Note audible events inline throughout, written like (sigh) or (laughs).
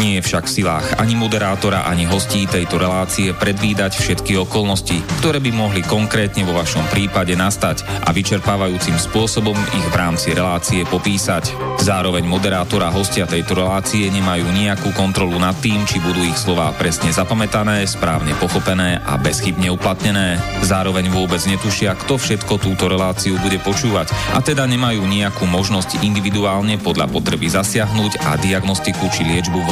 Nie je však v silách ani moderátora, ani hostí tejto relácie predvídať všetky okolnosti, ktoré by mohli konkrétne vo vašom prípade nastať a vyčerpávajúcim spôsobom ich v rámci relácie popísať. Zároveň moderátora a hostia tejto relácie nemajú nejakú kontrolu nad tým, či budú ich slová presne zapamätané, správne pochopené a bezchybne uplatnené. Zároveň vôbec netušia, kto všetko túto reláciu bude počúvať a teda nemajú nejakú možnosť individuálne podľa potreby zasiahnuť a diagnostiku či liečbu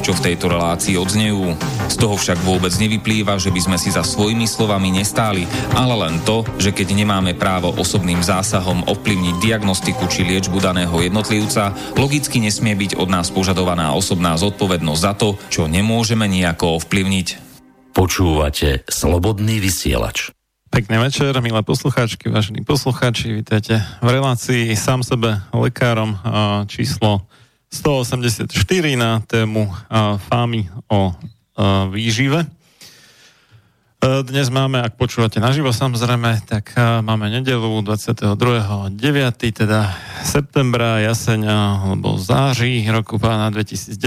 čo v tejto relácii odznejú. Z toho však vôbec nevyplýva, že by sme si za svojimi slovami nestáli, ale len to, že keď nemáme právo osobným zásahom ovplyvniť diagnostiku či liečbu daného jednotlivca, logicky nesmie byť od nás požadovaná osobná zodpovednosť za to, čo nemôžeme nejako ovplyvniť. Počúvate Slobodný vysielač. Pekný večer, milé poslucháčky, vážení poslucháči, vítajte v relácii sám sebe lekárom číslo 184 na tému fámy o výžive. Dnes máme, ak počúvate naživo samozrejme, tak máme nedelu 22.9. teda septembra, jaseňa alebo září roku pána 2019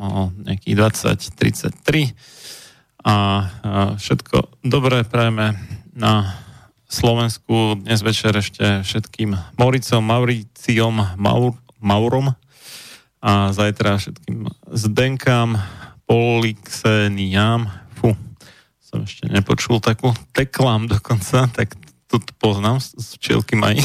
o nejakých 2033 a všetko dobré prajeme na Slovensku dnes večer ešte všetkým Mauricom, Mauriciom, Maur, Maurom a zajtra všetkým Zdenkám, Polixeniám, fú, som ešte nepočul takú, teklám dokonca, tak to poznám z včielky mají. (laughs)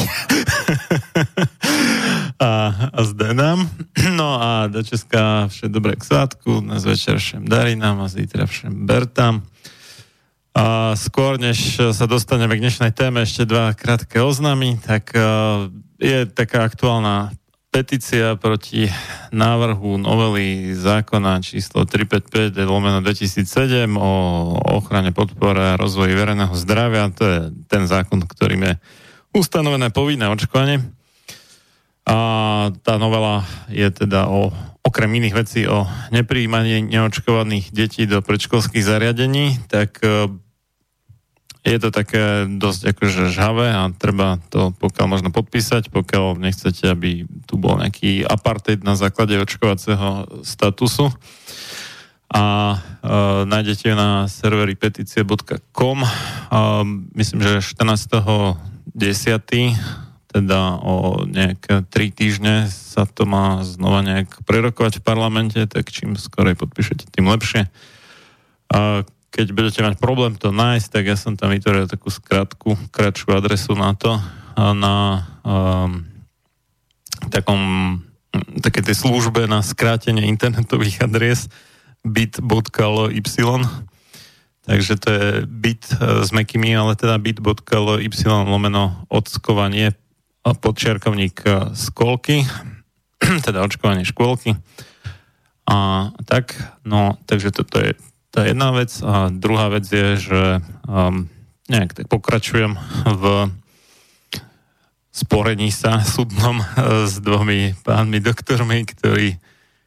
a, a zdenám. (clears throat) No a do Česka vše dobré k svátku, dnes večer všem darinám a zítra všem bertám. A skôr, než sa dostaneme k dnešnej téme, ešte dva krátke oznámy, tak uh, je taká aktuálna petícia proti návrhu novely zákona číslo 355 lomeno 2007 o ochrane podpore a rozvoji verejného zdravia. To je ten zákon, ktorým je ustanovené povinné očkovanie. A tá novela je teda o, okrem iných vecí o nepríjmaní neočkovaných detí do predškolských zariadení, tak je to také dosť akože žhavé a treba to pokiaľ možno podpísať, pokiaľ nechcete, aby tu bol nejaký apartheid na základe očkovacieho statusu. A e, nájdete na serveri petície.com. E, myslím, že 14.10. teda o nejaké 3 týždne sa to má znova nejak prerokovať v parlamente, tak čím skorej podpíšete, tým lepšie. E, keď budete mať problém to nájsť, tak ja som tam vytvoril takú skratku, kratšiu adresu na to, na um, takom také tej službe na skrátenie internetových adries bit.ly takže to je bit e, s mekými, ale teda bit.ly lomeno odskovanie podčiarkovník skolky, (clears throat) teda očkovanie škôlky. A tak, no, takže toto je to je jedna vec. A druhá vec je, že um, nejak tak pokračujem v sporení sa súdnom uh, s dvomi pánmi doktormi, ktorí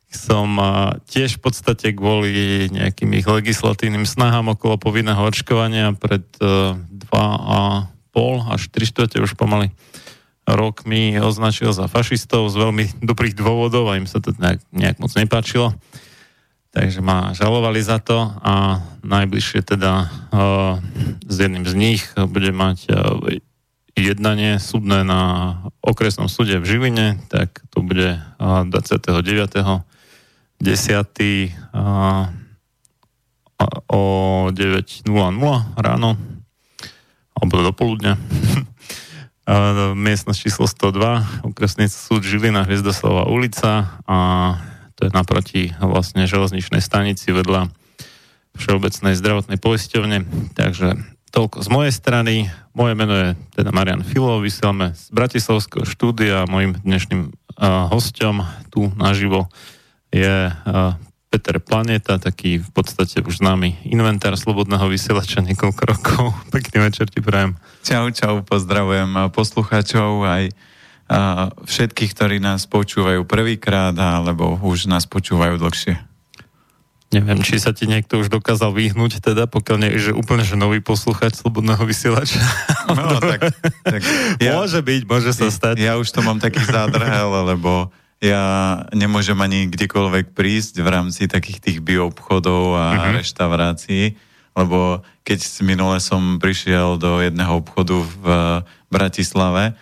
som uh, tiež v podstate kvôli nejakým ich legislatívnym snahám okolo povinného očkovania pred uh, dva a pol až 3 štvrte už pomaly rok mi označil za fašistov z veľmi dobrých dôvodov a im sa to nejak, nejak moc nepáčilo takže ma žalovali za to a najbližšie teda uh, s jedným z nich bude mať uh, jednanie súdne na okresnom súde v Žiline, tak to bude uh, 29. 10. Uh, o 9.00 ráno alebo do poludňa. (laughs) miestnosť číslo 102, okresný súd Žilina, Hviezdoslava ulica a to je naproti vlastne železničnej stanici vedľa Všeobecnej zdravotnej poisťovne. Takže toľko z mojej strany. Moje meno je teda Marian Filo, vysielame z Bratislavského štúdia a mojim dnešným uh, hostom tu naživo je uh, Peter Planeta, taký v podstate už známy inventár Slobodného vysielača niekoľko rokov. (laughs) Pekný večer ti prajem. Čau, čau, pozdravujem poslucháčov aj všetkých, ktorí nás počúvajú prvýkrát, alebo už nás počúvajú dlhšie. Neviem, či sa ti niekto už dokázal vyhnúť, teda, pokiaľ nie je že úplne že nový posluchač Slobodného vysielača. No, tak, tak ja, môže byť, môže sa stať. Ja už to mám taký zádrhel, lebo ja nemôžem ani kdekoľvek prísť v rámci takých tých bioobchodov a uh-huh. reštaurácií, lebo keď minule som prišiel do jedného obchodu v Bratislave,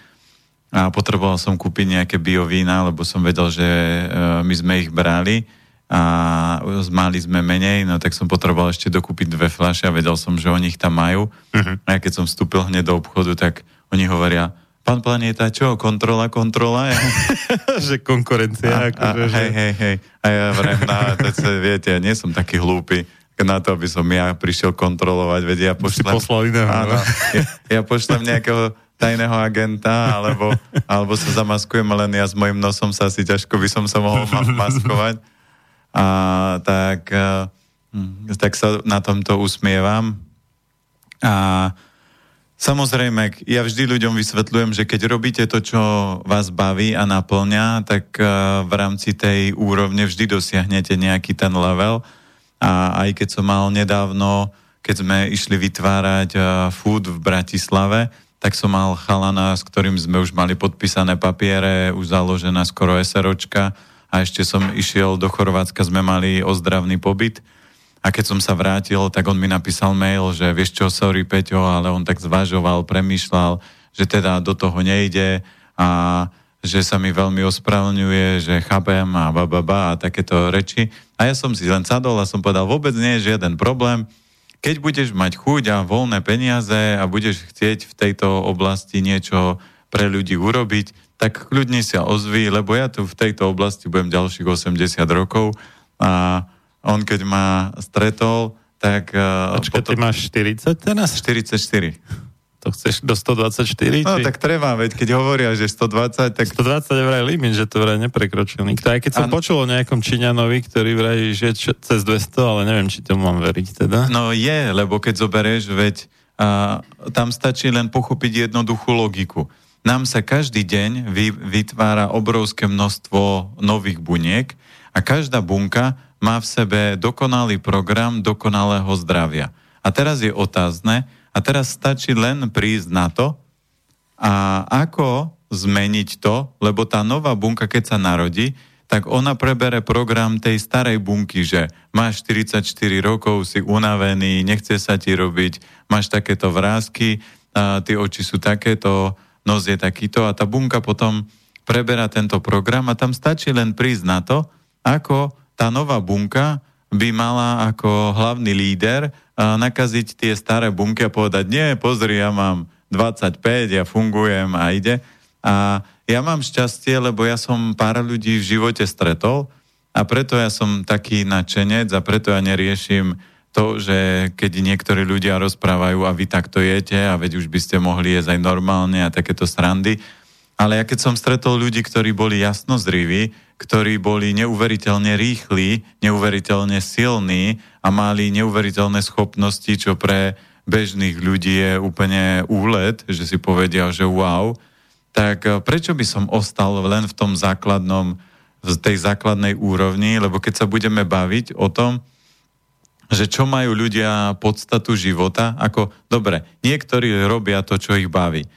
a potreboval som kúpiť nejaké biovína, lebo som vedel, že e, my sme ich brali a mali sme menej, no tak som potreboval ešte dokúpiť dve fľaše a vedel som, že oni ich tam majú. Uh-huh. A keď som vstúpil hneď do obchodu, tak oni hovoria, pán Planeta, čo, kontrola, kontrola? Ja... (laughs) že konkurencia. A, akože, a, hej, hej, hej. A ja vrem, no, to sa, viete, ja nie som taký hlúpy na to, aby som ja prišiel kontrolovať, veď ja pošlem... Si poslal iného. Áno, ja, ja pošlem nejakého tajného agenta, alebo, (laughs) alebo sa zamaskujem, len ja s mojim nosom sa asi ťažko by som sa mohol ma- (laughs) maskovať. A tak, a, hm, tak sa na tomto usmievam. A samozrejme, ja vždy ľuďom vysvetľujem, že keď robíte to, čo vás baví a naplňa, tak v rámci tej úrovne vždy dosiahnete nejaký ten level. A aj keď som mal nedávno, keď sme išli vytvárať food v Bratislave, tak som mal chalana, s ktorým sme už mali podpísané papiere, už založená skoro SROčka a ešte som išiel do Chorvátska, sme mali ozdravný pobyt a keď som sa vrátil, tak on mi napísal mail, že vieš čo, sorry Peťo, ale on tak zvažoval, premýšľal, že teda do toho nejde a že sa mi veľmi ospravedlňuje, že chápem a bababa a takéto reči. A ja som si len sadol a som povedal, vôbec nie je žiaden problém, keď budeš mať chuť a voľné peniaze a budeš chcieť v tejto oblasti niečo pre ľudí urobiť, tak kľudne sa ozví, lebo ja tu v tejto oblasti budem ďalších 80 rokov a on keď ma stretol, tak... Počkaj, potom... ty máš 40 teraz? 44 to chceš do 124? No či? tak treba, veď keď hovoria, že 120, tak... 120 je vraj limit, že to vraj neprekročil nikto. Aj keď som An... počul o nejakom Číňanovi, ktorý vraj že cez 200, ale neviem, či tomu mám veriť teda. No je, lebo keď zoberieš, veď a, tam stačí len pochopiť jednoduchú logiku. Nám sa každý deň vy, vytvára obrovské množstvo nových buniek a každá bunka má v sebe dokonalý program dokonalého zdravia. A teraz je otázne, a teraz stačí len prísť na to. A ako zmeniť to, lebo tá nová bunka, keď sa narodí, tak ona prebere program tej starej bunky, že máš 44 rokov, si unavený, nechce sa ti robiť, máš takéto vrázky, a tie oči sú takéto, nos je takýto. A tá bunka potom preberá tento program a tam stačí len prísť na to, ako tá nová bunka by mala ako hlavný líder nakaziť tie staré bunky a povedať, nie, pozri, ja mám 25, ja fungujem a ide. A ja mám šťastie, lebo ja som pár ľudí v živote stretol a preto ja som taký nadšenec a preto ja neriešim to, že keď niektorí ľudia rozprávajú a vy takto jete a veď už by ste mohli jesť aj normálne a takéto srandy. Ale ja keď som stretol ľudí, ktorí boli jasnozriví, ktorí boli neuveriteľne rýchli, neuveriteľne silní a mali neuveriteľné schopnosti, čo pre bežných ľudí je úplne úlet, že si povedia, že wow, tak e, prečo by som ostal len v tom základnom, v tej základnej úrovni, lebo keď sa budeme baviť o tom, že čo majú ľudia podstatu života, ako, dobre, niektorí robia to, čo ich baví.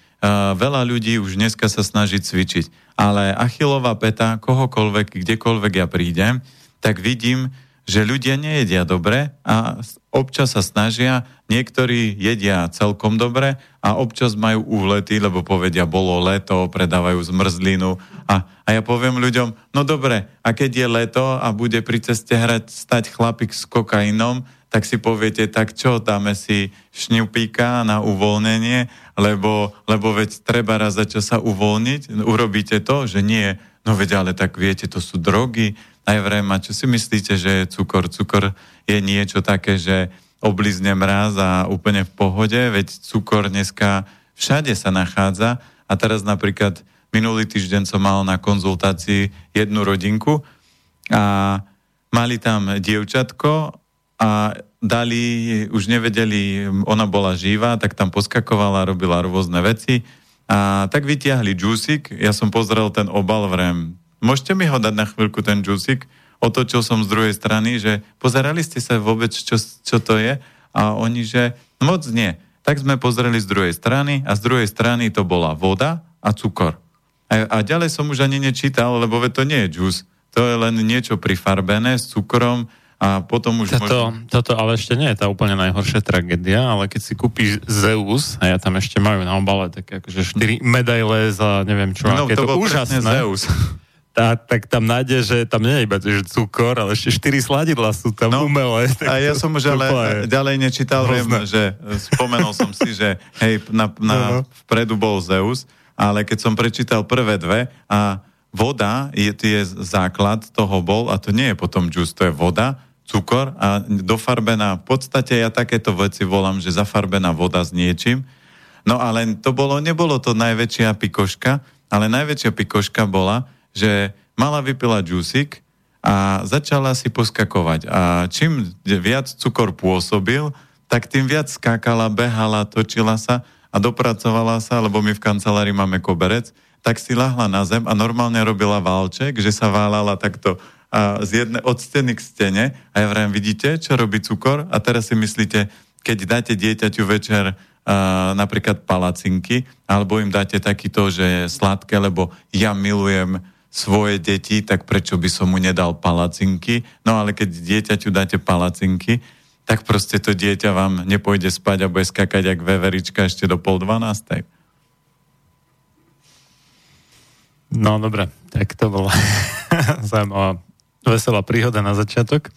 Veľa ľudí už dneska sa snaží cvičiť, ale achilová peta, kohokoľvek, kdekoľvek ja prídem, tak vidím, že ľudia nejedia dobre a občas sa snažia, niektorí jedia celkom dobre a občas majú úlety, lebo povedia, bolo leto, predávajú zmrzlinu a, a ja poviem ľuďom, no dobre, a keď je leto a bude pri ceste hrať stať chlapík s kokainom, tak si poviete, tak čo, dáme si šňupíka na uvoľnenie, lebo, lebo veď treba raz za čo sa uvoľniť, urobíte to, že nie, no veď ale tak viete, to sú drogy, aj čo si myslíte, že je cukor? Cukor je niečo také, že oblizne mraz a úplne v pohode, veď cukor dneska všade sa nachádza. A teraz napríklad minulý týždeň som mal na konzultácii jednu rodinku a mali tam dievčatko a dali, už nevedeli, ona bola živá, tak tam poskakovala, robila rôzne veci a tak vytiahli džúsik, ja som pozrel ten obal, vrem, Môžete mi ho dať na chvíľku ten džusik? Otočil som z druhej strany, že pozerali ste sa vôbec, čo, čo to je? A oni, že moc nie. Tak sme pozreli z druhej strany a z druhej strany to bola voda a cukor. A, a ďalej som už ani nečítal, lebo to nie je džus. To je len niečo prifarbené s cukrom a potom už... Toto, môžem... toto ale ešte nie je tá úplne najhoršia tragédia, ale keď si kúpiš Zeus, a ja tam ešte majú na obale také akože 4 medaile za neviem čo, no, aké to, to úžasné. Zeus (laughs) tá, tak tam nájde, že tam nie je iba že cukor, ale ešte štyri sladidla sú tam no, umelé. A ja som už ale ďalej nečítal, viem, že spomenul som si, že hej, na, na, no, no. vpredu bol Zeus, ale keď som prečítal prvé dve a voda je, je základ toho bol a to nie je potom džus, to je voda, cukor a dofarbená, v podstate ja takéto veci volám, že zafarbená voda s niečím. No ale to bolo, nebolo to najväčšia pikoška, ale najväčšia pikoška bola, že mala vypila džusik a začala si poskakovať. A čím viac cukor pôsobil, tak tým viac skákala, behala, točila sa a dopracovala sa, lebo my v kancelárii máme koberec, tak si lahla na zem a normálne robila válček, že sa válala takto a z jedne, od steny k stene a ja vrajím, vidíte, čo robí cukor? A teraz si myslíte, keď dáte dieťaťu večer uh, napríklad palacinky, alebo im dáte takýto, že je sladké, lebo ja milujem svoje deti, tak prečo by som mu nedal palacinky? No ale keď dieťaťu dáte palacinky, tak proste to dieťa vám nepôjde spať a bude skakať jak veverička ešte do pol dvanástej. No dobre, tak to bola (laughs) zaujímavá, veselá príhoda na začiatok.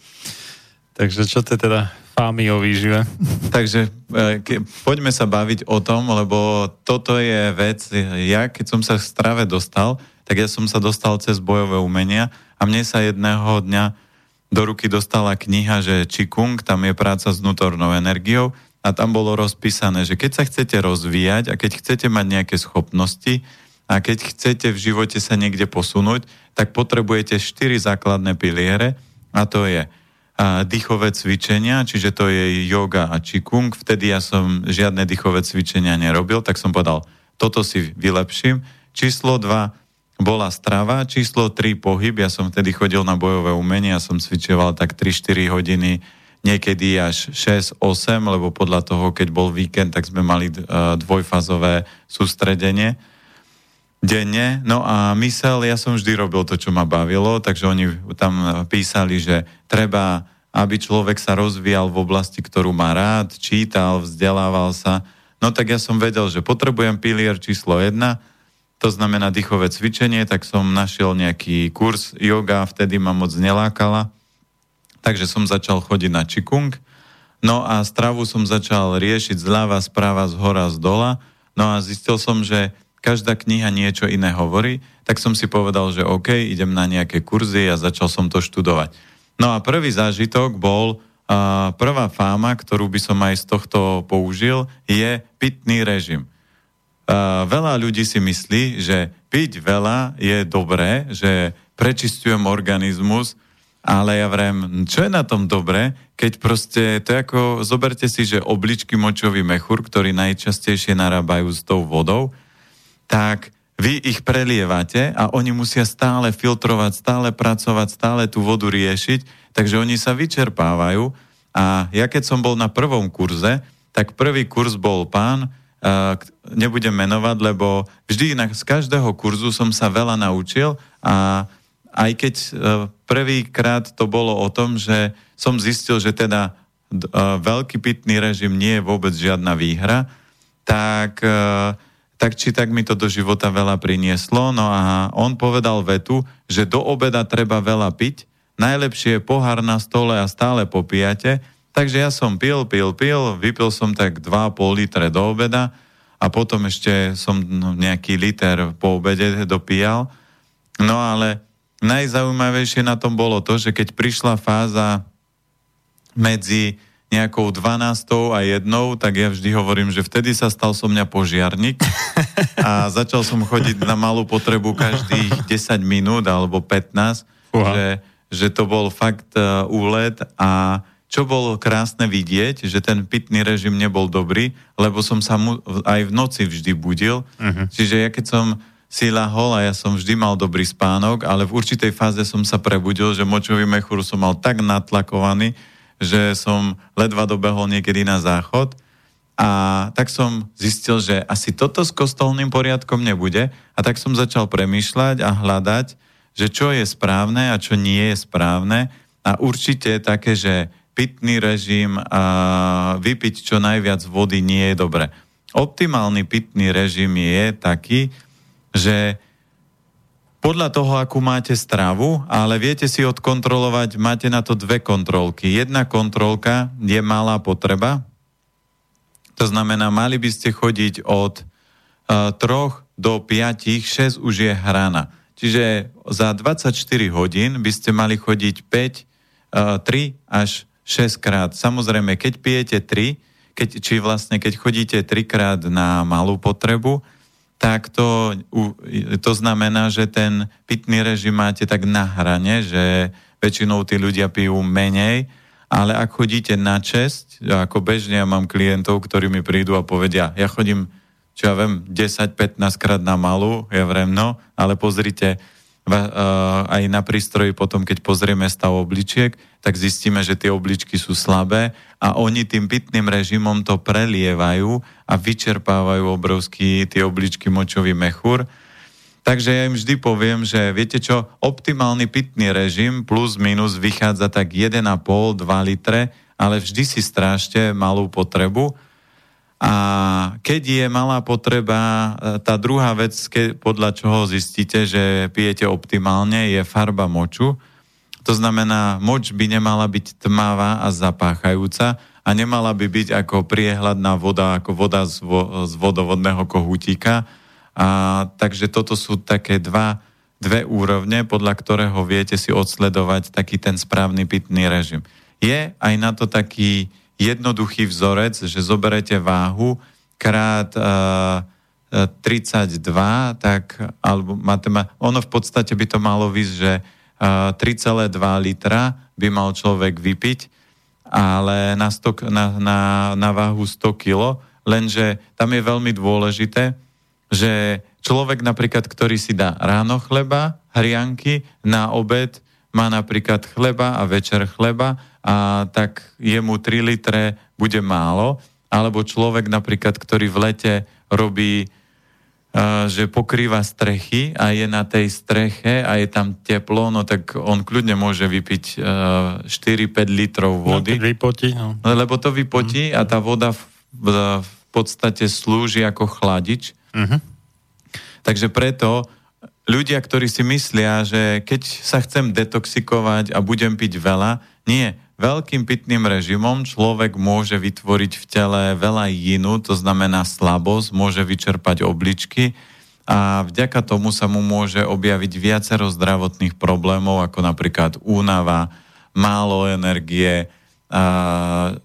Takže čo to je teda fámy o výžive? Takže e, ke, poďme sa baviť o tom, lebo toto je vec, ja keď som sa v strave dostal, tak ja som sa dostal cez bojové umenia a mne sa jedného dňa do ruky dostala kniha, že Qigong, tam je práca s vnútornou energiou a tam bolo rozpísané, že keď sa chcete rozvíjať a keď chcete mať nejaké schopnosti a keď chcete v živote sa niekde posunúť, tak potrebujete štyri základné piliere a to je a dýchové cvičenia, čiže to je yoga a Qigong. Vtedy ja som žiadne dýchové cvičenia nerobil, tak som povedal, toto si vylepším. Číslo 2, bola strava, číslo 3 pohyb, ja som vtedy chodil na bojové umenie, ja som cvičoval tak 3-4 hodiny, niekedy až 6-8, lebo podľa toho, keď bol víkend, tak sme mali uh, dvojfazové sústredenie denne. No a mysel, ja som vždy robil to, čo ma bavilo, takže oni tam písali, že treba, aby človek sa rozvíjal v oblasti, ktorú má rád, čítal, vzdelával sa. No tak ja som vedel, že potrebujem pilier číslo 1, to znamená dýchové cvičenie, tak som našiel nejaký kurz yoga, vtedy ma moc nelákala, takže som začal chodiť na Qigong, no a stravu som začal riešiť zľava, správa, z hora, z dola, no a zistil som, že každá kniha niečo iné hovorí, tak som si povedal, že OK, idem na nejaké kurzy a začal som to študovať. No a prvý zážitok bol, uh, prvá fáma, ktorú by som aj z tohto použil, je pitný režim uh, veľa ľudí si myslí, že piť veľa je dobré, že prečistujem organizmus ale ja vrem, čo je na tom dobre, keď proste, to ako, zoberte si, že obličky močový mechúr, ktorý najčastejšie narábajú s tou vodou, tak vy ich prelievate a oni musia stále filtrovať, stále pracovať, stále tú vodu riešiť, takže oni sa vyčerpávajú. A ja keď som bol na prvom kurze, tak prvý kurz bol pán, uh, nebudem menovať, lebo vždy inak z každého kurzu som sa veľa naučil a aj keď uh, prvýkrát to bolo o tom, že som zistil, že teda uh, veľký pitný režim nie je vôbec žiadna výhra, tak tak či tak mi to do života veľa prinieslo. No a on povedal vetu, že do obeda treba veľa piť, najlepšie je pohár na stole a stále popíjate. Takže ja som pil, pil, pil, vypil som tak 2,5 litre do obeda a potom ešte som nejaký liter po obede dopíjal. No ale najzaujímavejšie na tom bolo to, že keď prišla fáza medzi nejakou 12 a jednou, tak ja vždy hovorím, že vtedy sa stal som mňa požiarník a začal som chodiť na malú potrebu každých 10 minút alebo 15, že, že to bol fakt uh, úlet a čo bolo krásne vidieť, že ten pitný režim nebol dobrý, lebo som sa mu aj v noci vždy budil. Uh-huh. Čiže ja keď som si lahol a ja som vždy mal dobrý spánok, ale v určitej fáze som sa prebudil, že močový mechúr som mal tak natlakovaný, že som ledva dobehol niekedy na záchod a tak som zistil, že asi toto s kostolným poriadkom nebude a tak som začal premýšľať a hľadať, že čo je správne a čo nie je správne a určite také, že pitný režim a vypiť čo najviac vody nie je dobre. Optimálny pitný režim je taký, že podľa toho, akú máte stravu, ale viete si odkontrolovať, máte na to dve kontrolky. Jedna kontrolka je malá potreba, to znamená, mali by ste chodiť od uh, troch do 5, 6 už je hrana. Čiže za 24 hodín by ste mali chodiť 5, uh, 3 až 6 krát. Samozrejme, keď pijete 3, keď, či vlastne keď chodíte 3 krát na malú potrebu, tak to, to znamená, že ten pitný režim máte tak na hrane, že väčšinou tí ľudia pijú menej, ale ak chodíte na česť, ako bežne ja mám klientov, ktorí mi prídu a povedia, ja chodím, čo ja viem, 10-15 krát na malú, ja vrem, no, ale pozrite, aj na prístroji potom, keď pozrieme stav obličiek, tak zistíme, že tie obličky sú slabé a oni tým pitným režimom to prelievajú a vyčerpávajú obrovský tie obličky močový mechúr. Takže ja im vždy poviem, že viete čo, optimálny pitný režim plus minus vychádza tak 1,5-2 litre, ale vždy si strážte malú potrebu, a keď je malá potreba, e, tá druhá vec, keď, podľa čoho zistíte, že pijete optimálne, je farba moču. To znamená, moč by nemala byť tmavá a zapáchajúca a nemala by byť ako priehľadná voda, ako voda z, vo, z vodovodného kohútika. A, takže toto sú také dva, dve úrovne, podľa ktorého viete si odsledovať taký ten správny pitný režim. Je aj na to taký jednoduchý vzorec, že zoberete váhu krát uh, eh, 32, tak, alebo matema, ono v podstate by to malo vysť, že uh, eh, 3,2 litra by mal človek vypiť, ale na, 100, na, na, na váhu 100 kg, lenže tam je veľmi dôležité, že človek napríklad, ktorý si dá ráno chleba, hrianky, na obed má napríklad chleba a večer chleba a tak jemu 3 litre bude málo, alebo človek napríklad, ktorý v lete robí Uh, že pokrýva strechy a je na tej streche a je tam teplo, no tak on kľudne môže vypiť uh, 4-5 litrov no, vody. No, vypotí, no. Lebo to vypotí mm. a tá voda v, v, v podstate slúži ako chladič. Mm-hmm. Takže preto ľudia, ktorí si myslia, že keď sa chcem detoxikovať a budem piť veľa, nie. Veľkým pitným režimom človek môže vytvoriť v tele veľa jinu, to znamená slabosť, môže vyčerpať obličky a vďaka tomu sa mu môže objaviť viacero zdravotných problémov, ako napríklad únava, málo energie, a,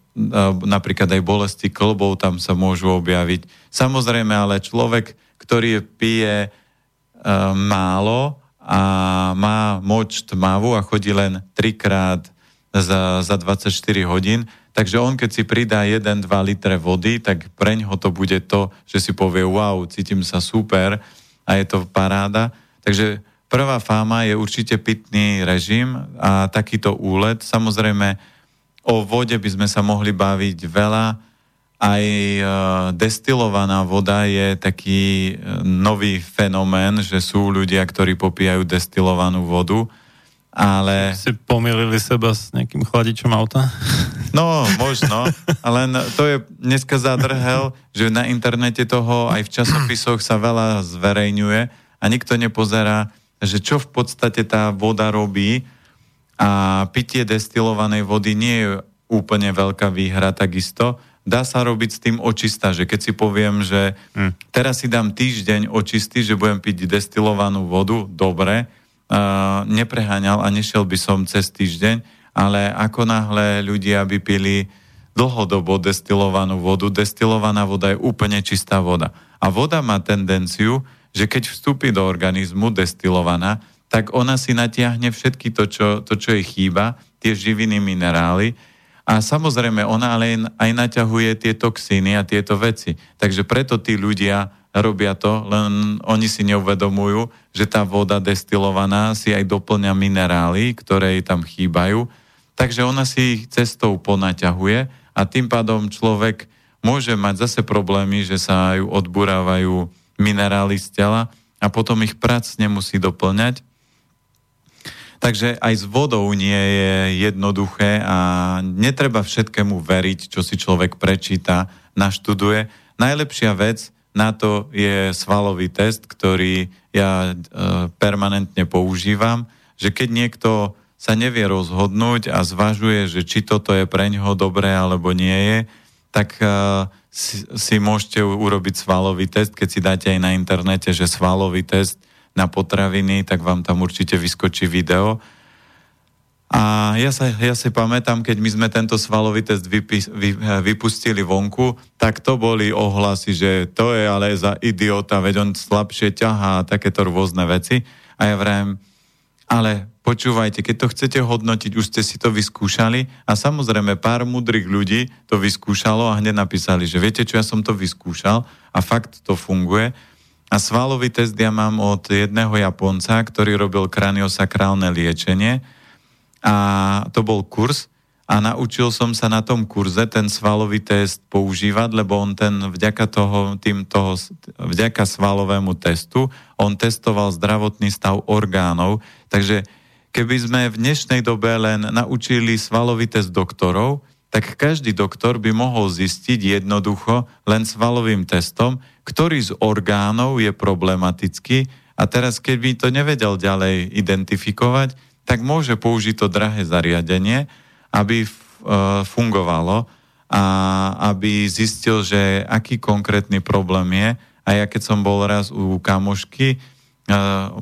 napríklad aj bolesti klbov tam sa môžu objaviť. Samozrejme, ale človek, ktorý pije a, málo, a má moč tmavú a chodí len trikrát za, za 24 hodín, takže on keď si pridá 1-2 litre vody, tak preň ho to bude to, že si povie wow, cítim sa super a je to paráda. Takže prvá fáma je určite pitný režim a takýto úlet. Samozrejme, o vode by sme sa mohli baviť veľa, aj e, destilovaná voda je taký e, nový fenomén, že sú ľudia, ktorí popíjajú destilovanú vodu, ale... Si pomýlili seba s nejakým chladičom auta? No, možno, ale to je dneska zadrhel, že na internete toho aj v časopisoch sa veľa zverejňuje a nikto nepozerá, že čo v podstate tá voda robí a pitie destilovanej vody nie je úplne veľká výhra takisto, dá sa robiť s tým očista, že keď si poviem, že hm. teraz si dám týždeň očistý, že budem piť destilovanú vodu, dobre, nepreháňal a nešiel by som cez týždeň, ale ako náhle ľudia by pili dlhodobo destilovanú vodu, destilovaná voda je úplne čistá voda. A voda má tendenciu, že keď vstúpi do organizmu destilovaná, tak ona si natiahne všetky to, čo, to, čo jej chýba, tie živiny, minerály, a samozrejme, ona ale aj naťahuje tie toxíny a tieto veci. Takže preto tí ľudia robia to, len oni si neuvedomujú, že tá voda destilovaná si aj doplňa minerály, ktoré jej tam chýbajú. Takže ona si ich cestou ponaťahuje a tým pádom človek môže mať zase problémy, že sa ju odburávajú minerály z tela a potom ich prac nemusí doplňať Takže aj s vodou nie je jednoduché a netreba všetkému veriť, čo si človek prečíta, naštuduje. Najlepšia vec na to je svalový test, ktorý ja e, permanentne používam, že keď niekto sa nevie rozhodnúť a zvažuje, že či toto je pre ňoho dobré alebo nie je, tak e, si, môžete urobiť svalový test, keď si dáte aj na internete, že svalový test na potraviny, tak vám tam určite vyskočí video. A ja sa, ja si pamätám, keď my sme tento svalový test vypis, vy, vypustili vonku, tak to boli ohlasy, že to je ale za idiota, veď on slabšie ťahá a takéto rôzne veci. A ja vrajem, ale počúvajte, keď to chcete hodnotiť, už ste si to vyskúšali. A samozrejme pár mudrých ľudí to vyskúšalo a hneď napísali, že viete čo, ja som to vyskúšal a fakt to funguje. A svalový test ja mám od jedného Japonca, ktorý robil kraniosakrálne liečenie a to bol kurz a naučil som sa na tom kurze ten svalový test používať, lebo on ten vďaka, toho, tým toho, vďaka svalovému testu, on testoval zdravotný stav orgánov, takže keby sme v dnešnej dobe len naučili svalový test doktorov, tak každý doktor by mohol zistiť jednoducho len svalovým testom, ktorý z orgánov je problematický. A teraz keď by to nevedel ďalej identifikovať, tak môže použiť to drahé zariadenie, aby fungovalo a aby zistil, že aký konkrétny problém je. A ja keď som bol raz u kamošky,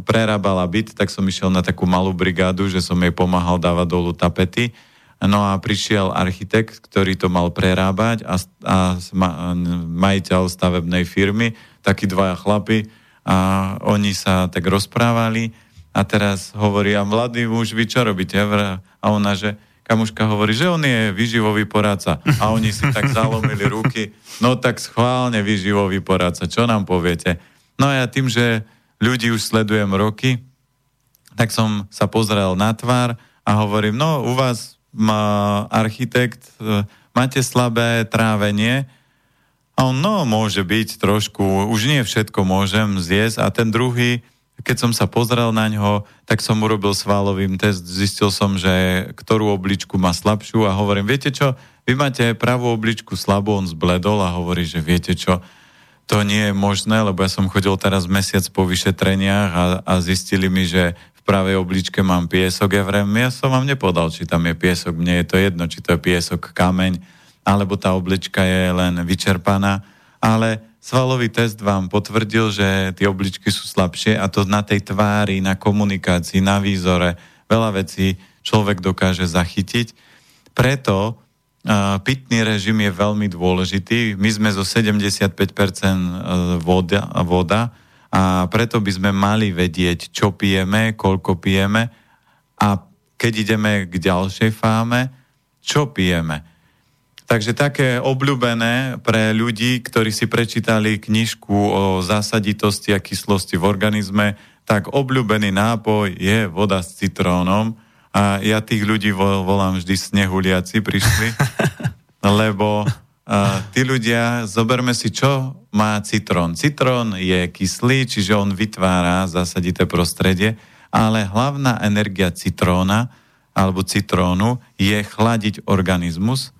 prerábala byt, tak som išiel na takú malú brigádu, že som jej pomáhal dávať dolu tapety No a prišiel architekt, ktorý to mal prerábať a, a majiteľ stavebnej firmy, takí dvaja chlapi a oni sa tak rozprávali a teraz hovorí, a mladý muž, vy čo robíte? A ona, že kamuška hovorí, že on je vyživový poradca. A oni si tak zalomili ruky, no tak schválne vyživový poradca, čo nám poviete? No a ja tým, že ľudí už sledujem roky, tak som sa pozrel na tvár a hovorím, no u vás architekt, e, máte slabé trávenie, a on, no, môže byť trošku, už nie všetko môžem zjesť. A ten druhý, keď som sa pozrel na ňo, tak som urobil svalovým test, zistil som, že ktorú obličku má slabšiu a hovorím, viete čo, vy máte pravú obličku slabú, on zbledol a hovorí, že viete čo, to nie je možné, lebo ja som chodil teraz mesiac po vyšetreniach a, a zistili mi, že pravej obličke mám piesok, ja vrem, ja som vám nepovedal, či tam je piesok, mne je to jedno, či to je piesok, kameň, alebo tá oblička je len vyčerpaná, ale svalový test vám potvrdil, že tie obličky sú slabšie a to na tej tvári, na komunikácii, na výzore, veľa vecí človek dokáže zachytiť. Preto uh, pitný režim je veľmi dôležitý. My sme zo 75% voda, voda a a preto by sme mali vedieť, čo pijeme, koľko pijeme a keď ideme k ďalšej fáme, čo pijeme. Takže také obľúbené pre ľudí, ktorí si prečítali knižku o zásaditosti a kyslosti v organizme, tak obľúbený nápoj je voda s citrónom. A ja tých ľudí volám vždy snehuliaci prišli, (laughs) lebo uh, tí ľudia, zoberme si, čo má citrón. Citrón je kyslý, čiže on vytvára zásadité prostredie, ale hlavná energia citróna alebo citrónu je chladiť organizmus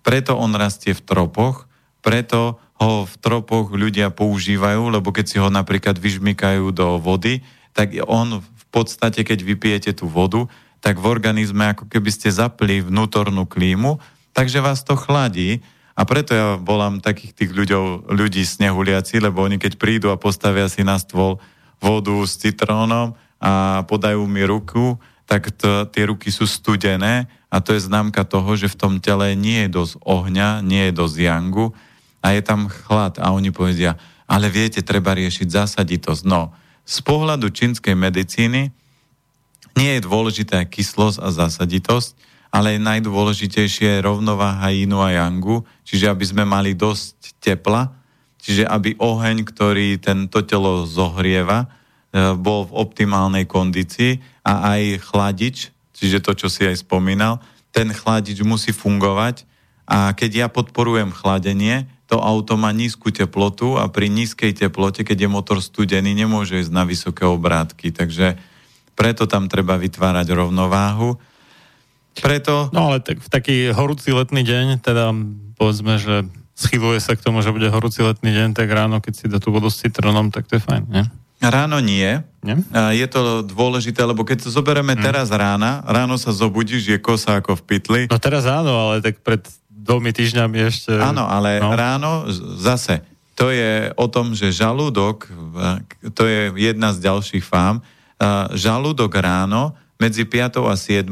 preto on rastie v tropoch, preto ho v tropoch ľudia používajú, lebo keď si ho napríklad vyžmykajú do vody, tak on v podstate, keď vypijete tú vodu, tak v organizme ako keby ste zapli vnútornú klímu, takže vás to chladí. A preto ja volám takých tých ľuďov, ľudí snehuliaci, lebo oni keď prídu a postavia si na stôl vodu s citrónom a podajú mi ruku, tak to, tie ruky sú studené a to je známka toho, že v tom tele nie je dosť ohňa, nie je dosť jangu a je tam chlad. A oni povedia, ale viete, treba riešiť zásaditosť. No, z pohľadu čínskej medicíny nie je dôležitá kyslosť a zásaditosť, ale najdôležitejšie je rovnováha inu a yangu, čiže aby sme mali dosť tepla, čiže aby oheň, ktorý tento telo zohrieva, e, bol v optimálnej kondícii a aj chladič, čiže to, čo si aj spomínal, ten chladič musí fungovať a keď ja podporujem chladenie, to auto má nízku teplotu a pri nízkej teplote, keď je motor studený, nemôže ísť na vysoké obrátky. Takže preto tam treba vytvárať rovnováhu. Preto... No ale tak v taký horúci letný deň, teda povedzme, že schyluje sa k tomu, že bude horúci letný deň, tak ráno, keď si dá tú vodu s citrónom, tak to je fajn, nie? Ráno nie. nie. Je to dôležité, lebo keď to zoberieme hmm. teraz rána, ráno sa zobudíš, je kosa ako v pytli. No teraz áno, ale tak pred dvomi týždňami ešte... Áno, ale no. ráno zase, to je o tom, že žalúdok, to je jedna z ďalších fám, žalúdok ráno medzi 5 a 7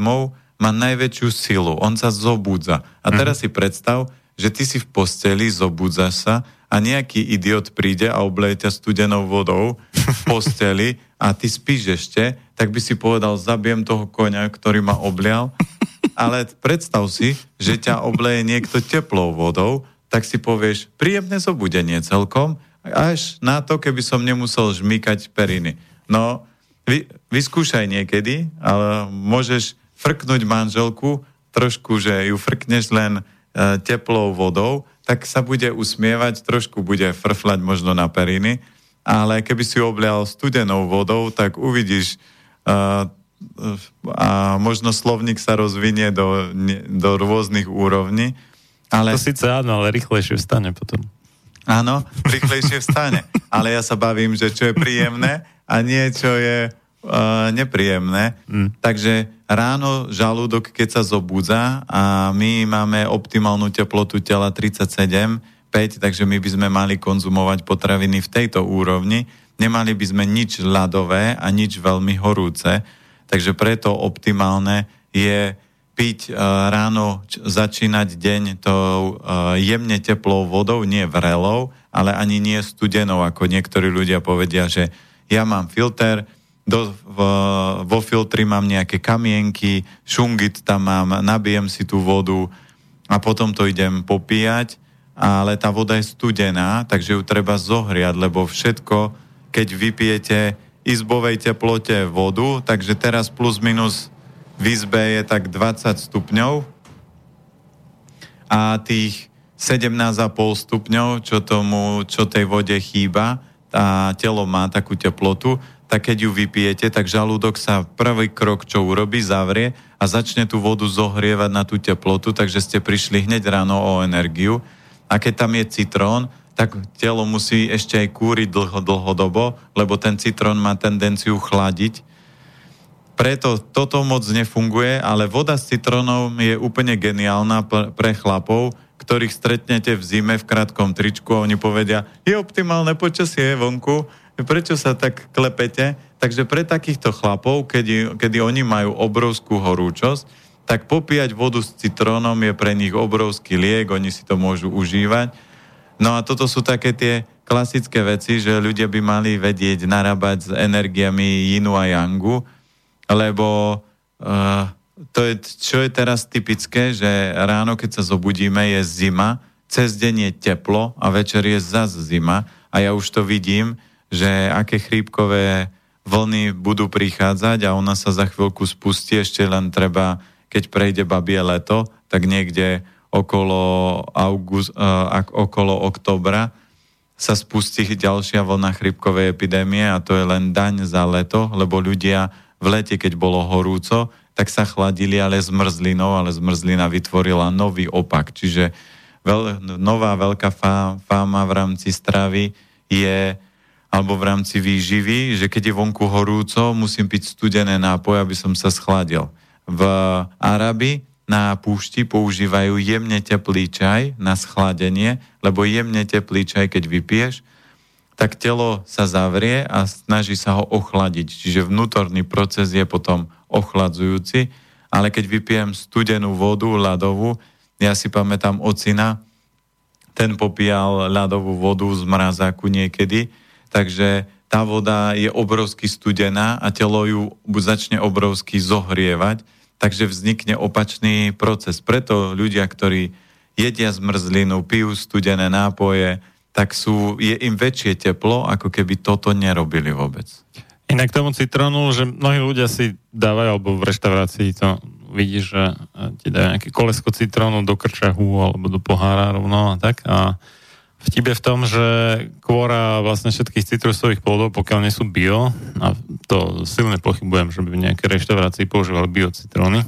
má najväčšiu silu. On sa zobudza. A teraz hmm. si predstav, že ty si v posteli, zobudzaš sa a nejaký idiot príde a obleje ťa studenou vodou v posteli a ty spíš ešte, tak by si povedal, zabijem toho koňa, ktorý ma oblial. Ale predstav si, že ťa obleje niekto teplou vodou, tak si povieš, príjemné zobudenie celkom, až na to, keby som nemusel žmýkať periny. No, vy, vyskúšaj niekedy, ale môžeš frknúť manželku, trošku, že ju frkneš len e, teplou vodou tak sa bude usmievať, trošku bude frflať možno na periny, ale keby si oblial studenou vodou, tak uvidíš uh, a možno slovník sa rozvinie do, do rôznych úrovní. Ale... To síce áno, ale rýchlejšie vstane potom. Áno, rýchlejšie vstane. (laughs) Ale ja sa bavím, že čo je príjemné a nie čo je uh, nepríjemné. Mm. Takže ráno žalúdok, keď sa zobudza a my máme optimálnu teplotu tela 37, 5, takže my by sme mali konzumovať potraviny v tejto úrovni. Nemali by sme nič ľadové a nič veľmi horúce. Takže preto optimálne je piť uh, ráno, začínať deň tou uh, jemne teplou vodou, nie vrelou, ale ani nie studenou, ako niektorí ľudia povedia, že ja mám filter, do, v, vo filtri mám nejaké kamienky, šungit tam mám, nabijem si tú vodu a potom to idem popíjať, ale tá voda je studená, takže ju treba zohriať, lebo všetko, keď vypijete izbovej teplote vodu, takže teraz plus minus v izbe je tak 20 stupňov a tých 17,5 stupňov, čo, tomu, čo tej vode chýba, a telo má takú teplotu, tak keď ju vypijete, tak žalúdok sa prvý krok, čo urobí, zavrie a začne tú vodu zohrievať na tú teplotu, takže ste prišli hneď ráno o energiu. A keď tam je citrón, tak telo musí ešte aj kúriť dlho, dlhodobo, lebo ten citrón má tendenciu chladiť. Preto toto moc nefunguje, ale voda s citrónom je úplne geniálna pre chlapov, ktorých stretnete v zime v krátkom tričku a oni povedia, je optimálne počasie vonku, prečo sa tak klepete? Takže pre takýchto chlapov, kedy, kedy oni majú obrovskú horúčosť, tak popíjať vodu s citrónom je pre nich obrovský liek, oni si to môžu užívať. No a toto sú také tie klasické veci, že ľudia by mali vedieť narábať s energiami Yinu a Yangu, lebo uh, to je, čo je teraz typické, že ráno, keď sa zobudíme, je zima, cez deň je teplo a večer je zas zima a ja už to vidím, že aké chrípkové vlny budú prichádzať a ona sa za chvíľku spustí, ešte len treba, keď prejde babie leto, tak niekde okolo, august, uh, okolo oktobra sa spustí ďalšia vlna chrypkovej epidémie a to je len daň za leto, lebo ľudia v lete, keď bolo horúco, tak sa chladili, ale zmrzlinou, ale zmrzlina vytvorila nový opak. Čiže veľ, nová veľká fáma v rámci stravy je alebo v rámci výživy, že keď je vonku horúco, musím piť studené nápoje, aby som sa schladil. V Arabi na púšti používajú jemne teplý čaj na schladenie, lebo jemne teplý čaj, keď vypiješ, tak telo sa zavrie a snaží sa ho ochladiť. Čiže vnútorný proces je potom ochladzujúci, ale keď vypijem studenú vodu, ľadovú, ja si pamätám ocina, ten popíjal ľadovú vodu z mrazáku niekedy, takže tá voda je obrovsky studená a telo ju začne obrovsky zohrievať, takže vznikne opačný proces. Preto ľudia, ktorí jedia zmrzlinu, pijú studené nápoje, tak sú, je im väčšie teplo, ako keby toto nerobili vôbec. Inak tomu citrónu, že mnohí ľudia si dávajú, alebo v reštaurácii to vidíš, že ti dajú nejaké kolesko citrónu do krčahu alebo do pohára rovno a tak. A vtip je v tom, že kvôra vlastne všetkých citrusových plodov, pokiaľ nie sú bio, a to silne pochybujem, že by v nejakej reštaurácii používali biocitróny,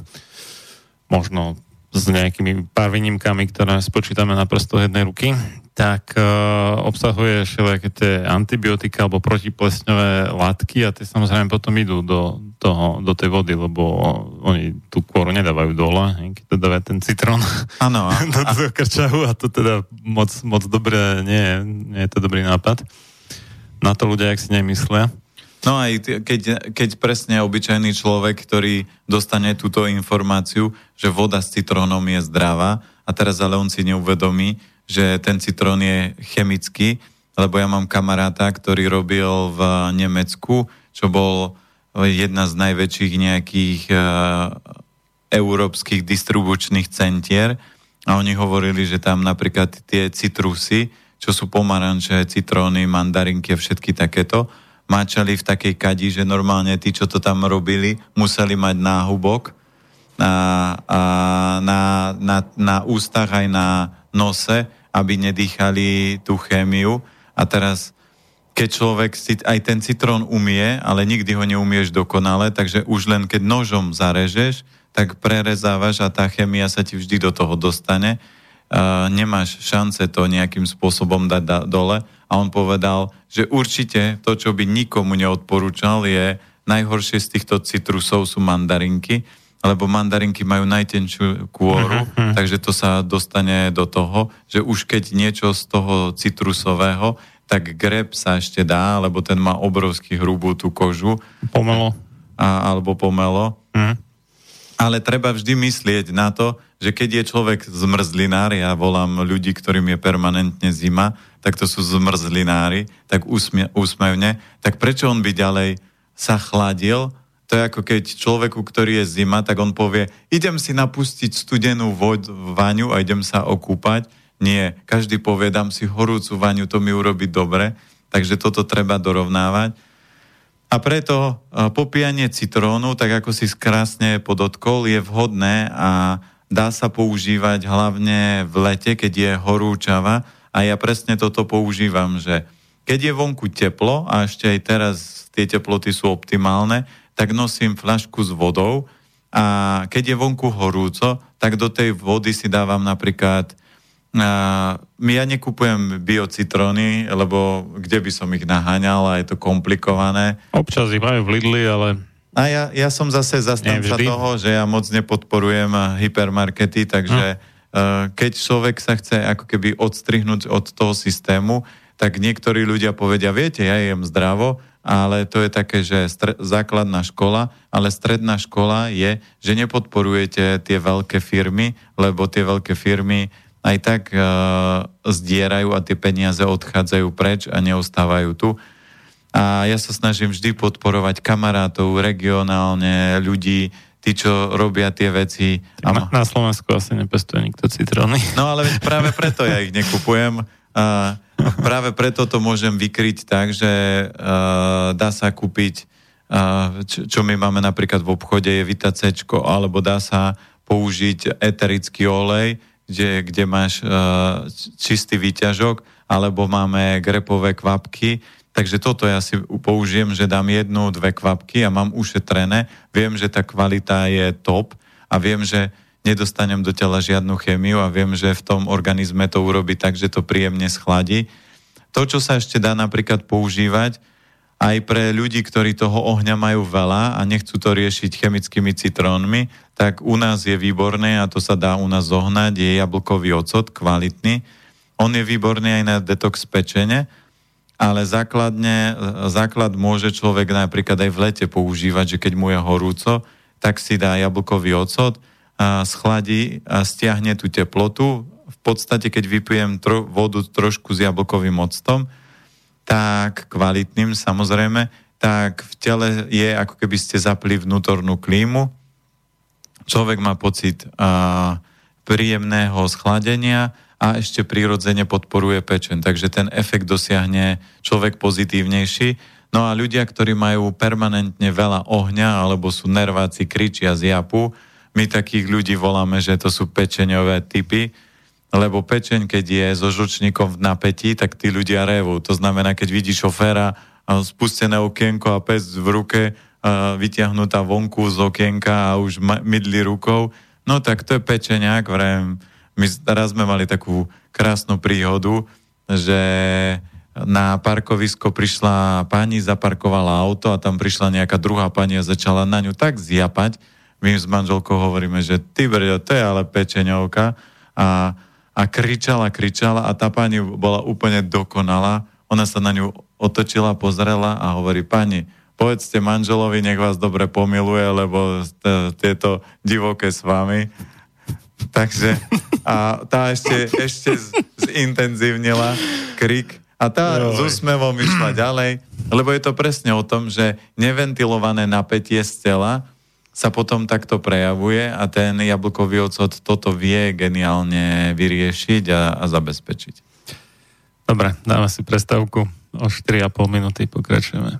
možno s nejakými pár výnimkami, ktoré spočítame na prstoch jednej ruky, tak uh, obsahuje všelijaké tie antibiotika alebo protiplesňové látky a tie samozrejme potom idú do, toho, do tej vody, lebo oni tú kôru nedávajú dole, keď to dáva ten citrón ano, a, (laughs) do, do krčahu a to teda moc, moc dobre nie je, nie je to dobrý nápad. Na to ľudia, ak si nemyslia. No aj keď, keď presne obyčajný človek, ktorý dostane túto informáciu, že voda s citrónom je zdravá a teraz ale on si neuvedomí, že ten citrón je chemický, lebo ja mám kamaráta, ktorý robil v Nemecku, čo bol jedna z najväčších nejakých uh, európskych distribučných centier. A oni hovorili, že tam napríklad tie citrusy, čo sú pomaranče, citróny, mandarinky a všetky takéto, máčali v takej kadi, že normálne tí, čo to tam robili, museli mať náhubok a, a na, na, na ústach aj na nose, aby nedýchali tú chémiu. A teraz, keď človek si aj ten citrón umie, ale nikdy ho neumieš dokonale, takže už len keď nožom zarežeš, tak prerezávaš a tá chémia sa ti vždy do toho dostane. Nemáš šance to nejakým spôsobom dať da- dole. A on povedal, že určite to, čo by nikomu neodporúčal, je najhoršie z týchto citrusov sú mandarinky, lebo mandarinky majú najtenšiu kôru, uh-huh. takže to sa dostane do toho, že už keď niečo z toho citrusového, tak greb sa ešte dá, lebo ten má obrovský hrubú tú kožu. Pomelo. A, alebo pomelo. Uh-huh. Ale treba vždy myslieť na to, že keď je človek zmrzlinár, ja volám ľudí, ktorým je permanentne zima, tak to sú zmrzlinári, tak úsmie, úsmevne, tak prečo on by ďalej sa chladil? To je ako keď človeku, ktorý je zima, tak on povie, idem si napustiť studenú voď, vaňu a idem sa okúpať. Nie, každý povie, dám si horúcu vaňu, to mi urobí dobre, takže toto treba dorovnávať. A preto popíjanie citrónu, tak ako si krásne podotkol, je vhodné a dá sa používať hlavne v lete, keď je horúčava, a ja presne toto používam, že keď je vonku teplo a ešte aj teraz tie teploty sú optimálne, tak nosím flašku s vodou a keď je vonku horúco, tak do tej vody si dávam napríklad ja nekupujem biocitróny, lebo kde by som ich naháňal a je to komplikované. Občas ich majú v Lidli, ale... A ja, ja som zase zastanca toho, že ja moc nepodporujem hypermarkety, takže hm Eh, keď človek sa chce ako keby odstrihnúť od toho systému, tak niektorí ľudia povedia, viete, ja jem zdravo, ale to je také, že stre- základná škola, ale stredná škola je, že nepodporujete tie veľké firmy, lebo tie veľké firmy aj tak uh, zdierajú a tie peniaze odchádzajú preč a neostávajú tu. A ja sa snažím vždy podporovať kamarátov regionálne, ľudí, tí, čo robia tie veci. A... Na Slovensku asi nepestuje nikto citróny. (laughs) No ale práve preto ja ich nekupujem. A práve preto to môžem vykryť tak, že uh, dá sa kúpiť, uh, čo, čo my máme napríklad v obchode, je vitacečko, alebo dá sa použiť eterický olej, kde, kde máš uh, čistý výťažok, alebo máme grepové kvapky, Takže toto ja si použijem, že dám jednu, dve kvapky a mám ušetrené. Viem, že tá kvalita je top a viem, že nedostanem do tela žiadnu chemiu a viem, že v tom organizme to urobí tak, že to príjemne schladí. To, čo sa ešte dá napríklad používať, aj pre ľudí, ktorí toho ohňa majú veľa a nechcú to riešiť chemickými citrónmi, tak u nás je výborné a to sa dá u nás zohnať, je jablkový ocot, kvalitný. On je výborný aj na detox pečene, ale základne, základ môže človek napríklad aj v lete používať, že keď mu je horúco, tak si dá jablkový ocot, a schladí a stiahne tú teplotu. V podstate, keď vypijem tro, vodu trošku s jablkovým octom, tak kvalitným samozrejme, tak v tele je ako keby ste zapli vnútornú klímu. Človek má pocit a, príjemného schladenia, a ešte prirodzene podporuje pečen. Takže ten efekt dosiahne človek pozitívnejší. No a ľudia, ktorí majú permanentne veľa ohňa alebo sú nerváci, kričia z japu, my takých ľudí voláme, že to sú pečeňové typy, lebo pečeň, keď je so žučníkom v napätí, tak tí ľudia revú. To znamená, keď vidí šoféra spustené okienko a pes v ruke vyťahnutá vonku z okienka a už mydli rukou, no tak to je pečeňák, vrem, my teraz sme mali takú krásnu príhodu, že na parkovisko prišla pani, zaparkovala auto a tam prišla nejaká druhá pani a začala na ňu tak zjapať. My s manželkou hovoríme, že ty brďo, to je ale pečeňovka. A, a kričala, kričala a tá pani bola úplne dokonalá. Ona sa na ňu otočila, pozrela a hovorí, pani, povedzte manželovi, nech vás dobre pomiluje, lebo tieto divoké s vami. Takže a tá ešte, ešte zintenzívnila krik a tá Joj. s úsmevom išla ďalej, lebo je to presne o tom, že neventilované napätie z tela sa potom takto prejavuje a ten jablkový ocot toto vie geniálne vyriešiť a, a zabezpečiť. Dobre, dáme si prestávku. O 4,5 minúty pokračujeme.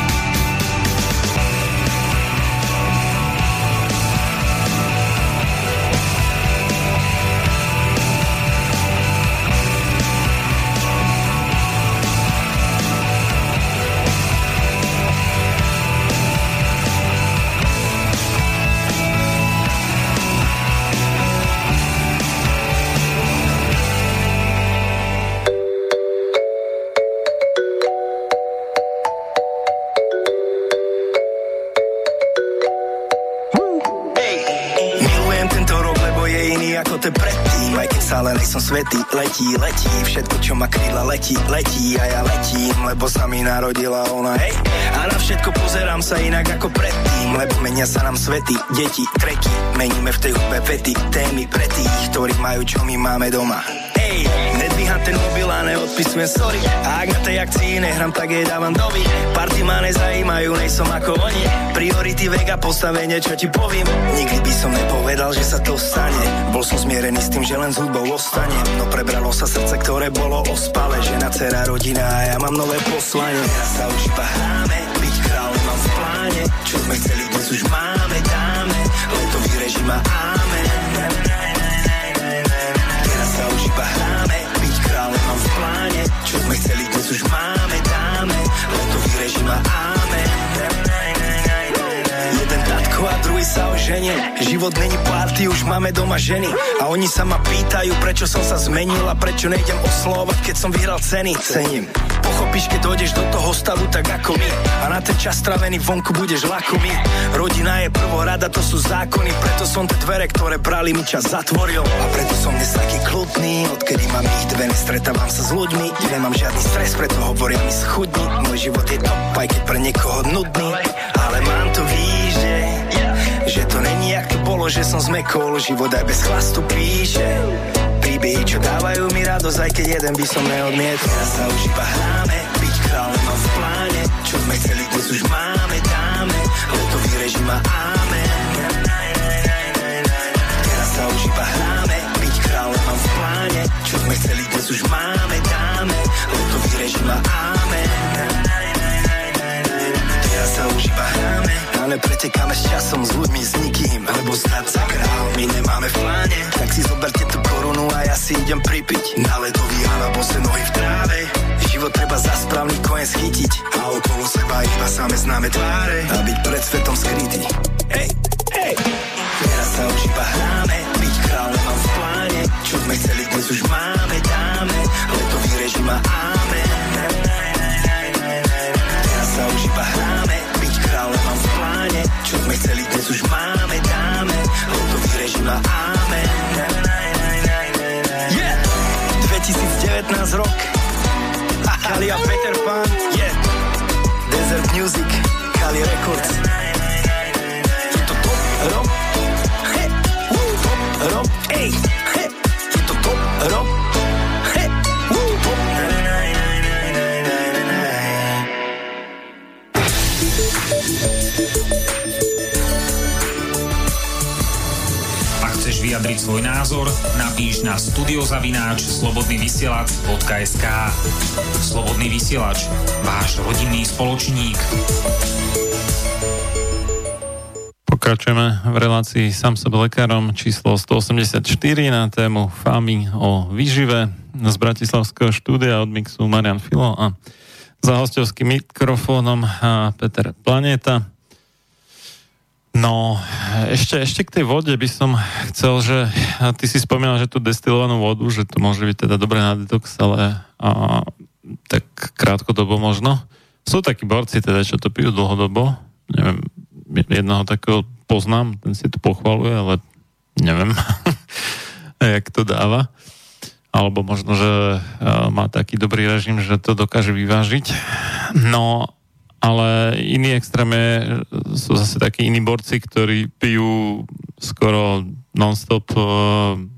Svety letí, letí, všetko čo ma kryla letí, letí a ja letím, lebo sa mi narodila ona, hej. A na všetko pozerám sa inak ako predtým, lebo menia sa nám svety, deti, treky, meníme v tej hudbe vety, témy pre tých, ktorí majú čo my máme doma. Ten mobil a neodpisujem sorry. A ak na tej akcii nehrám, tak jej dávam doby Party ma nezajímajú, nejsom ako oni. Priority vega, postavenie, čo ti poviem. Nikdy by som nepovedal, že sa to stane. Bol som zmierený s tým, že len s hudbou ostane. No prebralo sa srdce, ktoré bolo ospale Žena, dcera, rodina a ja mám nové poslanie. Teraz sa už iba hráme, byť král mám v pláne. Čo sme chceli, dnes už máme, dáme. Letový režim a iba hráme, byť král mám v pláne, čo sme chceli, dnes už máme, dáme. Leto vyrežím a áme. Jeden tatko a druhý sa oženie Život není party, už máme doma ženy. A oni sa ma pýtajú, prečo som sa zmenil A prečo nejdem oslovať, keď som vyhral ceny. Cením. Pochopíš, keď dojdeš do toho stavu tak ako my. A na ten čas stravený vonku budeš lakomý. Rodina je prvorada, to sú zákony. Preto som tie dvere, ktoré brali mi čas zatvoril. A preto som dnes taký kľudný Odkedy mám ich dve, nestretávam sa s ľuďmi. Nemám žiadny stres, preto hovoria mi schudni. Môj život je top, aj keď pre niekoho nudný. Ale mám to víš, že, že to není jak to bolo, že som zmekol. Život aj bez chlastu píše Príbehy, čo dávajú mi radosť, aj keď jeden by som neodmietol. Teraz sa už iba hráme, byť kráľom v pláne. Čo sme chceli, dnes už máme, dáme. Letový režim a amen Teraz sa už iba hráme, byť kráľom v pláne. Čo sme chceli, dnes už máme, dáme. Letový režim a amen Teraz sa už iba hráme ale pretekáme s časom, s ľuďmi, s nikým. Lebo stať sa král, my nemáme v pláne. Tak si zoberte tú korunu a ja si idem pripiť. Na ledový a na bose nohy v tráve. Život treba za správny koniec chytiť A okolo seba iba same známe tváre. A byť pred svetom skrytý. Hej, hej. Teraz sa už iba hráme. Byť král nemám v pláne. Čo sme chceli, dnes už máme, dáme. Letový režim a Kali a Peter Pan. Yeah. Desert Music Kali Records vyjadriť svoj názor, napíš na studiozavináč slobodnyvysielac.sk Slobodný vysielač, váš rodinný spoločník. Pokračujeme v relácii sám sebe lekárom číslo 184 na tému Fámy o výžive z Bratislavského štúdia od Mixu Marian Filo a za hostovským mikrofónom Peter Planeta. No, ešte, ešte k tej vode by som chcel, že ty si spomínal, že tú destilovanú vodu, že to môže byť teda dobré na detox, ale a, tak krátkodobo možno. Sú takí borci teda, čo to pijú dlhodobo. Neviem, jednoho takého poznám, ten si to pochvaluje, ale neviem, (laughs) jak to dáva. Alebo možno, že má taký dobrý režim, že to dokáže vyvážiť. No, ale iný extrém je, sú zase takí iní borci, ktorí pijú skoro non-stop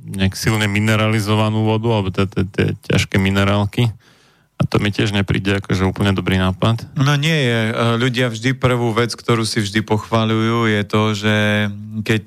nejak silne mineralizovanú vodu, alebo tie ťažké minerálky. A to mi tiež nepríde akože úplne dobrý nápad. No nie je. Ľudia vždy prvú vec, ktorú si vždy pochvalujú, je to, že keď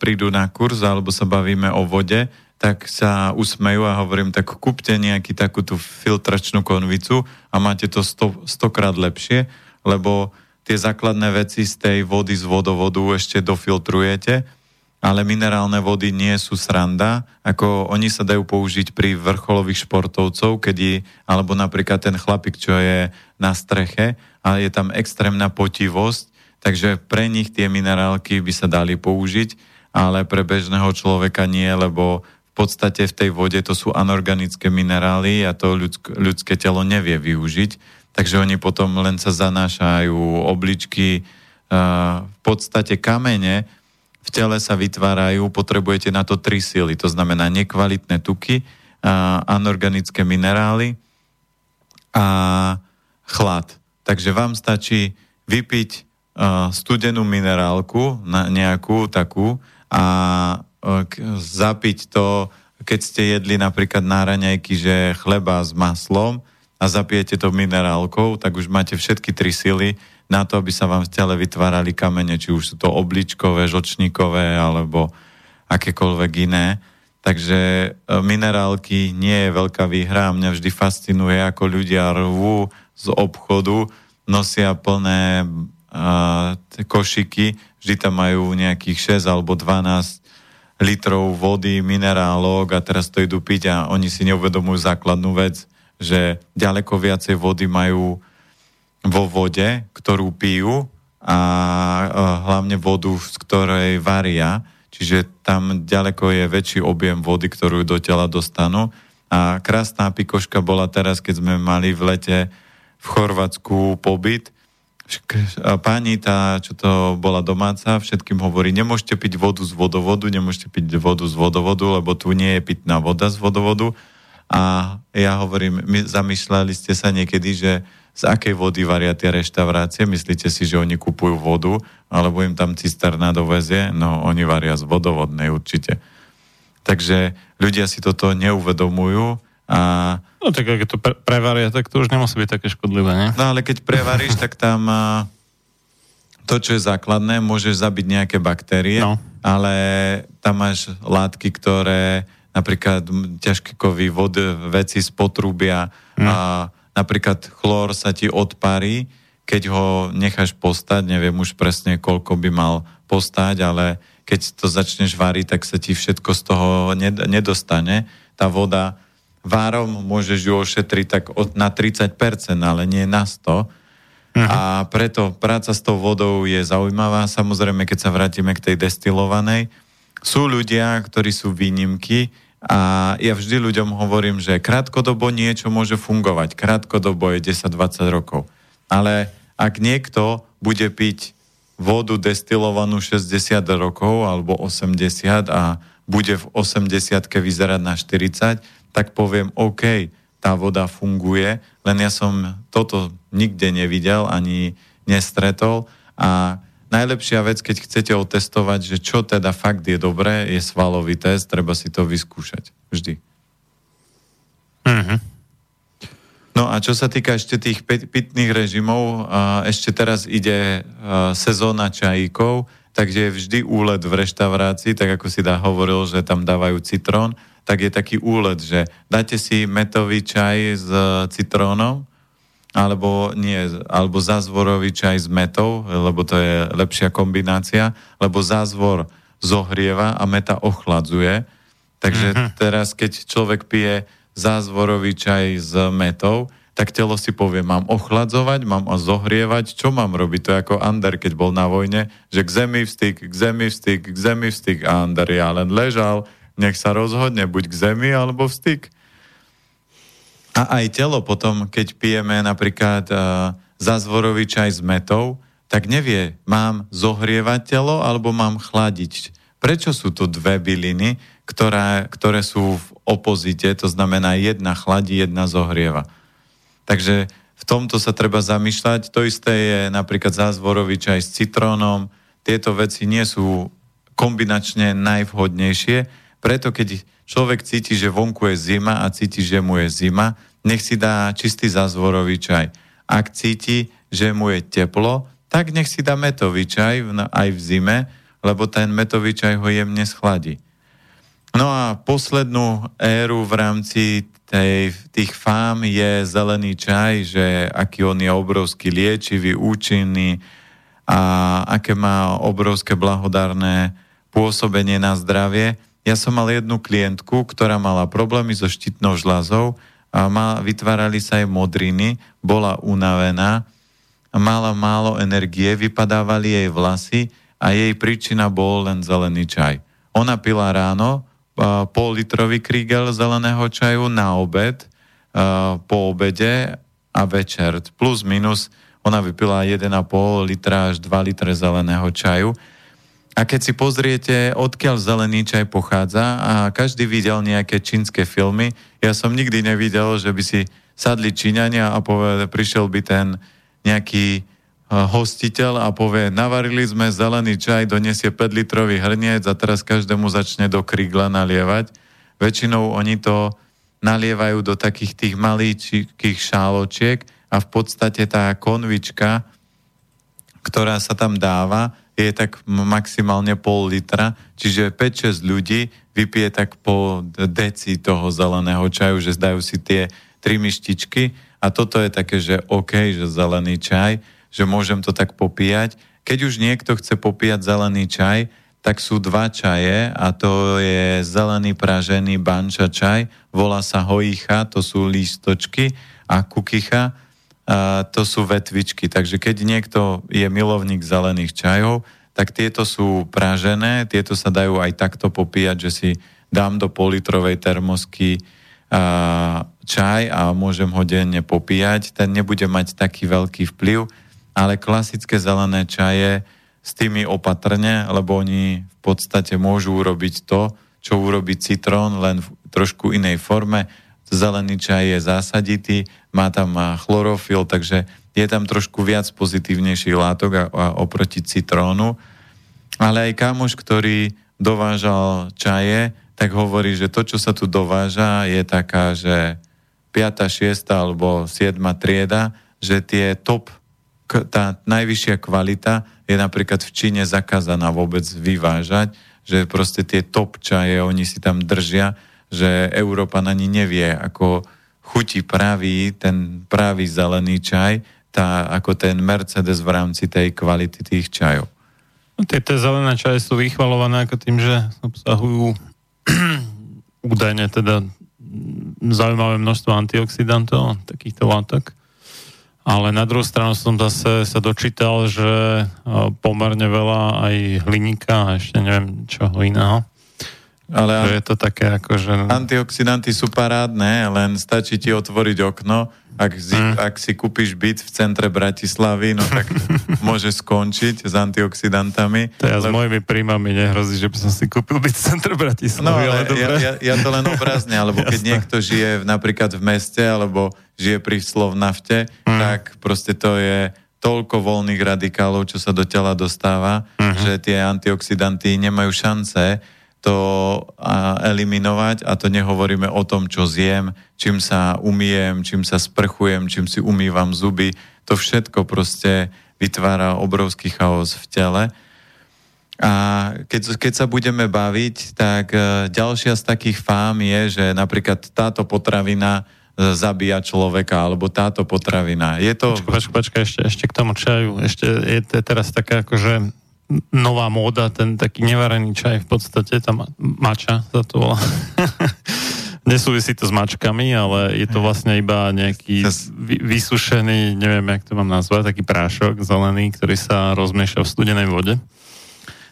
prídu na kurz alebo sa bavíme o vode, tak sa usmejú a hovorím, tak kúpte nejaký takú tú filtračnú konvicu a máte to sto, stokrát lepšie, lebo tie základné veci z tej vody z vodovodu ešte dofiltrujete, ale minerálne vody nie sú sranda, ako oni sa dajú použiť pri vrcholových športovcov, keď alebo napríklad ten chlapík, čo je na streche a je tam extrémna potivosť, takže pre nich tie minerálky by sa dali použiť, ale pre bežného človeka nie, lebo v podstate v tej vode to sú anorganické minerály a to ľudsk- ľudské telo nevie využiť, takže oni potom len sa zanášajú obličky, v podstate kamene, v tele sa vytvárajú, potrebujete na to tri sily, to znamená nekvalitné tuky, anorganické minerály a chlad. Takže vám stačí vypiť studenú minerálku, nejakú takú, a zapiť to, keď ste jedli napríklad na raňajky, že chleba s maslom a zapijete to minerálkou, tak už máte všetky tri sily na to, aby sa vám v tele vytvárali kamene, či už sú to obličkové, žočníkové alebo akékoľvek iné. Takže e, minerálky nie je veľká výhra mňa vždy fascinuje, ako ľudia rvú z obchodu, nosia plné uh, košiky, vždy tam majú nejakých 6 alebo 12 litrov vody, minerálok a teraz to idú piť a oni si neuvedomujú základnú vec, že ďaleko viacej vody majú vo vode, ktorú pijú, a hlavne vodu, z ktorej varia, čiže tam ďaleko je väčší objem vody, ktorú do tela dostanú. A krásna pikoška bola teraz, keď sme mali v lete v Chorvátsku pobyt. Pani tá, čo to bola domáca, všetkým hovorí, nemôžete piť vodu z vodovodu, nemôžete piť vodu z vodovodu, lebo tu nie je pitná voda z vodovodu. A ja hovorím, my zamýšľali ste sa niekedy, že z akej vody varia tie reštaurácie? Myslíte si, že oni kupujú vodu, alebo im tam cisterna dovezie? No, oni varia z vodovodnej určite. Takže ľudia si toto neuvedomujú a... No tak ak to pre- prevaria, tak to už nemusí byť také škodlivé, ne? No ale keď prevaríš, tak tam to, čo je základné, môžeš zabiť nejaké baktérie, no. ale tam máš látky, ktoré napríklad ťažké kovy, vody, veci z potrubia mm. a napríklad chlór sa ti odparí, keď ho necháš postať, neviem už presne, koľko by mal postať, ale keď to začneš variť, tak sa ti všetko z toho nedostane. Tá voda várom môžeš ju ošetriť tak na 30%, ale nie na 100%. Uh-huh. A preto práca s tou vodou je zaujímavá. Samozrejme, keď sa vrátime k tej destilovanej, sú ľudia, ktorí sú výnimky a ja vždy ľuďom hovorím, že krátkodobo niečo môže fungovať. Krátkodobo je 10-20 rokov. Ale ak niekto bude piť vodu destilovanú 60 rokov alebo 80 a bude v 80 vyzerať na 40, tak poviem, OK, tá voda funguje, len ja som toto nikde nevidel ani nestretol a najlepšia vec, keď chcete otestovať, že čo teda fakt je dobré, je svalový test, treba si to vyskúšať. Vždy. Mm-hmm. No a čo sa týka ešte tých pitných režimov, ešte teraz ide sezóna čajíkov, takže je vždy úlet v reštaurácii, tak ako si dá hovoril, že tam dávajú citrón, tak je taký úlet, že dáte si metový čaj s citrónom, alebo nie, alebo zázvorový čaj s metou, lebo to je lepšia kombinácia, lebo zázvor zohrieva a meta ochladzuje. Takže mm-hmm. teraz, keď človek pije zázvorový čaj s metou, tak telo si povie, mám ochladzovať, mám zohrievať, čo mám robiť? To je ako Ander, keď bol na vojne, že k zemi vstyk, k zemi vstyk, k zemi vstyk a Ander ja len ležal, nech sa rozhodne, buď k zemi alebo v styk. A aj telo potom, keď pijeme napríklad uh, zázvorový čaj s metou, tak nevie, mám zohrievať telo alebo mám chladiť. Prečo sú tu dve byliny, ktoré, ktoré sú v opozite, to znamená jedna chladí, jedna zohrieva. Takže v tomto sa treba zamýšľať. To isté je napríklad zázvorový čaj s citrónom. Tieto veci nie sú kombinačne najvhodnejšie, preto keď človek cíti, že vonku je zima a cíti, že mu je zima, nech si dá čistý zázvorový čaj. Ak cíti, že mu je teplo, tak nech si dá metový čaj aj v zime, lebo ten metový čaj ho jemne schladí. No a poslednú éru v rámci tej, tých fám je zelený čaj, že aký on je obrovský liečivý, účinný a aké má obrovské blahodárne pôsobenie na zdravie. Ja som mal jednu klientku, ktorá mala problémy so štítnou žľazou a mal, vytvárali sa jej modriny, bola unavená, mala málo energie, vypadávali jej vlasy a jej príčina bol len zelený čaj. Ona pila ráno pol litrový krígel zeleného čaju na obed, po obede a večer. Plus minus ona vypila 1,5 litra až 2 litre zeleného čaju a keď si pozriete, odkiaľ zelený čaj pochádza a každý videl nejaké čínske filmy, ja som nikdy nevidel, že by si sadli Číňania a povede, prišiel by ten nejaký eh, hostiteľ a povie, navarili sme zelený čaj, donesie 5 litrový hrniec a teraz každému začne do krigla nalievať. Väčšinou oni to nalievajú do takých tých malých šáločiek a v podstate tá konvička, ktorá sa tam dáva, je tak maximálne pol litra, čiže 5-6 ľudí vypije tak po deci toho zeleného čaju, že zdajú si tie tri myštičky a toto je také, že OK, že zelený čaj, že môžem to tak popíjať. Keď už niekto chce popíjať zelený čaj, tak sú dva čaje a to je zelený pražený banča čaj, volá sa hojicha, to sú lístočky a kukicha, to sú vetvičky. Takže keď niekto je milovník zelených čajov, tak tieto sú pražené, tieto sa dajú aj takto popíjať, že si dám do politrovej termosky čaj a môžem ho denne popíjať. Ten nebude mať taký veľký vplyv, ale klasické zelené čaje s tými opatrne, lebo oni v podstate môžu urobiť to, čo urobí citrón, len v trošku inej forme. Zelený čaj je zásaditý, má tam chlorofil, takže je tam trošku viac pozitívnejších látok a, a oproti citrónu. Ale aj kamoš, ktorý dovážal čaje, tak hovorí, že to, čo sa tu dováža, je taká, že 5., 6. alebo 7. trieda, že tie top, tá najvyššia kvalita je napríklad v Číne zakázaná vôbec vyvážať, že proste tie top čaje oni si tam držia, že Európa na ní nevie, ako chutí pravý, ten pravý zelený čaj, tá, ako ten Mercedes v rámci tej kvality tých čajov. No, tie, tie zelené čaje sú vychvalované ako tým, že obsahujú (clears throat) údajne teda zaujímavé množstvo antioxidantov, takýchto látok. Ale na druhú stranu som zase sa dočítal, že pomerne veľa aj hliníka a ešte neviem čoho iného. Ale že je to také ako, že... Antioxidanty sú parádne, len stačí ti otvoriť okno ak si, mm. ak si kúpiš byt v centre Bratislavy, no tak (laughs) môže skončiť s antioxidantami. To ja lebo... s mojimi príjmami nehrozí, že by som si kúpil byt v centre Bratislavy. No ale, ale ja, ja, ja to len obrazne, alebo keď niekto žije v, napríklad v meste, alebo žije pri slov nafte, mm. tak proste to je toľko voľných radikálov, čo sa do tela dostáva, mm-hmm. že tie antioxidanty nemajú šance to eliminovať a to nehovoríme o tom, čo zjem, čím sa umiem, čím sa sprchujem, čím si umývam zuby. To všetko proste vytvára obrovský chaos v tele. A keď, keď sa budeme baviť, tak e, ďalšia z takých fám je, že napríklad táto potravina e, zabíja človeka, alebo táto potravina. Je to... Počkaj, počkaj ešte, ešte k tomu čaju. Ešte je teraz taká akože nová móda, ten taký nevarený čaj v podstate, tá mača sa to volá. (laughs) Nesúvisí to s mačkami, ale je to vlastne iba nejaký vysušený, neviem, jak to mám nazvať, taký prášok zelený, ktorý sa rozmieša v studenej vode.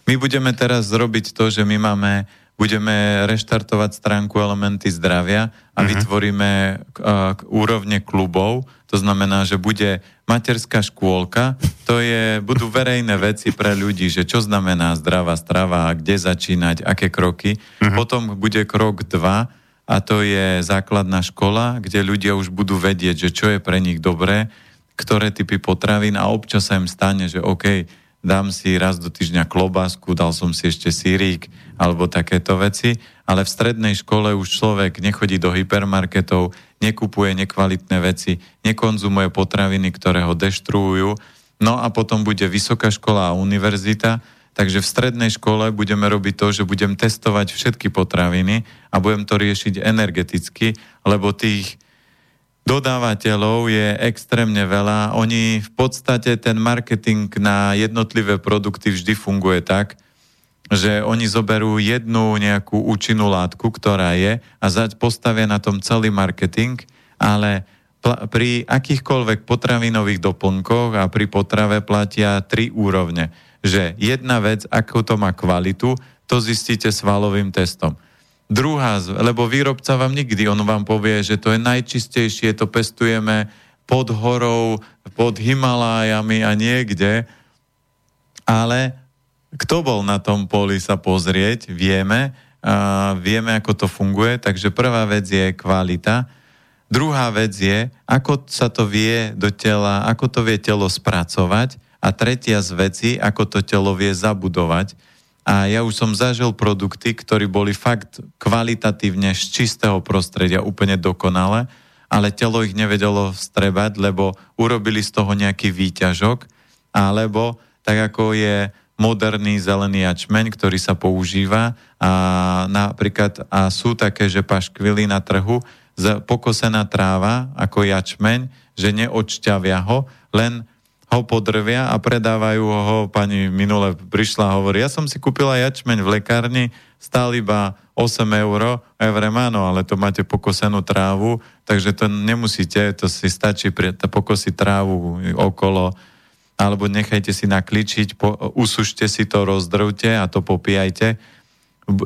My budeme teraz zrobiť to, že my máme budeme reštartovať stránku Elementy zdravia a uh-huh. vytvoríme uh, úrovne klubov. To znamená, že bude materská škôlka, to je, budú verejné veci pre ľudí, že čo znamená zdravá strava, kde začínať, aké kroky. Uh-huh. Potom bude krok 2 a to je základná škola, kde ľudia už budú vedieť, že čo je pre nich dobré, ktoré typy potravín a občas sa im stane, že OK, dám si raz do týždňa klobásku, dal som si ešte sírík alebo takéto veci, ale v strednej škole už človek nechodí do hypermarketov, nekupuje nekvalitné veci, nekonzumuje potraviny, ktoré ho deštruujú. No a potom bude vysoká škola a univerzita, takže v strednej škole budeme robiť to, že budem testovať všetky potraviny a budem to riešiť energeticky, lebo tých dodávateľov je extrémne veľa. Oni v podstate ten marketing na jednotlivé produkty vždy funguje tak, že oni zoberú jednu nejakú účinnú látku, ktorá je a postavia na tom celý marketing, ale pri akýchkoľvek potravinových doplnkoch a pri potrave platia tri úrovne. Že jedna vec, ako to má kvalitu, to zistíte svalovým testom. Druhá, lebo výrobca vám nikdy, on vám povie, že to je najčistejšie, to pestujeme pod horou, pod Himalájami a niekde, ale kto bol na tom poli sa pozrieť, vieme, a vieme, ako to funguje, takže prvá vec je kvalita, druhá vec je, ako sa to vie do tela, ako to vie telo spracovať. A tretia z veci, ako to telo vie zabudovať. A ja už som zažil produkty, ktorí boli fakt kvalitatívne z čistého prostredia úplne dokonale, ale telo ich nevedelo vstrebať, lebo urobili z toho nejaký výťažok, alebo tak ako je moderný zelený jačmeň, ktorý sa používa a napríklad a sú také, že paškvily na trhu, pokosená tráva ako jačmeň, že neodšťavia ho, len ho podrvia a predávajú ho, pani minule prišla a hovorí, ja som si kúpila jačmeň v lekárni, stál iba 8 eur, evremano, ale to máte pokosenú trávu, takže to nemusíte, to si stačí pre, pokosiť trávu okolo, alebo nechajte si nakličiť, po, usušte si to, rozdrvte a to popíjajte.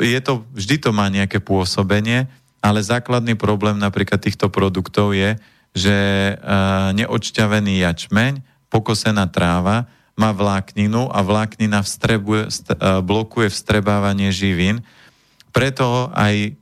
Je to, vždy to má nejaké pôsobenie, ale základný problém napríklad týchto produktov je, že uh, neodšťavený jačmeň, pokosená tráva, má vlákninu a vláknina vstrebuje, st- uh, blokuje vstrebávanie živín. Preto aj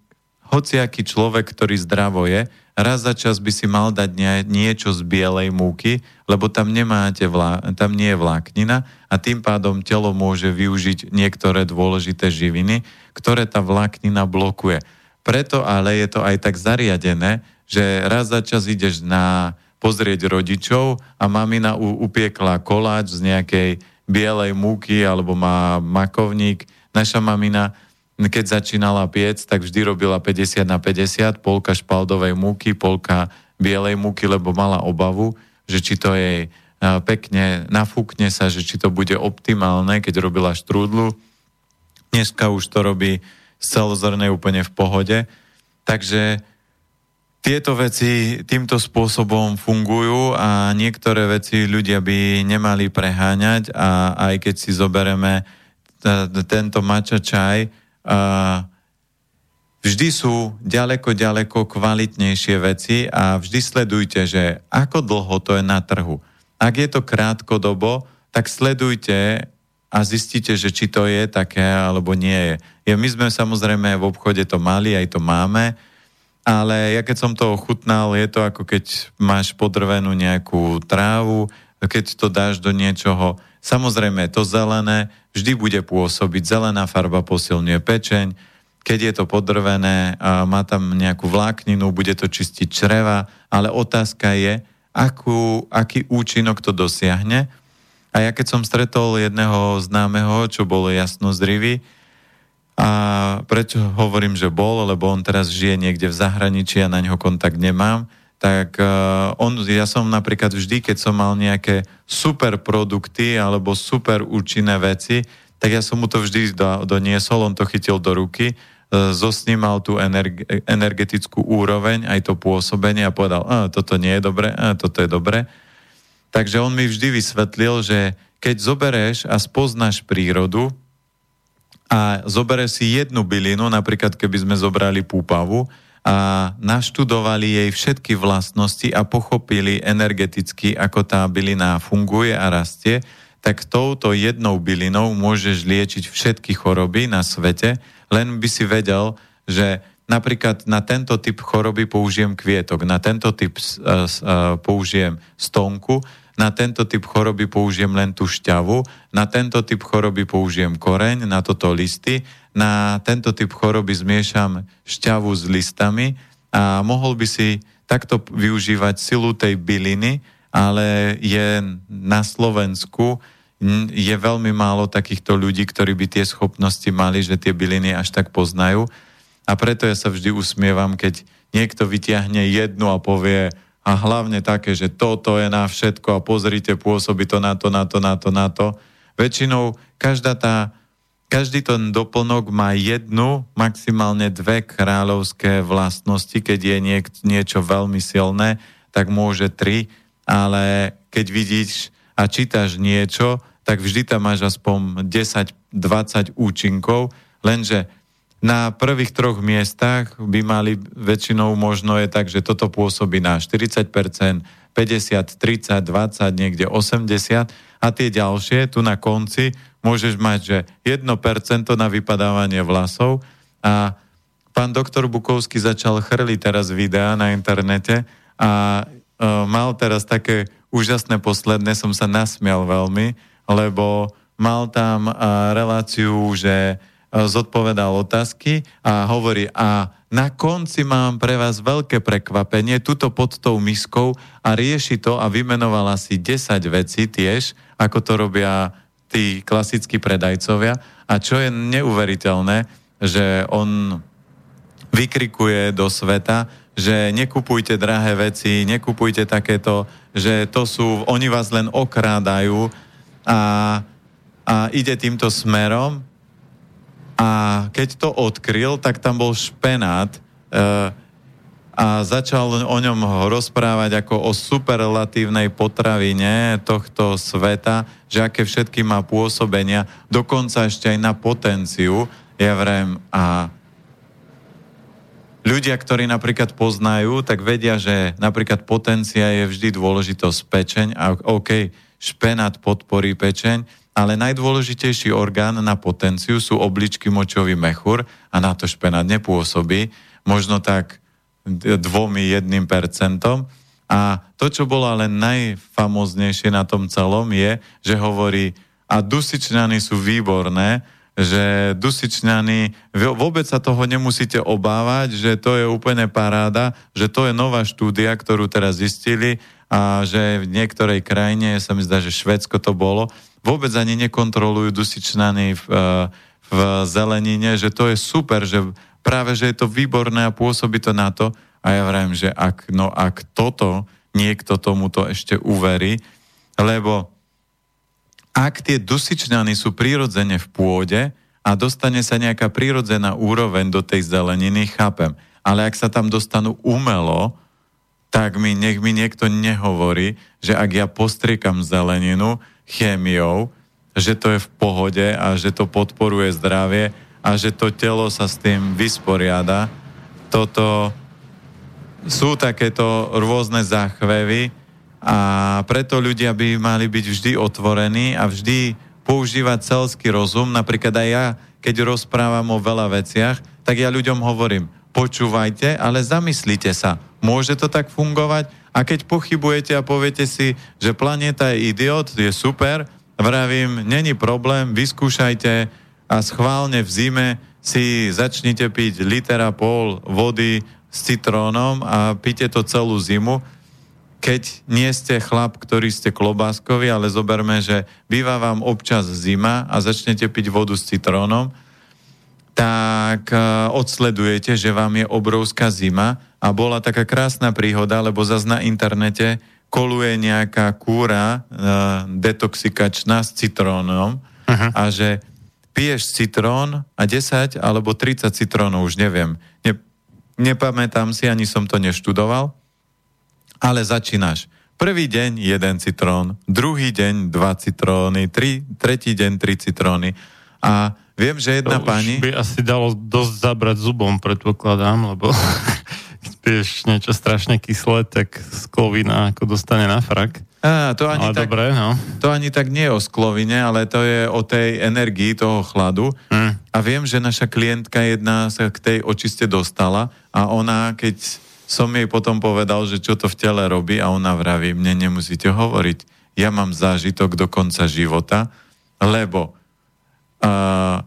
hociaký človek, ktorý zdravo je, raz za čas by si mal dať nie, niečo z bielej múky, lebo tam, nemáte vlá, tam nie je vláknina a tým pádom telo môže využiť niektoré dôležité živiny, ktoré tá vláknina blokuje. Preto ale je to aj tak zariadené, že raz za čas ideš na pozrieť rodičov a mamina upiekla koláč z nejakej bielej múky alebo má makovník. Naša mamina, keď začínala piec, tak vždy robila 50 na 50, polka špaldovej múky, polka bielej múky, lebo mala obavu, že či to jej pekne nafúkne sa, že či to bude optimálne, keď robila štrúdlu. Dneska už to robí z celozrnej úplne v pohode. Takže tieto veci týmto spôsobom fungujú a niektoré veci ľudia by nemali preháňať a aj keď si zobereme tento mača čaj, vždy sú ďaleko, ďaleko kvalitnejšie veci a vždy sledujte, že ako dlho to je na trhu. Ak je to krátkodobo, tak sledujte a zistíte, že či to je také alebo nie je. My sme samozrejme v obchode to mali, aj to máme, ale ja keď som to ochutnal, je to ako keď máš podrvenú nejakú trávu, keď to dáš do niečoho, samozrejme to zelené vždy bude pôsobiť, zelená farba posilňuje pečeň, keď je to podrvené, má tam nejakú vlákninu, bude to čistiť čreva, ale otázka je, akú, aký účinok to dosiahne. A ja keď som stretol jedného známeho, čo bolo jasno zrivý, a prečo hovorím, že bol, lebo on teraz žije niekde v zahraničí a na neho kontakt nemám, tak uh, on, ja som napríklad vždy, keď som mal nejaké super produkty alebo super účinné veci, tak ja som mu to vždy do, doniesol, on to chytil do ruky, uh, zosnímal tú energe, energetickú úroveň, aj to pôsobenie a povedal, a, toto nie je dobre, a, toto je dobre. Takže on mi vždy vysvetlil, že keď zobereš a spoznáš prírodu, a zobere si jednu bylinu, napríklad keby sme zobrali púpavu a naštudovali jej všetky vlastnosti a pochopili energeticky, ako tá bylina funguje a rastie, tak touto jednou bylinou môžeš liečiť všetky choroby na svete, len by si vedel, že napríklad na tento typ choroby použijem kvietok, na tento typ uh, použijem stonku, na tento typ choroby použijem len tú šťavu, na tento typ choroby použijem koreň, na toto listy, na tento typ choroby zmiešam šťavu s listami a mohol by si takto využívať silu tej byliny, ale je na Slovensku je veľmi málo takýchto ľudí, ktorí by tie schopnosti mali, že tie byliny až tak poznajú. A preto ja sa vždy usmievam, keď niekto vyťahne jednu a povie, a hlavne také, že toto je na všetko a pozrite, pôsobí to na to, na to, na to, na to. Väčšinou každá tá, každý ten doplnok má jednu, maximálne dve kráľovské vlastnosti, keď je niek, niečo veľmi silné, tak môže tri, ale keď vidíš a čítaš niečo, tak vždy tam máš aspoň 10-20 účinkov, lenže na prvých troch miestach by mali väčšinou možno je tak, že toto pôsobí na 40%, 50, 30, 20, niekde 80 a tie ďalšie tu na konci môžeš mať, že 1% na vypadávanie vlasov. A pán doktor Bukovský začal chrliť teraz videá na internete a uh, mal teraz také úžasné posledné, som sa nasmial veľmi, lebo mal tam uh, reláciu, že zodpovedal otázky a hovorí, a na konci mám pre vás veľké prekvapenie, tuto pod tou miskou a rieši to a vymenovala si 10 vecí tiež, ako to robia tí klasickí predajcovia. A čo je neuveriteľné, že on vykrikuje do sveta, že nekupujte drahé veci, nekupujte takéto, že to sú, oni vás len okrádajú a, a ide týmto smerom a keď to odkryl, tak tam bol špenát e, a začal o ňom rozprávať ako o superlatívnej potravine tohto sveta, že aké všetky má pôsobenia, dokonca ešte aj na potenciu. Ja vrem, a ľudia, ktorí napríklad poznajú, tak vedia, že napríklad potencia je vždy dôležitosť pečeň a OK, špenát podporí pečeň, ale najdôležitejší orgán na potenciu sú obličky močový mechúr a na to špenát nepôsobí, možno tak dvomi, jedným percentom. A to, čo bolo ale najfamoznejšie na tom celom je, že hovorí, a dusičňany sú výborné, že dusičňany, vôbec sa toho nemusíte obávať, že to je úplne paráda, že to je nová štúdia, ktorú teraz zistili a že v niektorej krajine, sa mi zdá, že Švedsko to bolo, vôbec ani nekontrolujú dusičnany v, eh, v zelenine, že to je super, že práve, že je to výborné a pôsobí to na to. A ja vravím, že ak, no, ak toto niekto tomuto ešte uverí, lebo ak tie dusičnany sú prirodzene v pôde a dostane sa nejaká prírodzená úroveň do tej zeleniny, chápem. Ale ak sa tam dostanú umelo, tak mi, nech mi niekto nehovorí, že ak ja postriekam zeleninu, chémiou, že to je v pohode a že to podporuje zdravie a že to telo sa s tým vysporiada. Toto sú takéto rôzne záchvevy a preto ľudia by mali byť vždy otvorení a vždy používať celský rozum. Napríklad aj ja, keď rozprávam o veľa veciach, tak ja ľuďom hovorím, počúvajte, ale zamyslite sa. Môže to tak fungovať? A keď pochybujete a poviete si, že planéta je idiot, je super, vravím, není problém, vyskúšajte a schválne v zime si začnite piť litera pol vody s citrónom a píte to celú zimu. Keď nie ste chlap, ktorý ste klobáskovi, ale zoberme, že býva vám občas zima a začnete piť vodu s citrónom, tak eh, odsledujete, že vám je obrovská zima a bola taká krásna príhoda, lebo zase na internete koluje nejaká kúra uh, detoxikačná s citrónom uh-huh. a že piješ citrón a 10 alebo 30 citrónov, už neviem. Ne, nepamätám si, ani som to neštudoval, ale začínaš. Prvý deň jeden citrón, druhý deň dva citróny, tri, tretí deň tri citróny a viem, že jedna to pani... by asi dalo dosť zabrať zubom, predpokladám, lebo (laughs) vieš niečo strašne kyslé, tak sklovina ako dostane na frak. Á, to ani ale tak, dobré, no. To ani tak nie je o sklovine, ale to je o tej energii toho chladu. Mm. A viem, že naša klientka jedna sa k tej očiste dostala a ona, keď som jej potom povedal, že čo to v tele robí a ona vraví, mne nemusíte hovoriť. Ja mám zážitok do konca života, lebo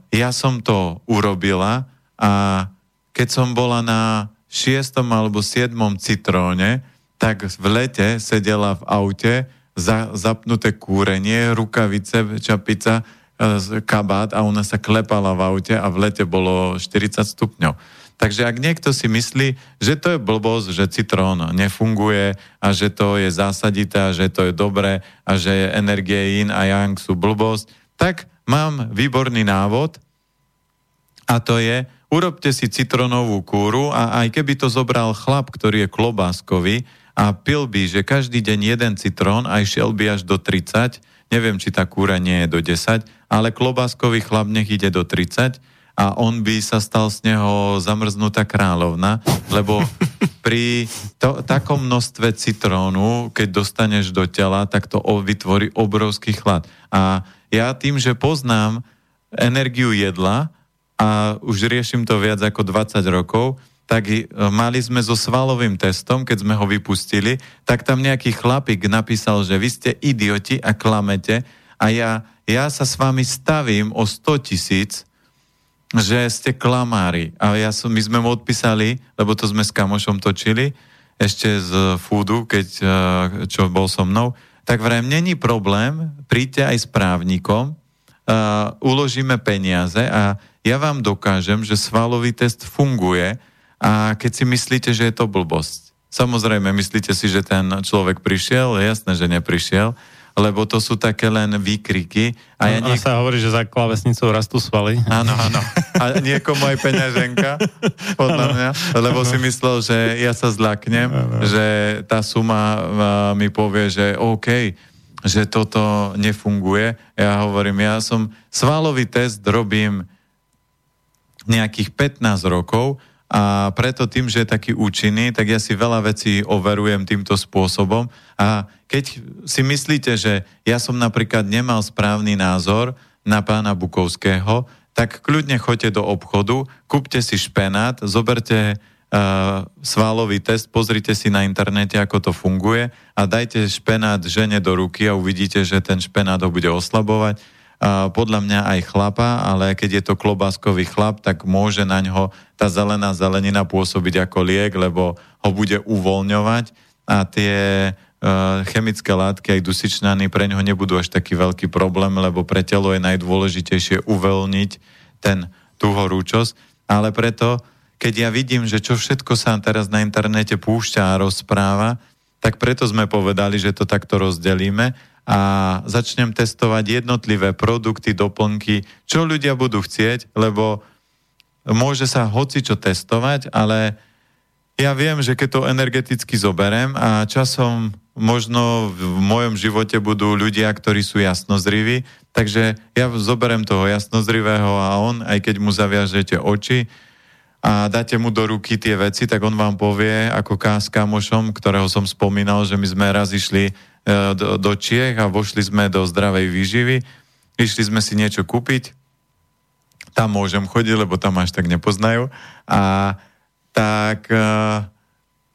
ja som to urobila a keď som bola na šiestom alebo siedmom citróne, tak v lete sedela v aute, za, zapnuté kúrenie, rukavice, čapica, e, kabát a ona sa klepala v aute a v lete bolo 40 stupňov. Takže ak niekto si myslí, že to je blbosť, že citrón nefunguje a že to je zásadité a že to je dobré a že energie yin a yang sú blbosť, tak mám výborný návod a to je, urobte si citronovú kúru a aj keby to zobral chlap, ktorý je klobáskový a pil by, že každý deň jeden citrón a išiel by až do 30, neviem, či tá kúra nie je do 10, ale klobáskový chlap nech ide do 30 a on by sa stal z neho zamrznutá kráľovna, lebo (laughs) pri to, takom množstve citrónu, keď dostaneš do tela, tak to vytvorí obrovský chlad. A ja tým, že poznám energiu jedla, a už riešim to viac ako 20 rokov, tak mali sme so svalovým testom, keď sme ho vypustili, tak tam nejaký chlapík napísal, že vy ste idioti a klamete a ja, ja sa s vami stavím o 100 tisíc, že ste klamári. A ja som, my sme mu odpísali, lebo to sme s kamošom točili, ešte z foodu, keď, eh, čo bol so mnou, tak vrajím, není problém, príďte aj s právnikom, uh, uložíme peniaze a ja vám dokážem, že svalový test funguje a keď si myslíte, že je to blbosť. Samozrejme, myslíte si, že ten človek prišiel? Jasné, že neprišiel lebo to sú také len výkriky. A ja niek- sa hovorí, že za klavesnicou rastú svaly. Áno, áno. A niekomu aj peňaženka, podľa mňa, lebo si myslel, že ja sa zlaknem, že tá suma mi povie, že OK, že toto nefunguje. Ja hovorím, ja som svalový test robím nejakých 15 rokov a preto tým, že je taký účinný, tak ja si veľa vecí overujem týmto spôsobom. A keď si myslíte, že ja som napríklad nemal správny názor na pána Bukovského, tak kľudne choďte do obchodu, kúpte si špenát, zoberte uh, svalový test, pozrite si na internete, ako to funguje a dajte špenát žene do ruky a uvidíte, že ten špenát ho bude oslabovať podľa mňa aj chlapa, ale keď je to klobáskový chlap, tak môže na ňo tá zelená zelenina pôsobiť ako liek, lebo ho bude uvoľňovať a tie uh, chemické látky, aj dusičnany, pre ňoho nebudú až taký veľký problém, lebo pre telo je najdôležitejšie uvoľniť ten, tú horúčosť, ale preto, keď ja vidím, že čo všetko sa teraz na internete púšťa a rozpráva, tak preto sme povedali, že to takto rozdelíme a začnem testovať jednotlivé produkty, doplnky, čo ľudia budú chcieť, lebo môže sa hoci čo testovať, ale ja viem, že keď to energeticky zoberem a časom možno v mojom živote budú ľudia, ktorí sú jasnozriví, takže ja zoberem toho jasnozrivého a on, aj keď mu zaviažete oči a dáte mu do ruky tie veci, tak on vám povie, ako s kamošom, ktorého som spomínal, že my sme raz išli do, do Čiech a vošli sme do zdravej výživy. Išli sme si niečo kúpiť. Tam môžem chodiť, lebo tam až tak nepoznajú. A tak uh,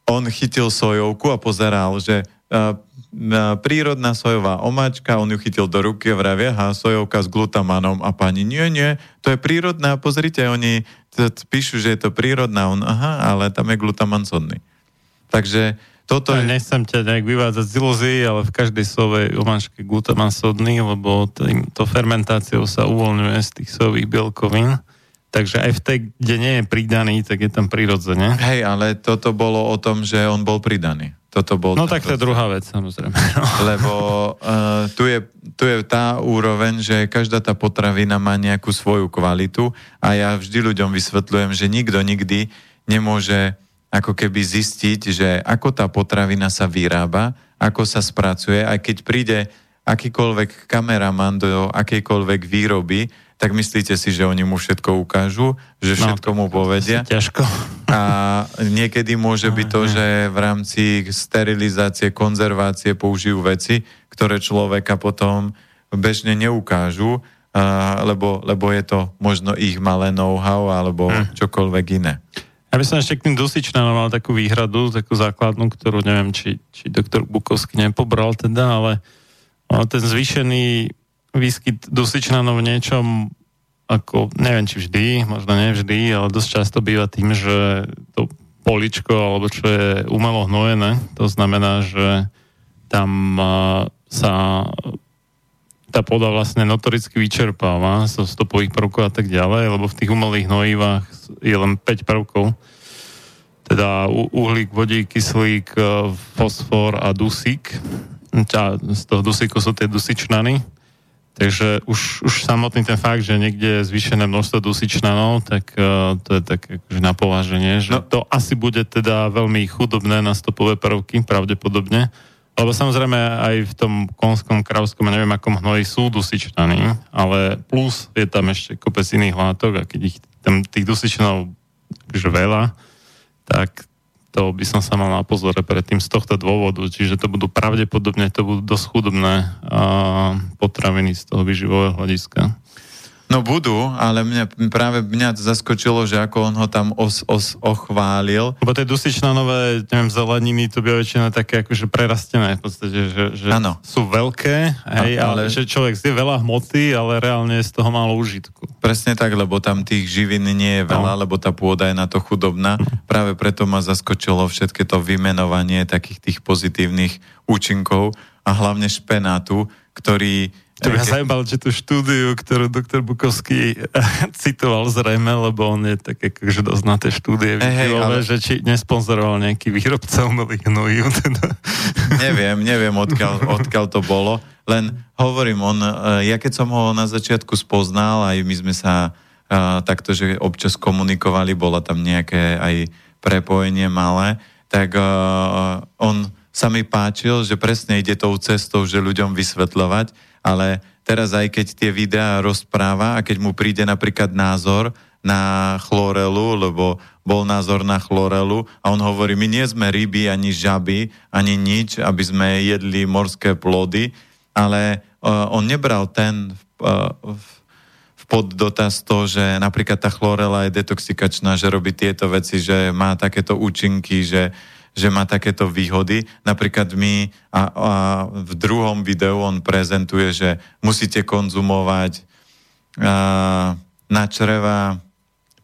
on chytil sojovku a pozeral, že uh, prírodná sojová omáčka, on ju chytil do ruky a vravie, ha, sojovka s glutamanom a pani, nie, nie, to je prírodná, pozrite, oni píšu, že je to prírodná, on, aha, ale tam je glutaman sodný. Takže toto je... Nechcem ťa nejak vyvádzať z ilúzií, ale v každej sovej omáčke glutaman sodný, lebo tým, to fermentáciou sa uvoľňuje z tých sových bielkovín. Takže aj v tej, kde nie je pridaný, tak je tam prirodzene. Hej, ale toto bolo o tom, že on bol pridaný. Toto bol no tak to je druhá vec, samozrejme. (laughs) Lebo uh, tu, je, tu je tá úroveň, že každá tá potravina má nejakú svoju kvalitu a ja vždy ľuďom vysvetľujem, že nikto nikdy nemôže ako keby zistiť, že ako tá potravina sa vyrába, ako sa spracuje, aj keď príde akýkoľvek kameraman do akejkoľvek výroby, tak myslíte si, že oni mu všetko ukážu, že no, všetko no, mu povedia. Ťažko. A niekedy môže byť to, že v rámci sterilizácie, konzervácie použijú veci, ktoré človeka potom bežne neukážu, lebo, lebo je to možno ich malé know-how alebo hm. čokoľvek iné. Ja by som ešte k tým dusičnanom mal takú výhradu, takú základnú, ktorú neviem, či, či doktor Bukovský nepobral teda, ale, ten zvýšený výskyt dusičnanov v niečom ako, neviem či vždy, možno nevždy, ale dosť často býva tým, že to poličko, alebo čo je umelo hnojené, to znamená, že tam sa tá pôda vlastne notoricky vyčerpáva zo stopových prvkov a tak ďalej, lebo v tých umelých hnojivách je len 5 prvkov, teda uhlík, vodík, kyslík, e, fosfor a dusík. Z toho dusíku sú tie dusičnany. Takže už, už samotný ten fakt, že niekde je zvýšené množstvo dusičnanov, tak uh, to je tak akože na pováženie, že no. to asi bude teda veľmi chudobné na stopové prvky, pravdepodobne. Lebo samozrejme aj v tom konskom, kravskom, neviem akom hnoji sú dusičnany, ale plus je tam ešte kopec iných látok a keď ich tam tých dusičnanov že veľa, tak to by som sa mal na pozore predtým z tohto dôvodu, čiže to budú pravdepodobne, to budú dosť chudobné uh, potraviny z toho vyživového hľadiska. No budú, ale mňa, práve mňa zaskočilo, že ako on ho tam os, os, ochválil. Lebo tie dusičnanové, neviem, zeleniny, to by väčšina také akože prerastené v podstate, že, že sú veľké, hej, no, ale... ale že človek zje veľa hmoty, ale reálne je z toho málo užitku. Presne tak, lebo tam tých živín nie je veľa, no. lebo tá pôda je na to chudobná. (laughs) Práve preto ma zaskočilo všetké to vymenovanie takých tých pozitívnych účinkov a hlavne špenátu, ktorý To by ma zaujímalo, či tú štúdiu, ktorú doktor Bukovský citoval zrejme, lebo on je tak akože dosť na tie štúdie hey, hey, ale... že či nesponzoroval nejaký výrobca umelých hnojív. Teda. Neviem, neviem, odkiaľ, odkiaľ to bolo. Len hovorím, on, e, ja keď som ho na začiatku spoznal, aj my sme sa uh, takto, že občas komunikovali, bola tam nejaké aj prepojenie malé, tak uh, on sa mi páčil, že presne ide tou cestou, že ľuďom vysvetľovať, ale teraz aj keď tie videá rozpráva a keď mu príde napríklad názor na chlorelu, lebo bol názor na chlorelu a on hovorí, my nie sme ryby, ani žaby, ani nič, aby sme jedli morské plody, ale uh, on nebral ten uh, v poddotaz to, že napríklad tá chlorela je detoxikačná, že robí tieto veci, že má takéto účinky, že že má takéto výhody. Napríklad my a, a v druhom videu on prezentuje, že musíte konzumovať a, na čreva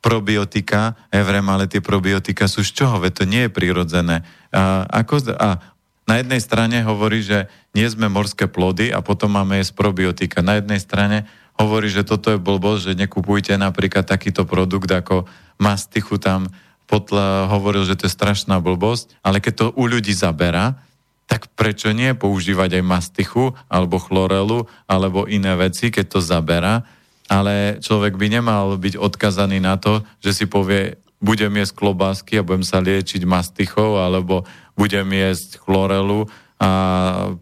probiotika. Evrem, ale tie probiotika sú z čoho? Veď to nie je prirodzené. A, ako, a na jednej strane hovorí, že nie sme morské plody a potom máme jesť probiotika. Na jednej strane hovorí, že toto je blbosť, že nekupujte napríklad takýto produkt ako mastichu tam potla, hovoril, že to je strašná blbosť, ale keď to u ľudí zabera, tak prečo nie používať aj mastichu, alebo chlorelu, alebo iné veci, keď to zabera, ale človek by nemal byť odkazaný na to, že si povie, budem jesť klobásky a budem sa liečiť mastichou, alebo budem jesť chlorelu a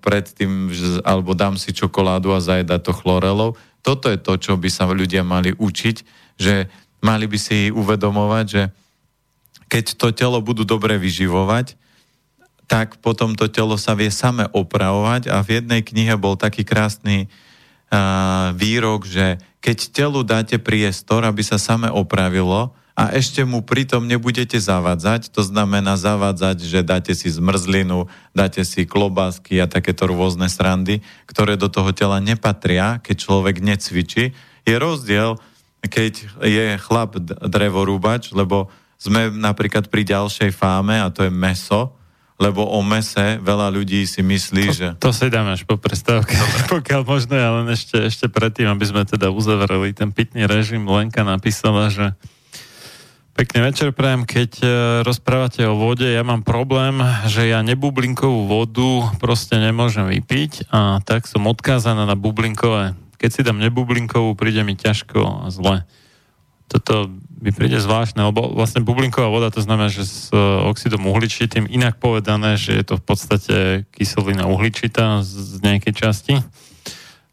predtým, alebo dám si čokoládu a zajedať to chlorelou. Toto je to, čo by sa ľudia mali učiť, že mali by si uvedomovať, že keď to telo budú dobre vyživovať, tak potom to telo sa vie same opravovať a v jednej knihe bol taký krásny uh, výrok, že keď telu dáte priestor, aby sa same opravilo a ešte mu pritom nebudete zavadzať, to znamená zavadzať, že dáte si zmrzlinu, dáte si klobásky a takéto rôzne srandy, ktoré do toho tela nepatria, keď človek necvičí. Je rozdiel, keď je chlap drevorúbač, lebo sme napríklad pri ďalšej fáme a to je meso, lebo o mese veľa ľudí si myslí, to, že... To si dáme až po prestávke, (laughs) pokiaľ možno, ale ešte, ešte predtým, aby sme teda uzavreli ten pitný režim, Lenka napísala, že Pekný večer, prajem. Keď e, rozprávate o vode, ja mám problém, že ja nebublinkovú vodu proste nemôžem vypiť a tak som odkázaná na bublinkové. Keď si dám nebublinkovú, príde mi ťažko a zle. Toto mi príde zvláštne, lebo vlastne bublinková voda to znamená, že s e, oxidom uhličitým, inak povedané, že je to v podstate kyselina uhličitá z nejakej časti,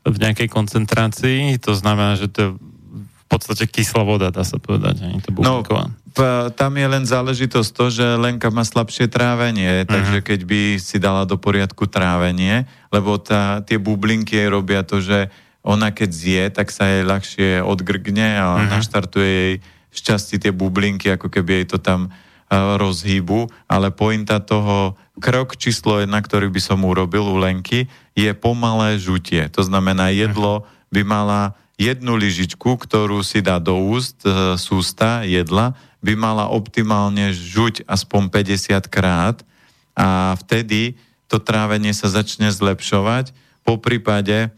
v nejakej koncentrácii, to znamená, že to je v podstate kyslá voda, dá sa povedať, ani to No, p- tam je len záležitosť to, že Lenka má slabšie trávenie, uh-huh. takže keď by si dala do poriadku trávenie, lebo tá, tie bublinky robia to, že ona keď zje, tak sa jej ľahšie odgrgne a uh-huh. naštartuje jej šťastí tie bublinky, ako keby jej to tam uh, rozhýbu, ale pointa toho, krok číslo jedna, ktorý by som urobil u Lenky, je pomalé žutie. To znamená, jedlo by mala jednu lyžičku, ktorú si dá do úst, uh, sústa, jedla, by mala optimálne žuť aspoň 50 krát a vtedy to trávenie sa začne zlepšovať. Po prípade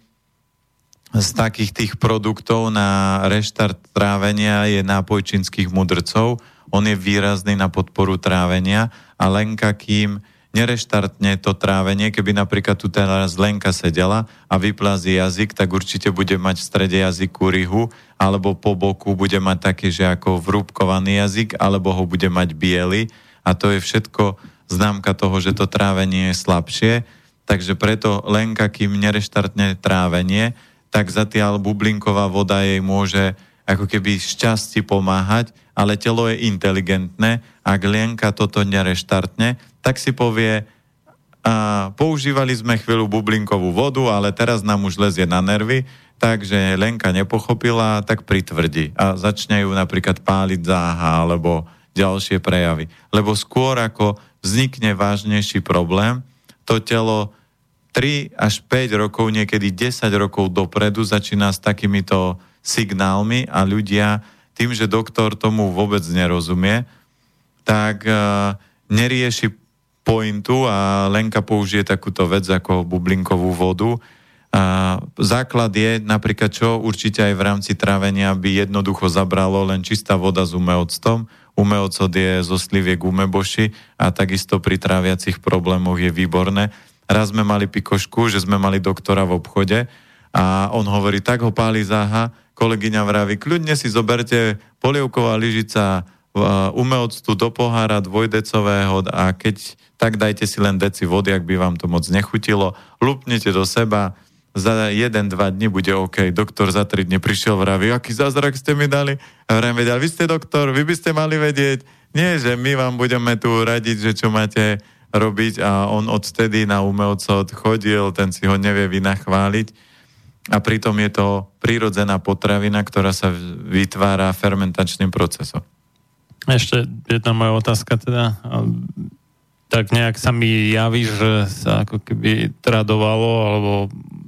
z takých tých produktov na reštart trávenia je nápoj čínskych mudrcov. On je výrazný na podporu trávenia a Lenka, kým nereštartne to trávenie, keby napríklad tu teraz Lenka sedela a vyplazí jazyk, tak určite bude mať v strede jazyku ryhu, alebo po boku bude mať taký, že ako vrúbkovaný jazyk, alebo ho bude mať biely. A to je všetko známka toho, že to trávenie je slabšie, takže preto Lenka, kým nereštartne trávenie, tak zatiaľ bublinková voda jej môže ako keby šťastí pomáhať, ale telo je inteligentné. Ak Lienka toto nereštartne, tak si povie, a používali sme chvíľu bublinkovú vodu, ale teraz nám už lezie na nervy, takže Lenka nepochopila, tak pritvrdí a začne ju napríklad páliť záha alebo ďalšie prejavy. Lebo skôr ako vznikne vážnejší problém, to telo 3 až 5 rokov, niekedy 10 rokov dopredu začína s takýmito signálmi a ľudia tým, že doktor tomu vôbec nerozumie, tak uh, nerieši pointu a Lenka použije takúto vec ako bublinkovú vodu A základ je napríklad, čo určite aj v rámci trávenia by jednoducho zabralo len čistá voda s umeoctom. Umeocot je zo sliviek umeboši a takisto pri tráviacich problémoch je výborné. Raz sme mali pikošku, že sme mali doktora v obchode a on hovorí, tak ho páli záha, kolegyňa vraví, kľudne si zoberte polievková lyžica umeoctu do pohára dvojdecového a keď tak dajte si len deci vody, ak by vám to moc nechutilo, lupnete do seba, za jeden, dva dní bude OK. Doktor za tri dni prišiel, vraví, aký zázrak ste mi dali? A vedel, vy ste doktor, vy by ste mali vedieť. Nie, že my vám budeme tu radiť, že čo máte robiť a on odtedy na umelcov chodil, ten si ho nevie vynachváliť. A pritom je to prírodzená potravina, ktorá sa vytvára fermentačným procesom. Ešte jedna moja otázka teda tak nejak sa mi javí, že sa ako keby tradovalo alebo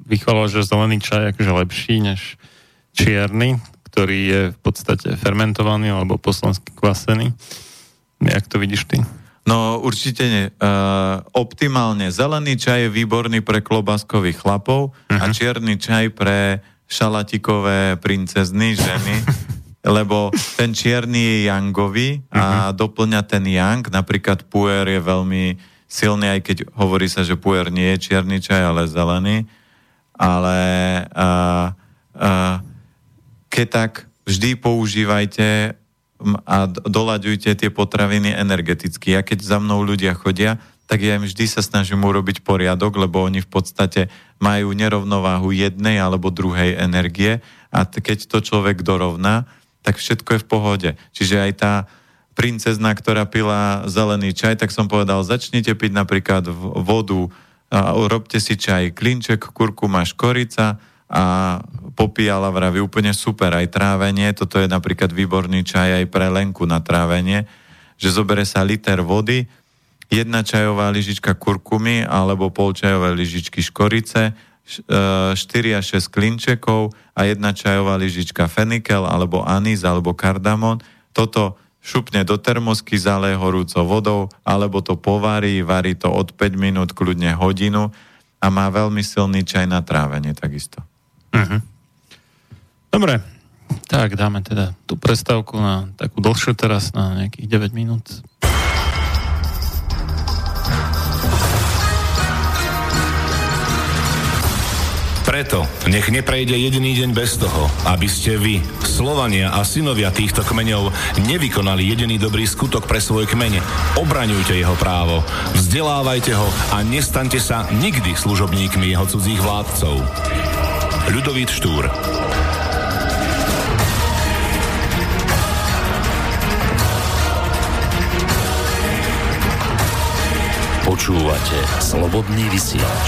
vychovalo, že zelený čaj je akože lepší než čierny, ktorý je v podstate fermentovaný alebo poslansky kvasený. Jak to vidíš ty? No určite nie. Uh, optimálne zelený čaj je výborný pre klobáskových chlapov uh-huh. a mhm. čierny čaj pre šalatikové princezny, ženy, (laughs) lebo ten čierny je yangový a uh-huh. doplňa ten yang. Napríklad puer je veľmi silný, aj keď hovorí sa, že puer nie je čierny čaj, ale zelený ale uh, uh, keď tak vždy používajte a doľaďujte tie potraviny energeticky. A keď za mnou ľudia chodia, tak ja im vždy sa snažím urobiť poriadok, lebo oni v podstate majú nerovnováhu jednej alebo druhej energie a keď to človek dorovná, tak všetko je v pohode. Čiže aj tá princezna, ktorá pila zelený čaj, tak som povedal, začnite piť napríklad vodu a robte si čaj klinček, kurkuma, škorica a popíjala vraví úplne super aj trávenie, toto je napríklad výborný čaj aj pre Lenku na trávenie, že zobere sa liter vody, jedna čajová lyžička kurkumy alebo polčajové lyžičky škorice, 4 až 6 klinčekov a jedna čajová lyžička fenikel alebo anís alebo kardamon. Toto šupne do termosky, zalé horúcou vodou, alebo to povarí, varí to od 5 minút, kľudne hodinu a má veľmi silný čaj na trávenie takisto. Uh-huh. Dobre, tak dáme teda tú prestávku na takú dlhšiu teraz, na nejakých 9 minút. Preto nech neprejde jediný deň bez toho, aby ste vy, Slovania a synovia týchto kmeňov, nevykonali jediný dobrý skutok pre svoj kmene. Obraňujte jeho právo, vzdelávajte ho a nestaňte sa nikdy služobníkmi jeho cudzích vládcov. Ľudovít Štúr Počúvate Slobodný vysielač.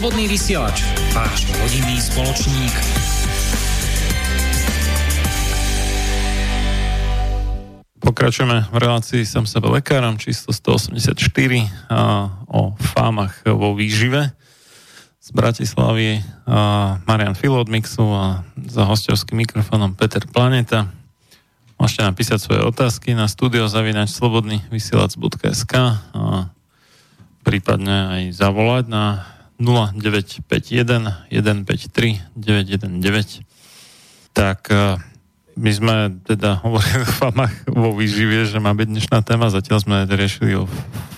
Slobodný vysielač, váš hodinný spoločník. Pokračujeme v relácii Sam sebe lekárom číslo 184 a, o fámach vo výžive z Bratislavy a Marian Filo od Mixu a za hostovským mikrofónom Peter Planeta. Môžete napísať svoje otázky na studio zavinač slobodný vysielac.sk a prípadne aj zavolať na 0951 153 919. Tak e, my sme teda (laughs) hovorili o famách vo výžive, že má byť dnešná téma, zatiaľ sme riešili o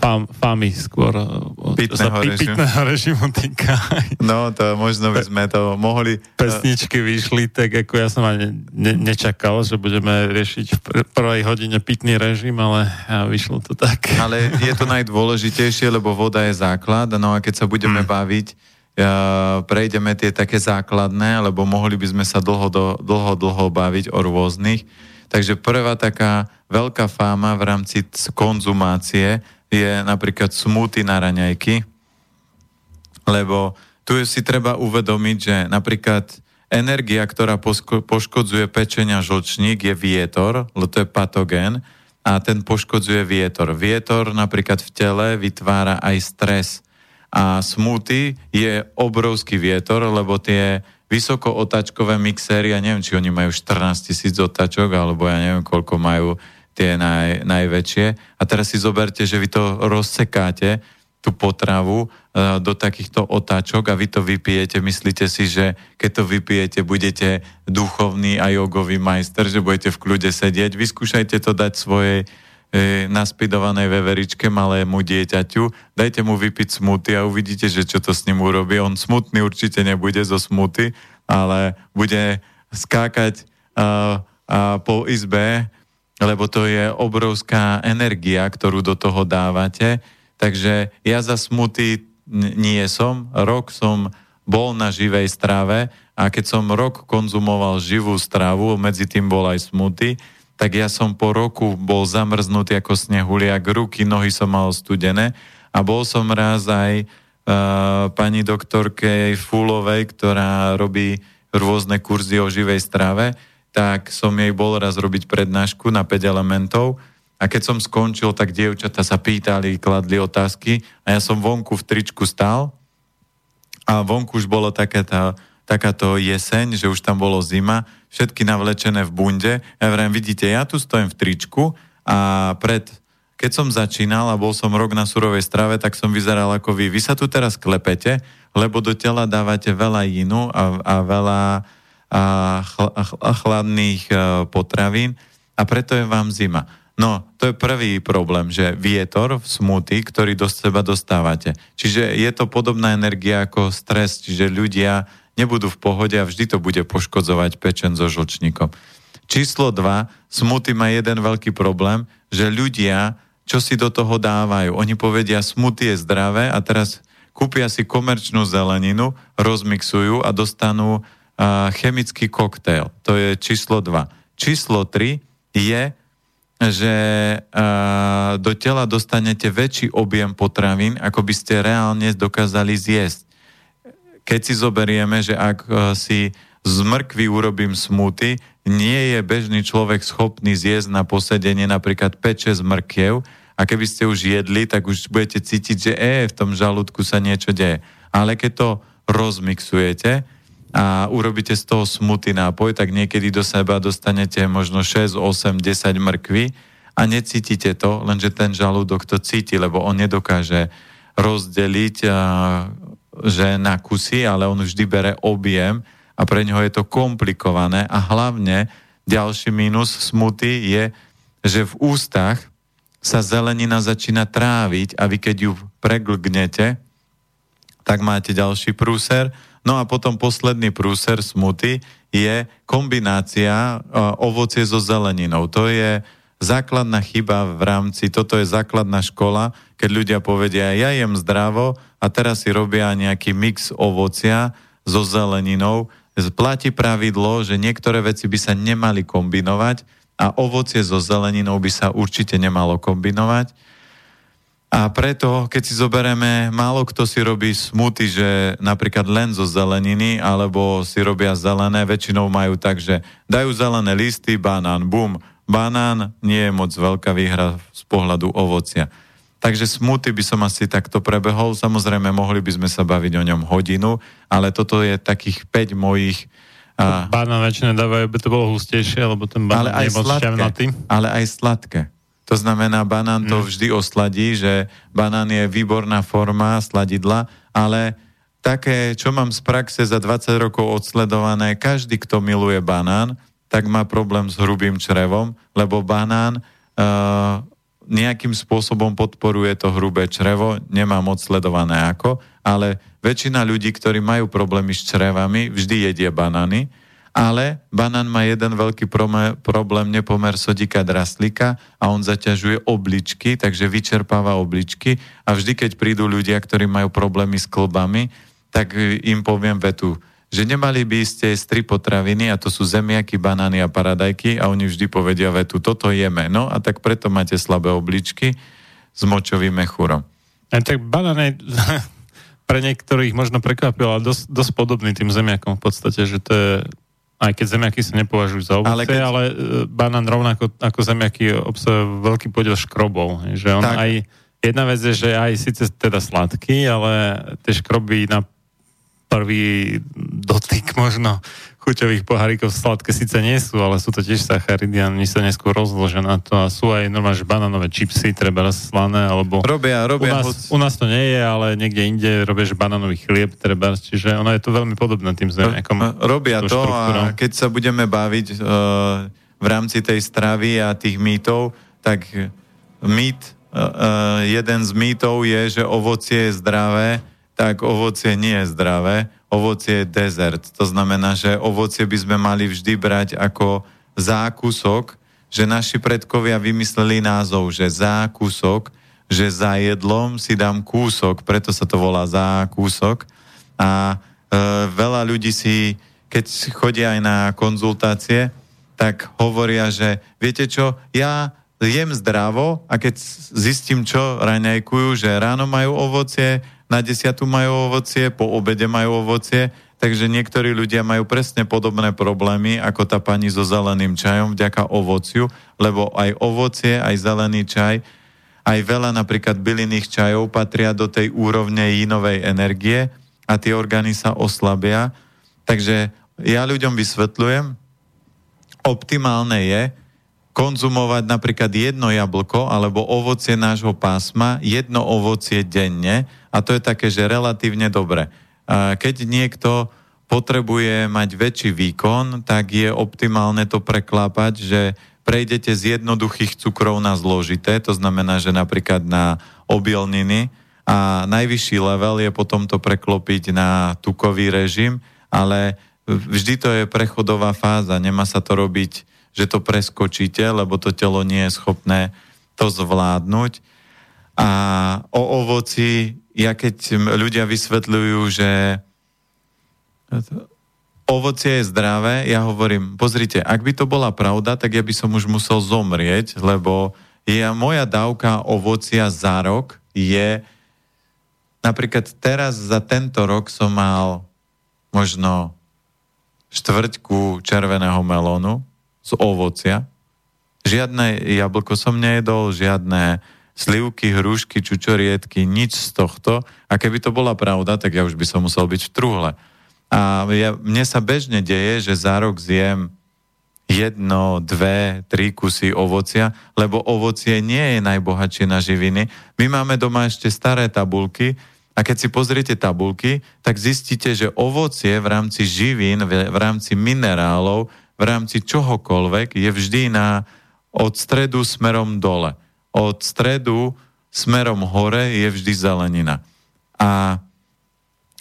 fam, famy skôr, o, pitného, režimu. pitného režimu týka. (laughs) No, to možno by sme to mohli... Pesničky vyšli, tak ako ja som ani ne, nečakal, že budeme riešiť v prvej hodine pitný režim, ale vyšlo to tak. Ale je to (laughs) najdôležitejšie, lebo voda je základ, no a keď sa budeme hmm. baviť, prejdeme tie také základné, lebo mohli by sme sa dlho, dlho, dlho baviť o rôznych. Takže prvá taká veľká fáma v rámci konzumácie je napríklad smúty na raňajky, lebo tu si treba uvedomiť, že napríklad energia, ktorá poškodzuje pečenia žlčník je vietor, lebo to je patogén a ten poškodzuje vietor. Vietor napríklad v tele vytvára aj stres a smúty je obrovský vietor, lebo tie vysoko otačkové mixéry, ja neviem, či oni majú 14 tisíc otačok, alebo ja neviem, koľko majú tie naj, najväčšie. A teraz si zoberte, že vy to rozsekáte, tú potravu uh, do takýchto otáčok a vy to vypijete. Myslíte si, že keď to vypijete, budete duchovný a jogový majster, že budete v kľude sedieť. Vyskúšajte to dať svojej e, naspidovanej veveričke malému dieťaťu, dajte mu vypiť smuty a uvidíte, že čo to s ním urobí. On smutný určite nebude zo smuty, ale bude skákať uh, uh, po izbe, lebo to je obrovská energia, ktorú do toho dávate. Takže ja za smuty nie som. Rok som bol na živej strave a keď som rok konzumoval živú stravu, medzi tým bol aj smuty, tak ja som po roku bol zamrznutý ako snehuliak, ruky, nohy som mal studené a bol som raz aj uh, pani doktorke Fulovej, ktorá robí rôzne kurzy o živej strave, tak som jej bol raz robiť prednášku na 5 elementov a keď som skončil, tak dievčata sa pýtali, kladli otázky a ja som vonku v tričku stál a vonku už bolo také tá takáto jeseň, že už tam bolo zima, všetky navlečené v bunde. Ja vrajím, vidíte, ja tu stojím v tričku a pred, keď som začínal a bol som rok na surovej strave, tak som vyzeral ako vy. Vy sa tu teraz klepete, lebo do tela dávate veľa inu a, a veľa a, chl, a chladných e, potravín a preto je vám zima. No, to je prvý problém, že vietor v smuty, ktorý do seba dostávate. Čiže je to podobná energia ako stres, čiže ľudia nebudú v pohode a vždy to bude poškodzovať pečen so žlčníkom. Číslo 2. Smuty má jeden veľký problém, že ľudia, čo si do toho dávajú, oni povedia, smuty je zdravé a teraz kúpia si komerčnú zeleninu, rozmixujú a dostanú uh, chemický koktail. To je číslo 2. Číslo 3 je, že do tela dostanete väčší objem potravín, ako by ste reálne dokázali zjesť keď si zoberieme, že ak e, si z mrkvy urobím smuty, nie je bežný človek schopný zjesť na posedenie napríklad 5-6 mrkiev a keby ste už jedli, tak už budete cítiť, že e, v tom žalúdku sa niečo deje. Ale keď to rozmixujete a urobíte z toho smuty nápoj, tak niekedy do seba dostanete možno 6, 8, 10 mrkvy a necítite to, lenže ten žalúdok to cíti, lebo on nedokáže rozdeliť že na kusy, ale on vždy bere objem a pre ňoho je to komplikované a hlavne ďalší mínus smuty je, že v ústach sa zelenina začína tráviť a vy keď ju preglgnete, tak máte ďalší prúser. No a potom posledný prúser smuty je kombinácia ovocie so zeleninou. To je základná chyba v rámci, toto je základná škola, keď ľudia povedia, ja jem zdravo a teraz si robia nejaký mix ovocia so zeleninou. Platí pravidlo, že niektoré veci by sa nemali kombinovať a ovocie so zeleninou by sa určite nemalo kombinovať. A preto, keď si zoberieme, málo kto si robí smuty, že napríklad len zo zeleniny, alebo si robia zelené, väčšinou majú tak, že dajú zelené listy, banán, bum. Banán nie je moc veľká výhra z pohľadu ovocia. Takže smuty by som asi takto prebehol. Samozrejme, mohli by sme sa baviť o ňom hodinu, ale toto je takých 5 mojich a... Banán väčšinou dávajú, by to bolo hustejšie, lebo ten banán ale aj je moc sladké, Ale aj sladké. To znamená, banán to mm. vždy osladí, že banán je výborná forma sladidla, ale také, čo mám z praxe za 20 rokov odsledované, každý, kto miluje banán, tak má problém s hrubým črevom, lebo banán uh, nejakým spôsobom podporuje to hrubé črevo, nemám odsledované ako, ale väčšina ľudí, ktorí majú problémy s črevami, vždy jedie banány, ale banán má jeden veľký problém, nepomer sodika draslika a on zaťažuje obličky, takže vyčerpáva obličky a vždy, keď prídu ľudia, ktorí majú problémy s klbami, tak im poviem vetu, že nemali by ste jesť tri potraviny a to sú zemiaky, banány a paradajky a oni vždy povedia vetu, toto jeme. No a tak preto máte slabé obličky s močovým mechúrom. A tak banán je (laughs) pre niektorých možno prekvapil, ale dosť, dosť podobný tým zemiakom v podstate, že to je aj keď zemiaky sa nepovažujú za ovoce, ale, keď... ale e, banán rovnako ako zemiaky obsahuje veľký podiel škrobov. Že on tak. aj, jedna vec je, že aj síce teda sladký, ale tie škroby na prvý dotyk možno chuťových pohárikov sladké síce nie sú, ale sú to tiež sacharidy a oni sa neskôr rozložia na to a sú aj normálne, že banánové čipsy treba slané, alebo robia, robia, u nás, hoď... u nás to nie je, ale niekde inde robia, že banánový chlieb treba, čiže ono je to veľmi podobné tým zemiakom. Robia to a keď sa budeme baviť uh, v rámci tej stravy a tých mýtov, tak mýt, uh, uh, jeden z mýtov je, že ovocie je zdravé, tak ovocie nie je zdravé ovocie je dezert. To znamená, že ovocie by sme mali vždy brať ako zákusok, že naši predkovia vymysleli názov, že zákusok, že za jedlom si dám kúsok, preto sa to volá zákusok. A e, veľa ľudí si, keď chodia aj na konzultácie, tak hovoria, že viete čo, ja jem zdravo a keď zistím, čo raňajkujú, že ráno majú ovocie, na desiatu majú ovocie, po obede majú ovocie, takže niektorí ľudia majú presne podobné problémy ako tá pani so zeleným čajom vďaka ovociu, lebo aj ovocie, aj zelený čaj, aj veľa napríklad bylinných čajov patria do tej úrovne jínovej energie a tie orgány sa oslabia. Takže ja ľuďom vysvetľujem, optimálne je, konzumovať napríklad jedno jablko alebo ovocie nášho pásma, jedno ovocie denne a to je také, že relatívne dobre. Keď niekto potrebuje mať väčší výkon, tak je optimálne to preklápať, že prejdete z jednoduchých cukrov na zložité, to znamená, že napríklad na obilniny a najvyšší level je potom to preklopiť na tukový režim, ale vždy to je prechodová fáza, nemá sa to robiť že to preskočíte, lebo to telo nie je schopné to zvládnuť. A o ovoci, ja keď ľudia vysvetľujú, že ovocie je zdravé, ja hovorím, pozrite, ak by to bola pravda, tak ja by som už musel zomrieť, lebo je, moja dávka ovocia za rok je, napríklad teraz za tento rok som mal možno štvrťku červeného melónu, z ovocia. Žiadne jablko som nejedol, žiadne slivky, hrušky, čučoriedky, nič z tohto. A keby to bola pravda, tak ja už by som musel byť v truhle. A ja, mne sa bežne deje, že za rok zjem jedno, dve, tri kusy ovocia, lebo ovocie nie je najbohatšie na živiny. My máme doma ešte staré tabulky a keď si pozriete tabulky, tak zistíte, že ovocie v rámci živín, v rámci minerálov v rámci čohokoľvek je vždy na, od stredu smerom dole. Od stredu smerom hore je vždy zelenina. A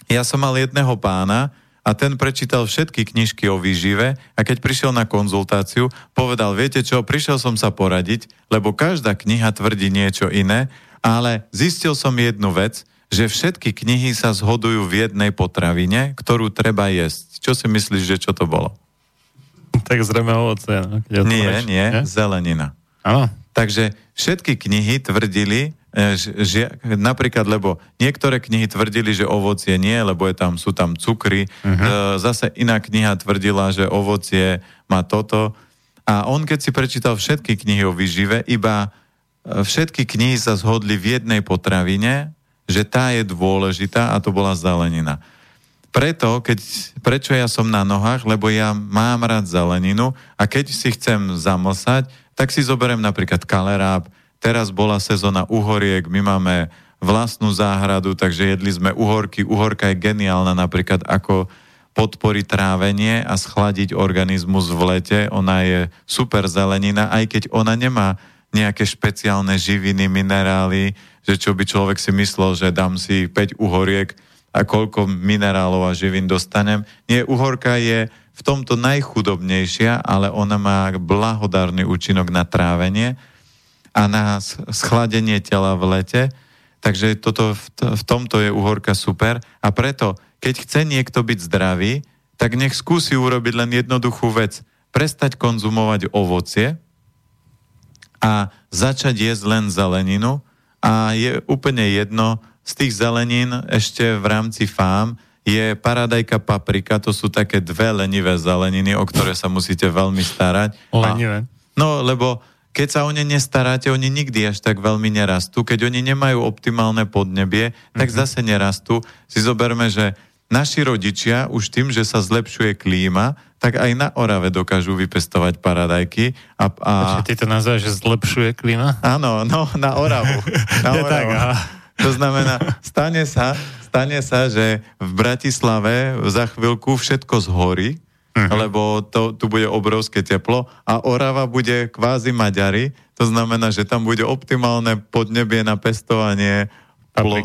ja som mal jedného pána a ten prečítal všetky knižky o výžive a keď prišiel na konzultáciu, povedal, viete čo, prišiel som sa poradiť, lebo každá kniha tvrdí niečo iné, ale zistil som jednu vec, že všetky knihy sa zhodujú v jednej potravine, ktorú treba jesť. Čo si myslíš, že čo to bolo? (laughs) tak zrejme ovoce. No, keď Nie, otvoríš, nie, zelenina. Áno. Takže všetky knihy tvrdili, e, že, napríklad, lebo niektoré knihy tvrdili, že ovocie nie, lebo je tam, sú tam cukry. Uh-huh. Zase iná kniha tvrdila, že ovocie má toto. A on, keď si prečítal všetky knihy o výžive, iba e, všetky knihy sa zhodli v jednej potravine, že tá je dôležitá a to bola zelenina. Preto, keď, prečo ja som na nohách, lebo ja mám rád zeleninu a keď si chcem zamlsať, tak si zoberiem napríklad kaleráb. Teraz bola sezóna uhoriek, my máme vlastnú záhradu, takže jedli sme uhorky. Uhorka je geniálna napríklad ako podporiť trávenie a schladiť organizmus v lete. Ona je super zelenina, aj keď ona nemá nejaké špeciálne živiny, minerály, že čo by človek si myslel, že dám si 5 uhoriek a koľko minerálov a živín dostanem. Nie, uhorka je v tomto najchudobnejšia, ale ona má blahodárny účinok na trávenie a na schladenie tela v lete. Takže toto, v tomto je uhorka super. A preto, keď chce niekto byť zdravý, tak nech skúsi urobiť len jednoduchú vec. Prestať konzumovať ovocie a začať jesť len zeleninu a je úplne jedno, z tých zelenín ešte v rámci fám je paradajka paprika, to sú také dve lenivé zeleniny, o ktoré sa musíte veľmi starať. Lenivé? No, lebo keď sa o ne nestaráte, oni nikdy až tak veľmi nerastú. Keď oni nemajú optimálne podnebie, tak mm-hmm. zase nerastú. Si zoberme, že naši rodičia už tým, že sa zlepšuje klíma, tak aj na Orave dokážu vypestovať paradajky. A, a... Počkej, ty to nazývaš, že zlepšuje klíma? Áno, no, na Oravu. (laughs) Na Oravu. tak, aha. To znamená, stane sa, stane sa, že v Bratislave za chvíľku všetko zhorí, uh-huh. lebo to, tu bude obrovské teplo a Orava bude kvázi Maďari, to znamená, že tam bude optimálne podnebie na pestovanie plo,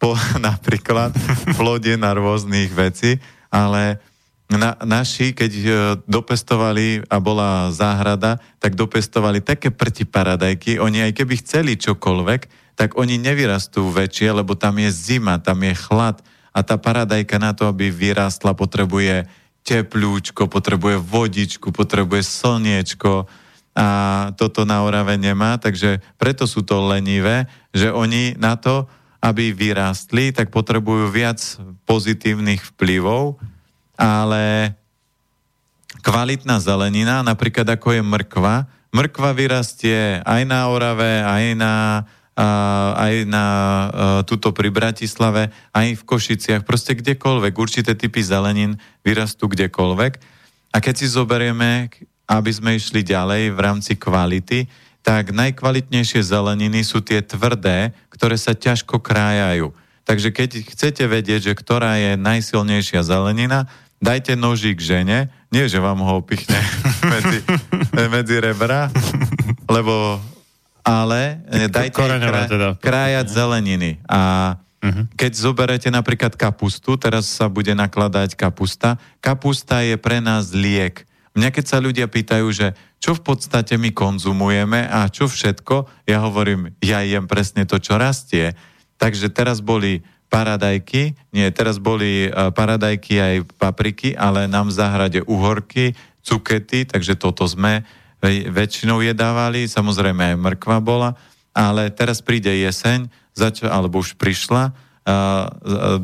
po, (laughs) napríklad plodie na rôznych veci, ale na, naši, keď e, dopestovali a bola záhrada, tak dopestovali také prti paradajky, oni aj keby chceli čokoľvek, tak oni nevyrastú väčšie, lebo tam je zima, tam je chlad a tá paradajka na to, aby vyrástla, potrebuje teplúčko, potrebuje vodičku, potrebuje slniečko a toto na Orave nemá, takže preto sú to lenivé, že oni na to, aby vyrástli, tak potrebujú viac pozitívnych vplyvov, ale kvalitná zelenina, napríklad ako je mrkva, mrkva vyrastie aj na Orave, aj na aj na túto pri Bratislave, aj v Košiciach, proste kdekoľvek. Určité typy zelenín vyrastú kdekoľvek. A keď si zoberieme, aby sme išli ďalej v rámci kvality, tak najkvalitnejšie zeleniny sú tie tvrdé, ktoré sa ťažko krájajú. Takže keď chcete vedieť, že ktorá je najsilnejšia zelenina, dajte nožík žene, nie že vám ho pichne (laughs) medzi, medzi rebra, lebo ale e, dajte krá, teda. krájať zeleniny. A uh-huh. keď zoberete napríklad kapustu, teraz sa bude nakladať kapusta, kapusta je pre nás liek. Mňa keď sa ľudia pýtajú, že čo v podstate my konzumujeme a čo všetko, ja hovorím, ja jem presne to, čo rastie. Takže teraz boli paradajky, nie, teraz boli uh, paradajky aj papriky, ale nám v záhrade uhorky, cukety, takže toto sme väčšinou jedávali, samozrejme aj mrkva bola, ale teraz príde jeseň, zač- alebo už prišla,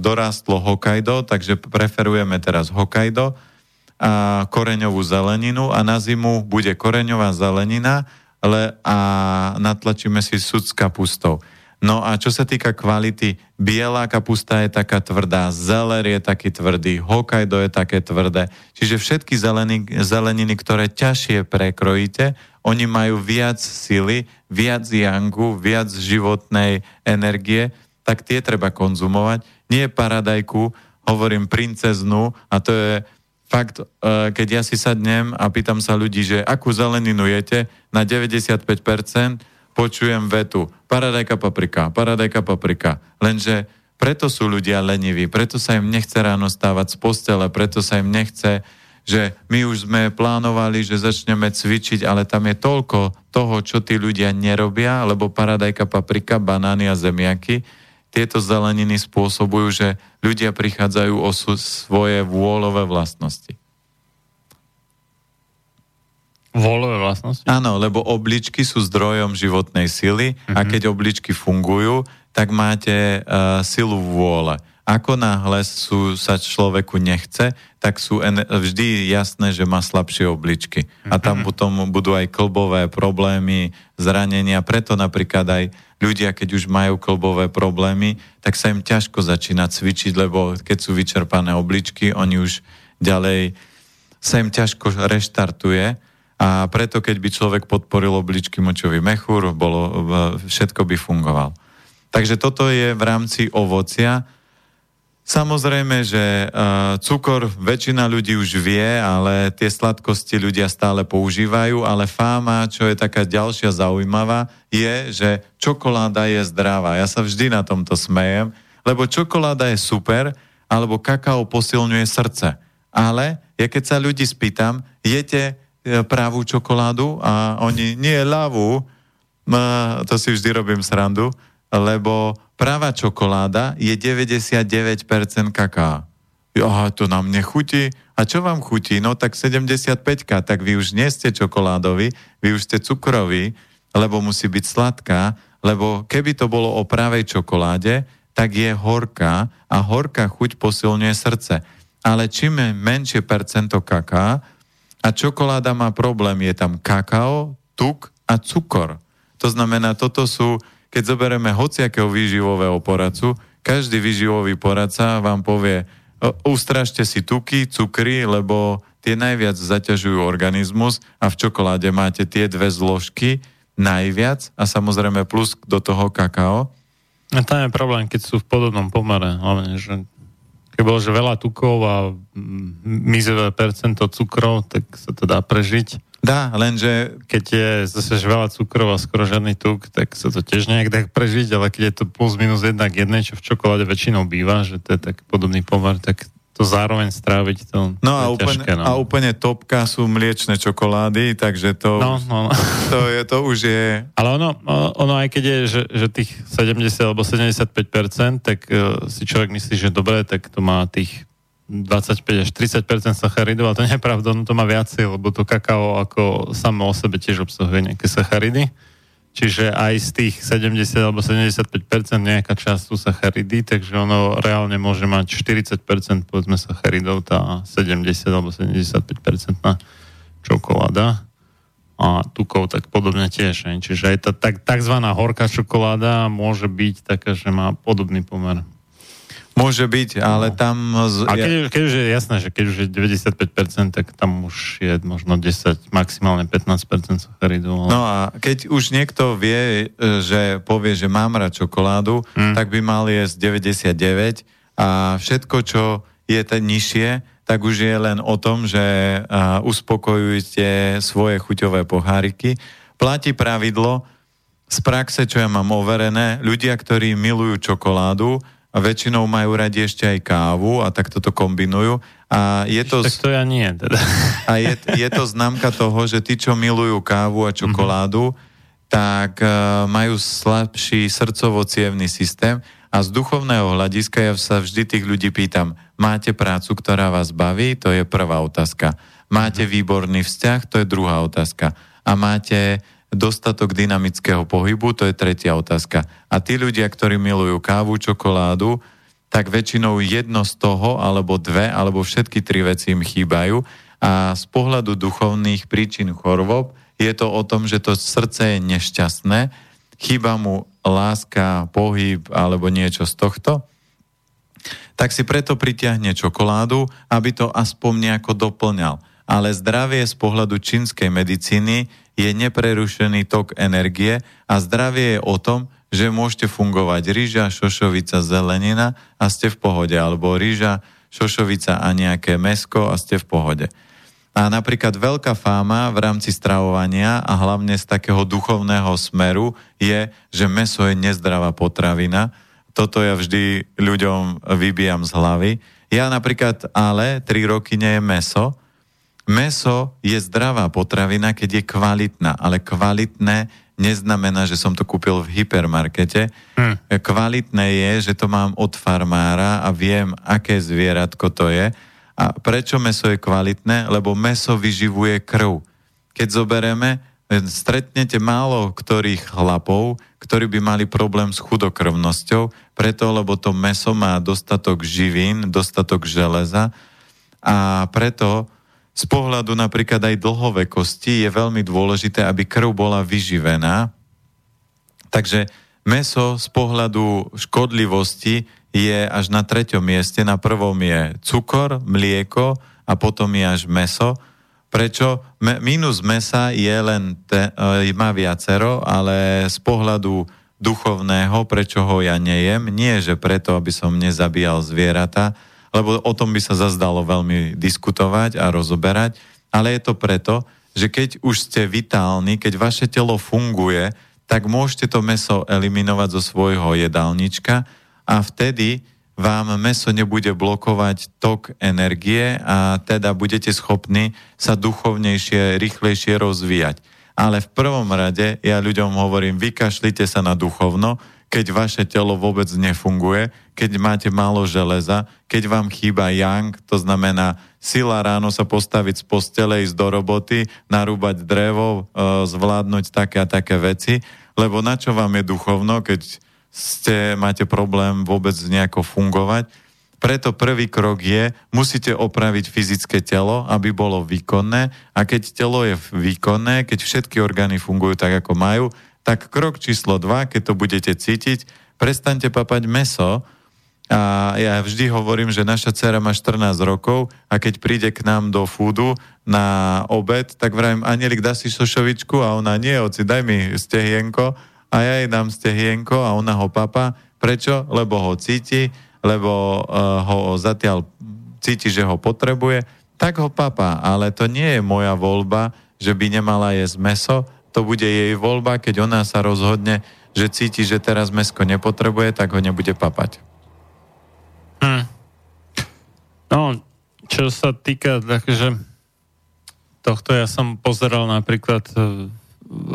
dorástlo Hokkaido, takže preferujeme teraz Hokkaido a koreňovú zeleninu a na zimu bude koreňová zelenina ale, a natlačíme si sud s. No a čo sa týka kvality, biela kapusta je taká tvrdá, zeler je taký tvrdý, Hokkaido je také tvrdé. Čiže všetky zeleny, zeleniny, ktoré ťažšie prekrojíte, oni majú viac sily, viac jangu, viac životnej energie, tak tie treba konzumovať. Nie paradajku, hovorím princeznú a to je fakt, e, keď ja si sadnem a pýtam sa ľudí, že akú zeleninu jete, na 95% počujem vetu paradajka paprika, paradajka paprika. Lenže preto sú ľudia leniví, preto sa im nechce ráno stávať z postele, preto sa im nechce, že my už sme plánovali, že začneme cvičiť, ale tam je toľko toho, čo tí ľudia nerobia, lebo paradajka paprika, banány a zemiaky, tieto zeleniny spôsobujú, že ľudia prichádzajú o svoje vôľové vlastnosti. Volové vlastnosti? Áno, lebo obličky sú zdrojom životnej sily a Mhm. keď obličky fungujú, tak máte uh, silu vôle. Ako náhle sú, sa človeku nechce, tak sú en- vždy jasné, že má slabšie obličky. A tam potom budú aj klbové problémy, zranenia. Preto napríklad aj ľudia, keď už majú klbové problémy, tak sa im ťažko začína cvičiť, lebo keď sú vyčerpané obličky, oni už ďalej sa im ťažko reštartuje a preto, keď by človek podporil obličky močový mechúr, bolo, všetko by fungoval. Takže toto je v rámci ovocia. Samozrejme, že uh, cukor väčšina ľudí už vie, ale tie sladkosti ľudia stále používajú, ale fáma, čo je taká ďalšia zaujímavá, je, že čokoláda je zdravá. Ja sa vždy na tomto smejem, lebo čokoláda je super, alebo kakao posilňuje srdce. Ale ja keď sa ľudí spýtam, jete e, pravú čokoládu a oni, nie ľavú, to si vždy robím srandu, lebo pravá čokoláda je 99% kaká. Aha, to nám nechutí. A čo vám chutí? No tak 75 tak vy už nie ste čokoládovi, vy už ste cukroví, lebo musí byť sladká, lebo keby to bolo o pravej čokoláde, tak je horká a horká chuť posilňuje srdce. Ale čím je menšie percento kaká a čokoláda má problém, je tam kakao, tuk a cukor. To znamená, toto sú, keď zoberieme hociakého výživového poradcu, každý výživový poradca vám povie, ustražte si tuky, cukry, lebo tie najviac zaťažujú organizmus a v čokoláde máte tie dve zložky najviac a samozrejme plus do toho kakao. A tam je problém, keď sú v podobnom pomere. Hlavne, že keď bolo, že veľa tukov a mizové percento cukrov, tak sa to dá prežiť. Dá, lenže Keď je zase veľa cukrov a skoro žiadny tuk, tak sa to tiež nejak dá prežiť, ale keď je to plus minus jedna k jednej, čo v čokoláde väčšinou býva, že to je tak podobný pomer, tak to zároveň stráviť to, No to a je úplne, ťažké. No. a úplne topka sú mliečne čokolády, takže to, No, no, no. (laughs) to, je, to už je... Ale ono, ono aj keď je, že, že tých 70 alebo 75%, tak uh, si človek myslí, že dobre, tak to má tých 25 až 30% sacharidov, ale to nie je pravda, ono to má viacej, lebo to kakao ako samo o sebe tiež obsahuje nejaké sacharidy. Čiže aj z tých 70 alebo 75% nejaká časť sú sacharidy, takže ono reálne môže mať 40% povedzme sacharidov, tá 70 alebo 75% na čokoláda a tukov tak podobne tiež. Čiže aj tá tak, takzvaná horká čokoláda môže byť taká, že má podobný pomer. Môže byť, ale tam... Z, A keď, keď už je jasné, že keď už je 95%, tak tam už je možno 10, maximálne 15% sacharidov. No a keď už niekto vie, e, že povie, že mám rád čokoládu, Hm. tak by mal jesť 99 a všetko, čo je ten nižšie, tak už je len o tom, že a, uspokojujete svoje chuťové poháriky. Platí pravidlo z praxe, čo ja mám overené, ľudia, ktorí milujú čokoládu, a väčšinou majú radi ešte aj kávu a tak toto kombinujú. A je to... tak to ja nie. Teda. A je, je to známka toho, že tí, čo milujú kávu a čokoládu, mm-hmm. tak uh, majú slabší srdcovo systém a z duchovného hľadiska ja sa vždy tých ľudí pýtam, máte prácu, ktorá vás baví? To je prvá otázka. Máte výborný vzťah? To je druhá otázka. A máte dostatok dynamického pohybu? To je tretia otázka. A tí ľudia, ktorí milujú kávu, čokoládu, tak väčšinou jedno z toho, alebo dve, alebo všetky tri veci im chýbajú. A z pohľadu duchovných príčin chorôb je to o tom, že to srdce je nešťastné, chýba mu láska, pohyb alebo niečo z tohto, tak si preto pritiahne čokoládu, aby to aspoň nejako doplňal. Ale zdravie z pohľadu čínskej medicíny je neprerušený tok energie a zdravie je o tom, že môžete fungovať rýža, šošovica, zelenina a ste v pohode, alebo rýža, šošovica a nejaké mesko a ste v pohode. A napríklad veľká fáma v rámci stravovania a hlavne z takého duchovného smeru je, že meso je nezdravá potravina. Toto ja vždy ľuďom vybijam z hlavy. Ja napríklad ale 3 roky nie je meso, Meso je zdravá potravina, keď je kvalitná, ale kvalitné neznamená, že som to kúpil v hypermarkete. Hm. Kvalitné je, že to mám od farmára a viem, aké zvieratko to je. A prečo meso je kvalitné? Lebo meso vyživuje krv. keď zoberieme, stretnete málo ktorých chlapov, ktorí by mali problém s chudokrvnosťou, preto, lebo to meso má dostatok živín, dostatok železa a preto z pohľadu napríklad aj dlhovekosti je veľmi dôležité, aby krv bola vyživená. Takže meso z pohľadu škodlivosti je až na treťom mieste. Na prvom je cukor, mlieko a potom je až meso. Prečo? Me, minus mesa je len, te, e, má viacero, ale z pohľadu duchovného, prečo ho ja nejem, nie že preto, aby som nezabíjal zvieratá, lebo o tom by sa zazdalo veľmi diskutovať a rozoberať, ale je to preto, že keď už ste vitálni, keď vaše telo funguje, tak môžete to meso eliminovať zo svojho jedálnička a vtedy vám meso nebude blokovať tok energie a teda budete schopní sa duchovnejšie, rýchlejšie rozvíjať. Ale v prvom rade ja ľuďom hovorím, vykašlite sa na duchovno, keď vaše telo vôbec nefunguje, keď máte málo železa, keď vám chýba yang, to znamená sila ráno sa postaviť z postele, ísť do roboty, narúbať drevo, e, zvládnuť také a také veci, lebo na čo vám je duchovno, keď ste, máte problém vôbec nejako fungovať. Preto prvý krok je, musíte opraviť fyzické telo, aby bolo výkonné a keď telo je výkonné, keď všetky orgány fungujú tak, ako majú, tak krok číslo 2, keď to budete cítiť, prestante papať meso, a ja vždy hovorím, že naša dcera má 14 rokov a keď príde k nám do fúdu na obed, tak vravím, Anielik, dá si šošovičku? A ona, nie, oci, daj mi stehienko a ja jej dám stehienko a ona ho papa. Prečo? Lebo ho cíti, lebo uh, ho zatiaľ cíti, že ho potrebuje, tak ho papa. Ale to nie je moja voľba, že by nemala jesť meso, to bude jej voľba, keď ona sa rozhodne, že cíti, že teraz mesko nepotrebuje, tak ho nebude papať. Hmm. No, čo sa týka takže tohto, ja som pozeral napríklad v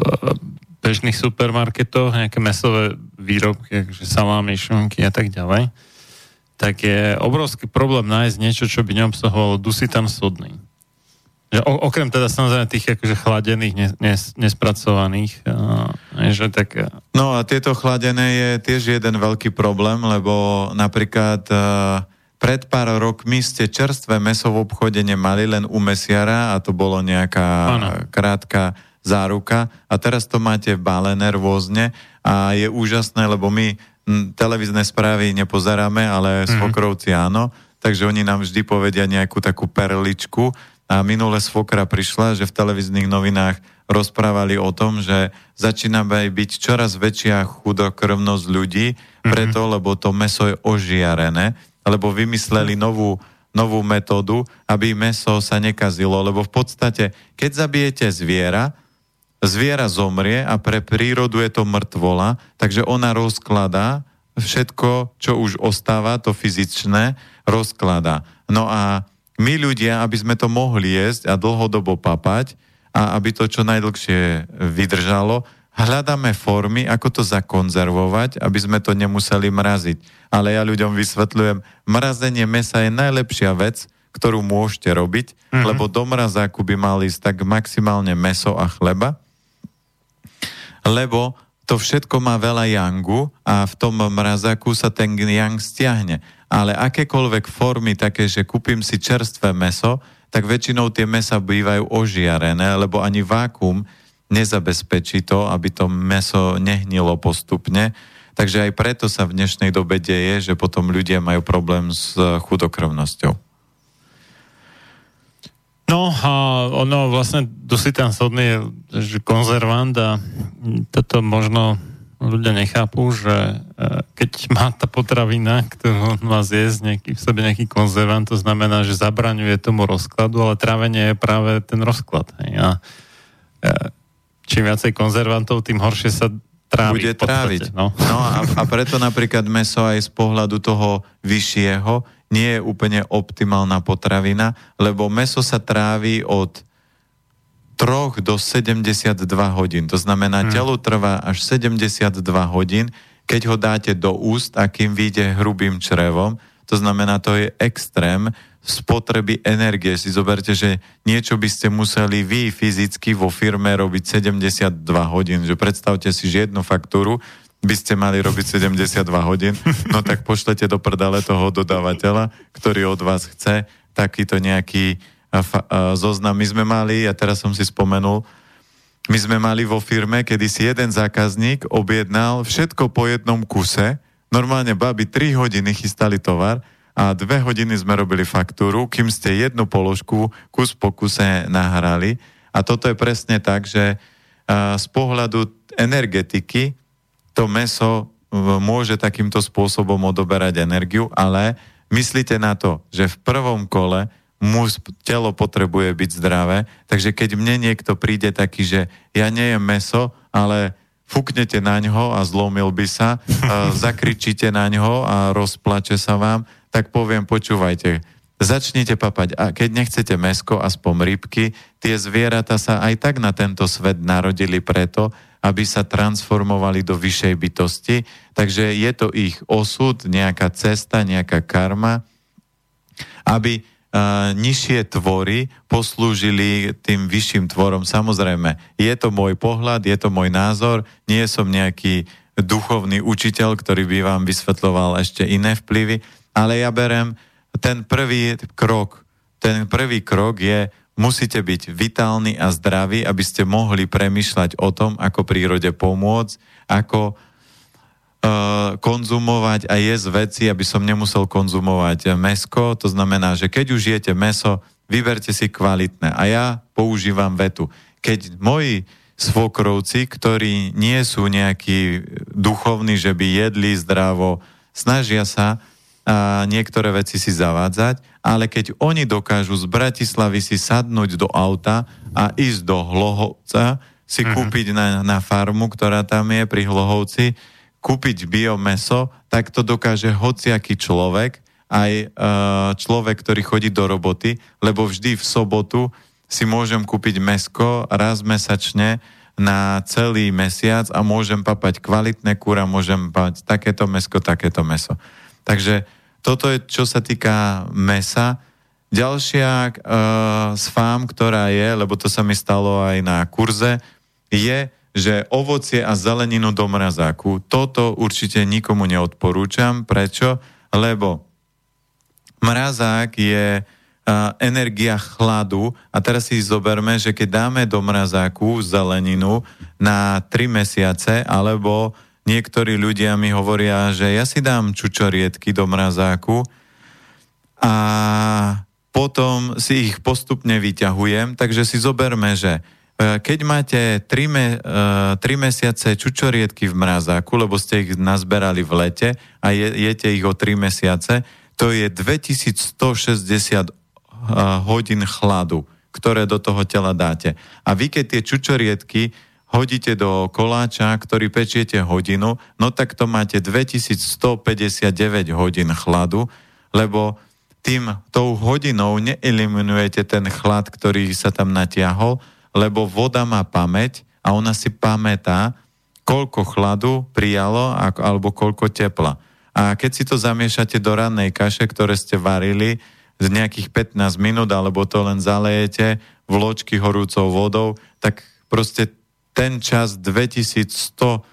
bežných supermarketoch nejaké mesové výrobky, akože salámy, šunky a tak ďalej, tak je obrovský problém nájsť niečo, čo by neobsahovalo dusitan sodný. Že o, okrem teda samozrejme tých akože chladených, nes, nes, nespracovaných. Uh, že tak... No a tieto chladené je tiež jeden veľký problém, lbo napríklad uh, pred pár rokmi ste čerstvé meso v obchode nemali len u mesiara a to bolo nejaká ano. krátka záruka a teraz to máte balené rôzne a je úžasné, lebo my m, televízne správy nepozeráme, ale mm-hmm. svokrovci áno, takže oni nám vždy povedia nejakú takú perličku a minule svokra prišla, že v televíznych novinách rozprávali o tom, že začína byť čoraz väčšia chudokrvnosť ľudí, mhm. preto, mm-hmm. lebo to meso je ožiarené, lebo vymysleli novú novú metódu, aby meso sa nekazilo, lebo v podstate, keď zabijete zviera, zviera zomrie a pre prírodu je to mŕtvola, takže ona rozkladá všetko, čo už ostáva, to fyzičné, rozkladá. No a my ľudia, aby sme to mohli jesť a dlhodobo papať a aby to čo najdlhšie vydržalo, hľadáme formy, ako to zakonzervovať, aby sme to nemuseli mraziť. Ale ja ľuďom vysvetľujem, mrazenie mesa je najlepšia vec, ktorú môžete robiť, mm-hmm. lebo do mrazáku by mali ísť tak maximálne meso a chleba, lebo to všetko má veľa yangu a v tom mrazaku sa ten yang stiahne. Ale akékoľvek formy také, že kúpim si čerstvé meso, tak väčšinou tie mesa bývajú ožiarené, lebo ani vákum nezabezpečí to, aby to meso nehnilo postupne. Takže aj preto sa v dnešnej dobe deje, že potom ľudia majú problém s chudokrvnosťou. No a ono vlastne dusitán sodný je že konzervant a toto možno ľudia nechápu, že e, keď má tá potravina, ktorú má zjesť nejaký, v sebe nejaký konzervant, to znamená, že zabraňuje tomu rozkladu, ale trávenie je práve ten rozklad. Hej. A e, čím viacej konzervantov, tým horšie sa trávi. Bude tráviť. No, no a, a preto napríklad meso aj z pohľadu toho vyššieho nie je úplne optimálna potravina, lebo meso sa trávi od 3 do 72 hodín. To znamená, hmm. telo trvá až 72 hodín, keď ho dáte do úst a kým vyjde hrubým črevom. To znamená, to je extrém. spotreby energie. Si zoberte, že niečo by ste museli vy fyzicky vo firme robiť 72 hodín. Že predstavte si, že jednu faktúru by ste mali robiť 72 hodín, no tak pošlete do prdale toho dodávateľa, ktorý od vás chce takýto nejaký zoznam. My sme mali, a teraz som si spomenul, my sme mali vo firme, kedy si jeden zákazník objednal všetko po jednom kuse, normálne baby 3 hodiny chystali tovar a dve hodiny sme robili faktúru, kým ste jednu položku kus po kuse nahrali. A toto je presne tak, že z pohľadu energetiky to meso môže takýmto spôsobom odoberať energiu, ale myslíte na to, že v prvom kole muž, telo potrebuje byť zdravé, takže keď mne niekto príde taký, že ja nejem meso, ale fúknete na ňo a zlomil by sa, (laughs) zakričíte na ňo a rozplače sa vám, tak poviem, počúvajte, začnite papať. A keď nechcete mesko, aspoň rybky, tie zvieratá sa aj tak na tento svet narodili preto, aby sa transformovali do vyššej bytosti. Takže je to ich osud, nejaká cesta, nejaká karma, aby uh, nižšie tvory poslúžili tým vyšším tvorom. Samozrejme, je to môj pohľad, je to môj názor, nie som nejaký duchovný učiteľ, ktorý by vám vysvetloval ešte iné vplyvy, ale ja berem ten prvý krok. Ten prvý krok je, musíte byť vitálni a zdraví, aby ste mohli premyšľať o tom, ako prírode pomôcť, ako uh, konzumovať a jesť veci, aby som nemusel konzumovať mesko. To znamená, že keď už jete meso, vyberte si kvalitné. A ja používam vetu. Keď moji svokrovci, ktorí nie sú nejakí duchovní, že by jedli zdravo, snažia sa a niektoré veci si zavádzať, ale keď oni dokážu z Bratislavy si sadnúť do auta a ísť do Hlohovca, si uh-huh. kúpiť na, na farmu, ktorá tam je pri Hlohovci, kúpiť biomeso, tak to dokáže hociaký človek, aj uh, človek, ktorý chodí do roboty, lebo vždy v sobotu si môžem kúpiť mesko raz mesačne na celý mesiac a môžem papať kvalitné kúra, môžem papať takéto mesko, takéto meso. Takže toto je, čo sa týka mesa. Ďalšia uh, z fám, ktorá je, lebo to sa mi stalo aj na kurze, je, že ovocie a zeleninu do mrazáku, toto určite nikomu neodporúčam. Prečo? Lebo mrazák je uh, energia chladu a teraz si zoberme, že keď dáme do mrazáku zeleninu na 3 mesiace alebo niektorí ľudia mi hovoria, že ja si dám čučoriedky do mrazáku a potom si ich postupne vyťahujem, takže si zoberme, že e, keď máte 3, me, 3 e, mesiace čučoriedky v mrazáku, lebo ste ich nazberali v lete a je, jete ich o 3 mesiace, to je 2160 e, hodín chladu, ktoré do toho tela dáte. A vy keď tie čučoriedky hodíte do koláča, ktorý pečiete hodinu, no tak to máte 2159 hodín chladu, lebo tým tou hodinou neeliminujete ten chlad, ktorý sa tam natiahol, lebo voda má pamäť a ona si pamätá, koľko chladu prijalo alebo koľko tepla. A keď si to zamiešate do rannej kaše, ktoré ste varili z nejakých 15 minút, alebo to len zalejete vločky horúcou vodou, tak proste ten čas 2100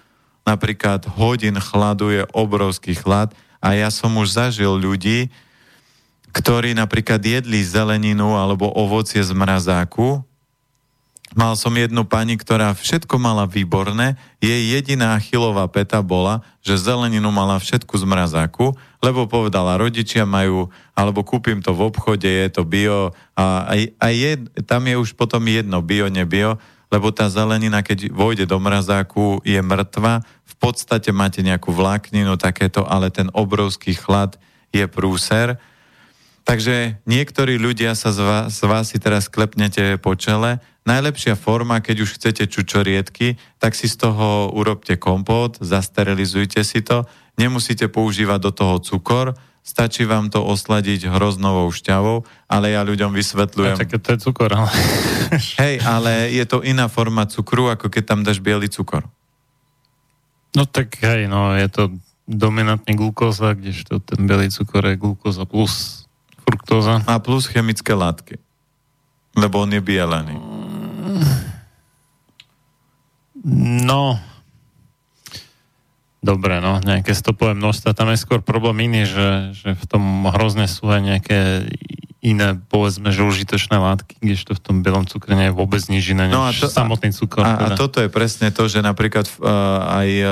napríklad hodín chladu je obrovský chlad a ja som už zažil ľudí, ktorí napríklad jedli zeleninu alebo ovocie z mrazáku. Mal som jednu pani, ktorá všetko mala výborné, jej jediná chylová peta bola, že zeleninu mala všetku z mrazáku, lebo povedala, rodičia majú, alebo kúpim to v obchode, je to bio a, a, a je, tam je už potom jedno, bio, nebio, lebo tá zelenina, keď vojde do mrazáku, je mŕtva. V podstate máte nejakú vlákninu, takéto, ale ten obrovský chlad je prúser. Takže niektorí ľudia sa z vás, z vás si teraz klepnete po čele. Najlepšia forma, keď už chcete čučoriedky, tak si z toho urobte kompót, zasterilizujte si to, nemusíte používať do toho cukor, stačí vám to osladiť hroznovou šťavou, ale ja ľuďom vysvetľujem... A to je cukor, ale... (laughs) Hej, ale je to iná forma cukru, ako keď tam dáš biely cukor. No tak hej, no je to dominantný glukóza, kdežto ten biely cukor je glukóza plus fruktóza. A plus chemické látky. Lebo on je bielený. No, dobre, no, nejaké stopové množstva. Tam je skôr problém iný, že, že v tom hrozne sú aj nejaké iné, povedzme, že užitočné látky, kdežto v tom bielom cukre nie je vôbec nič iné, no a to, samotný cukor. A, teda. a toto je presne to, že napríklad uh, aj uh,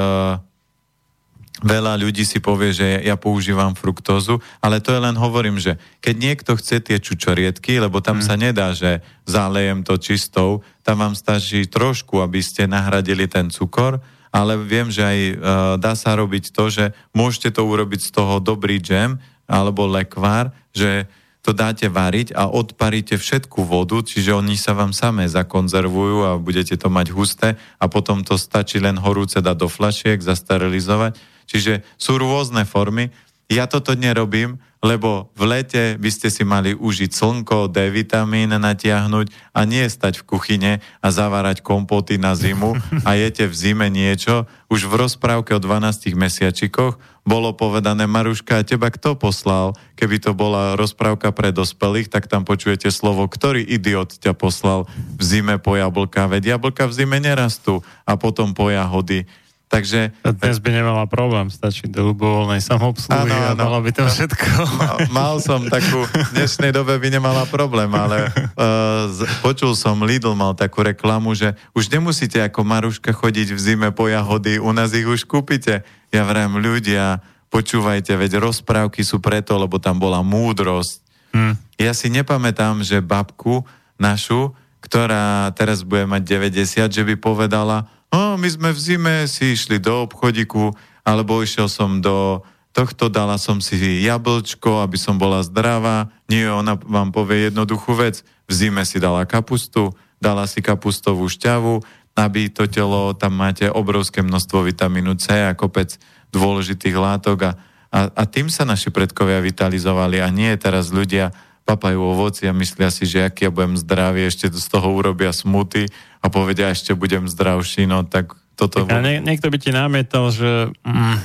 veľa ľudí si povie, že ja používam fruktózu, ale to je len hovorím, že keď niekto chce tie čučoriedky, lebo tam hmm. sa nedá, že zalejem to čistou, tam vám stačí trošku, aby ste nahradili ten cukor, ale viem, že aj uh, dá sa robiť to, že môžete to urobiť z toho dobrý džem alebo lekvár, že to dáte variť a odparíte všetku vodu, čiže oni sa vám samé zakonzervujú a budete to mať husté a potom to stačí len horúce dať do flašiek, zasterilizovať. Čiže sú rôzne formy. Ja toto nerobím, lebo v lete by ste si mali užiť slnko, D vitamín natiahnuť a nie stať v kuchyne a zavárať kompoty na zimu a jete v zime niečo. Už v rozprávke o 12 mesiačikoch bolo povedané, Maruška, teba kto poslal? Keby to bola rozprávka pre dospelých, tak tam počujete slovo, ktorý idiot ťa poslal v zime po jablka, veď jablka v zime nerastú a potom po jahody. Takže... Dnes by nemala problém, stačí do ľubovoľnej samobsluhy a malo by to všetko. (laughs) Mal, mal som takú, v dnešnej dobe by nemala problém, ale uh, (laughs) z, počul som, Lidl mal takú reklamu, že už nemusíte ako Maruška chodiť v zime po jahody, u nás ich už kúpite. Ja vrem, ľudia, počúvajte, veď rozprávky sú preto, lebo tam bola múdrosť. Hmm. Ja si nepamätám, že babku našu, ktorá teraz bude mať 90, že by povedala, o, my sme v zime si išli do obchodiku, alebo išiel som do tohto, dala som si jablčko, aby som bola zdravá. Nie, ona vám povie jednoduchú vec. V zime si dala kapustu, dala si kapustovú šťavu, aby to telo, tam máte obrovské množstvo vitamínu C a kopec dôležitých látok a, a, a tým sa naši predkovia vitalizovali a nie teraz ľudia papajú ovoci a myslia si, že aký ja budem zdravý, ešte z toho urobia smuty a povedia, ešte budem zdravší, no tak toto... Tak a nie, niekto by ti námietal, že mm,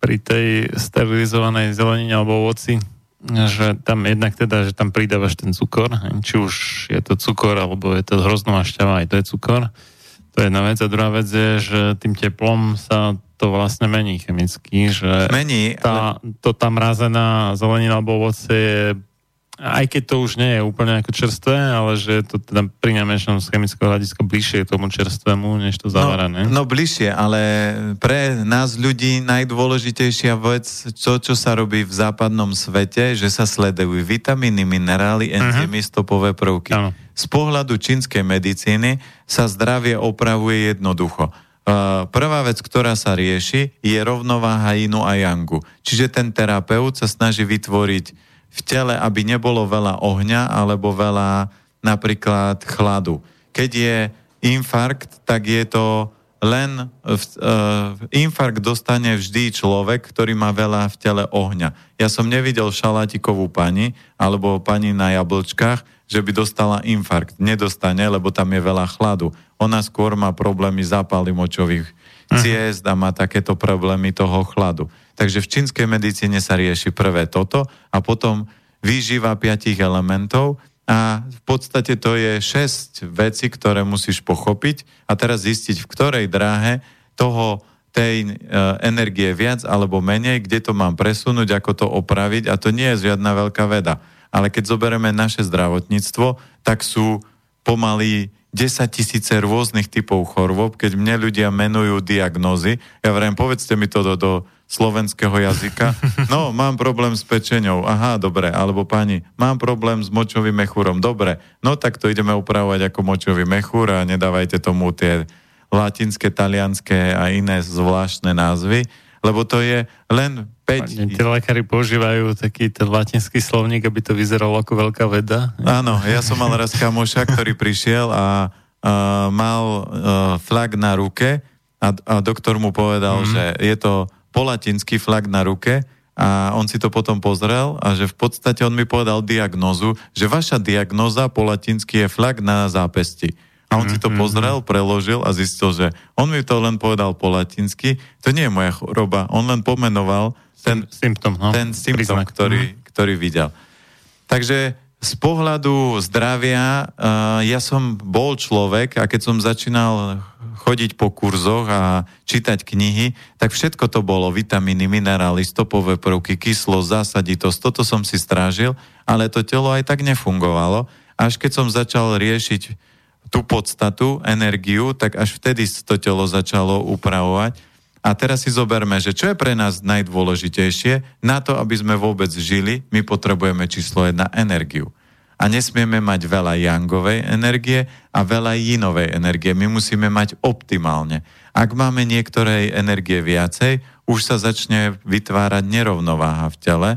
pri tej sterilizovanej zelenine alebo ovoci, že tam jednak teda, že tam pridávaš ten cukor, či už je to cukor, alebo je to hroznová šťava, aj to je cukor. To je jedna vec. A druhá vec je, že tým teplom sa to vlastne mení chemicky, že mení, tá, ale... to tam mrazená zelenina alebo ovoce je aj keď to už nie je úplne ako čerstvé, ale že je to teda pri najmenšom z chemického hľadiska bližšie tomu čerstvému, než to zavarané. No, no bližšie, ale pre nás ľudí najdôležitejšia vec, to, čo sa robí v západnom svete, že sa sledujú vitamíny, minerály, mhm. enzymy, uh-huh. stopové prvky. Ano. Z pohľadu čínskej medicíny sa zdravie opravuje jednoducho. Uh, prvá vec, ktorá sa rieši, je rovnováha inu a yangu. Čiže ten terapeut sa snaží vytvoriť v tele, aby nebolo veľa ohňa alebo veľa napríklad chladu. Keď je infarkt, tak je to len uh, infarkt dostane vždy človek, ktorý má veľa v tele ohňa. Ja som nevidel šalátikovú pani alebo pani na jablčkách, že by dostala infarkt. Nedostane, lebo tam je veľa chladu. Ona skôr má problémy zápaly močových. Ciest a má takéto problémy toho chladu. Takže v čínskej medicíne sa rieši prvé toto a potom výživa piatich elementov a v podstate to je šesť vecí, ktoré musíš pochopiť a teraz zistiť, v ktorej dráhe toho tej e, energie viac alebo menej, kde to mám presunúť, ako to opraviť a to nie je žiadna veľká veda. Ale keď zoberieme naše zdravotníctvo, tak sú pomaly 10 tisíce rôznych typov chorôb, keď mne ľudia menujú diagnózy, ja vrajím, povedzte mi to do, do slovenského jazyka. No, mám problém s pečenou. Aha, dobre. Alebo pani, mám problém s močovým mechúrom. Dobre. No tak to ideme upravovať ako močový mechúr a nedávajte tomu tie latinské, talianské a iné zvláštne názvy, lebo to je len 5... Tí lekári používajú taký ten latinský slovník, aby to vyzeralo ako veľká veda. Áno, ja som mal raz kamoša, ktorý prišiel a uh, mal uh, flag na ruke a, a doktor mu povedal, mm. že je to po latinsky flag na ruke a on si to potom pozrel a že v podstate on mi povedal diagnozu, že vaša diagnoza po latinsky je flag na zápesti. A on si to mhm, mhm, pozrel, mhm. preložil a zistil, že on mi to len povedal po latinsky, to nie je moja choroba, on len pomenoval ten symptom, no, ten symptom ktorý, ktorý videl. Takže z pohľadu zdravia, uh, ja som bol človek a keď som začínal chodiť po kurzoch a čítať knihy, tak všetko to bolo, vitamíny, minerály, stopové prvky, kyslo, zásaditosť, toto som si strážil, ale to telo aj tak nefungovalo. Až keď som začal riešiť tú podstatu, energiu, tak až vtedy to telo začalo upravovať. A teraz si zoberme, že čo je pre nás najdôležitejšie, na to, aby sme vôbec žili, my potrebujeme číslo jedna energiu a nesmieme mať veľa jangovej energie a veľa jinovej energie. My musíme mať optimálne. Ak máme niektorej energie viacej, už sa začne vytvárať nerovnováha v tele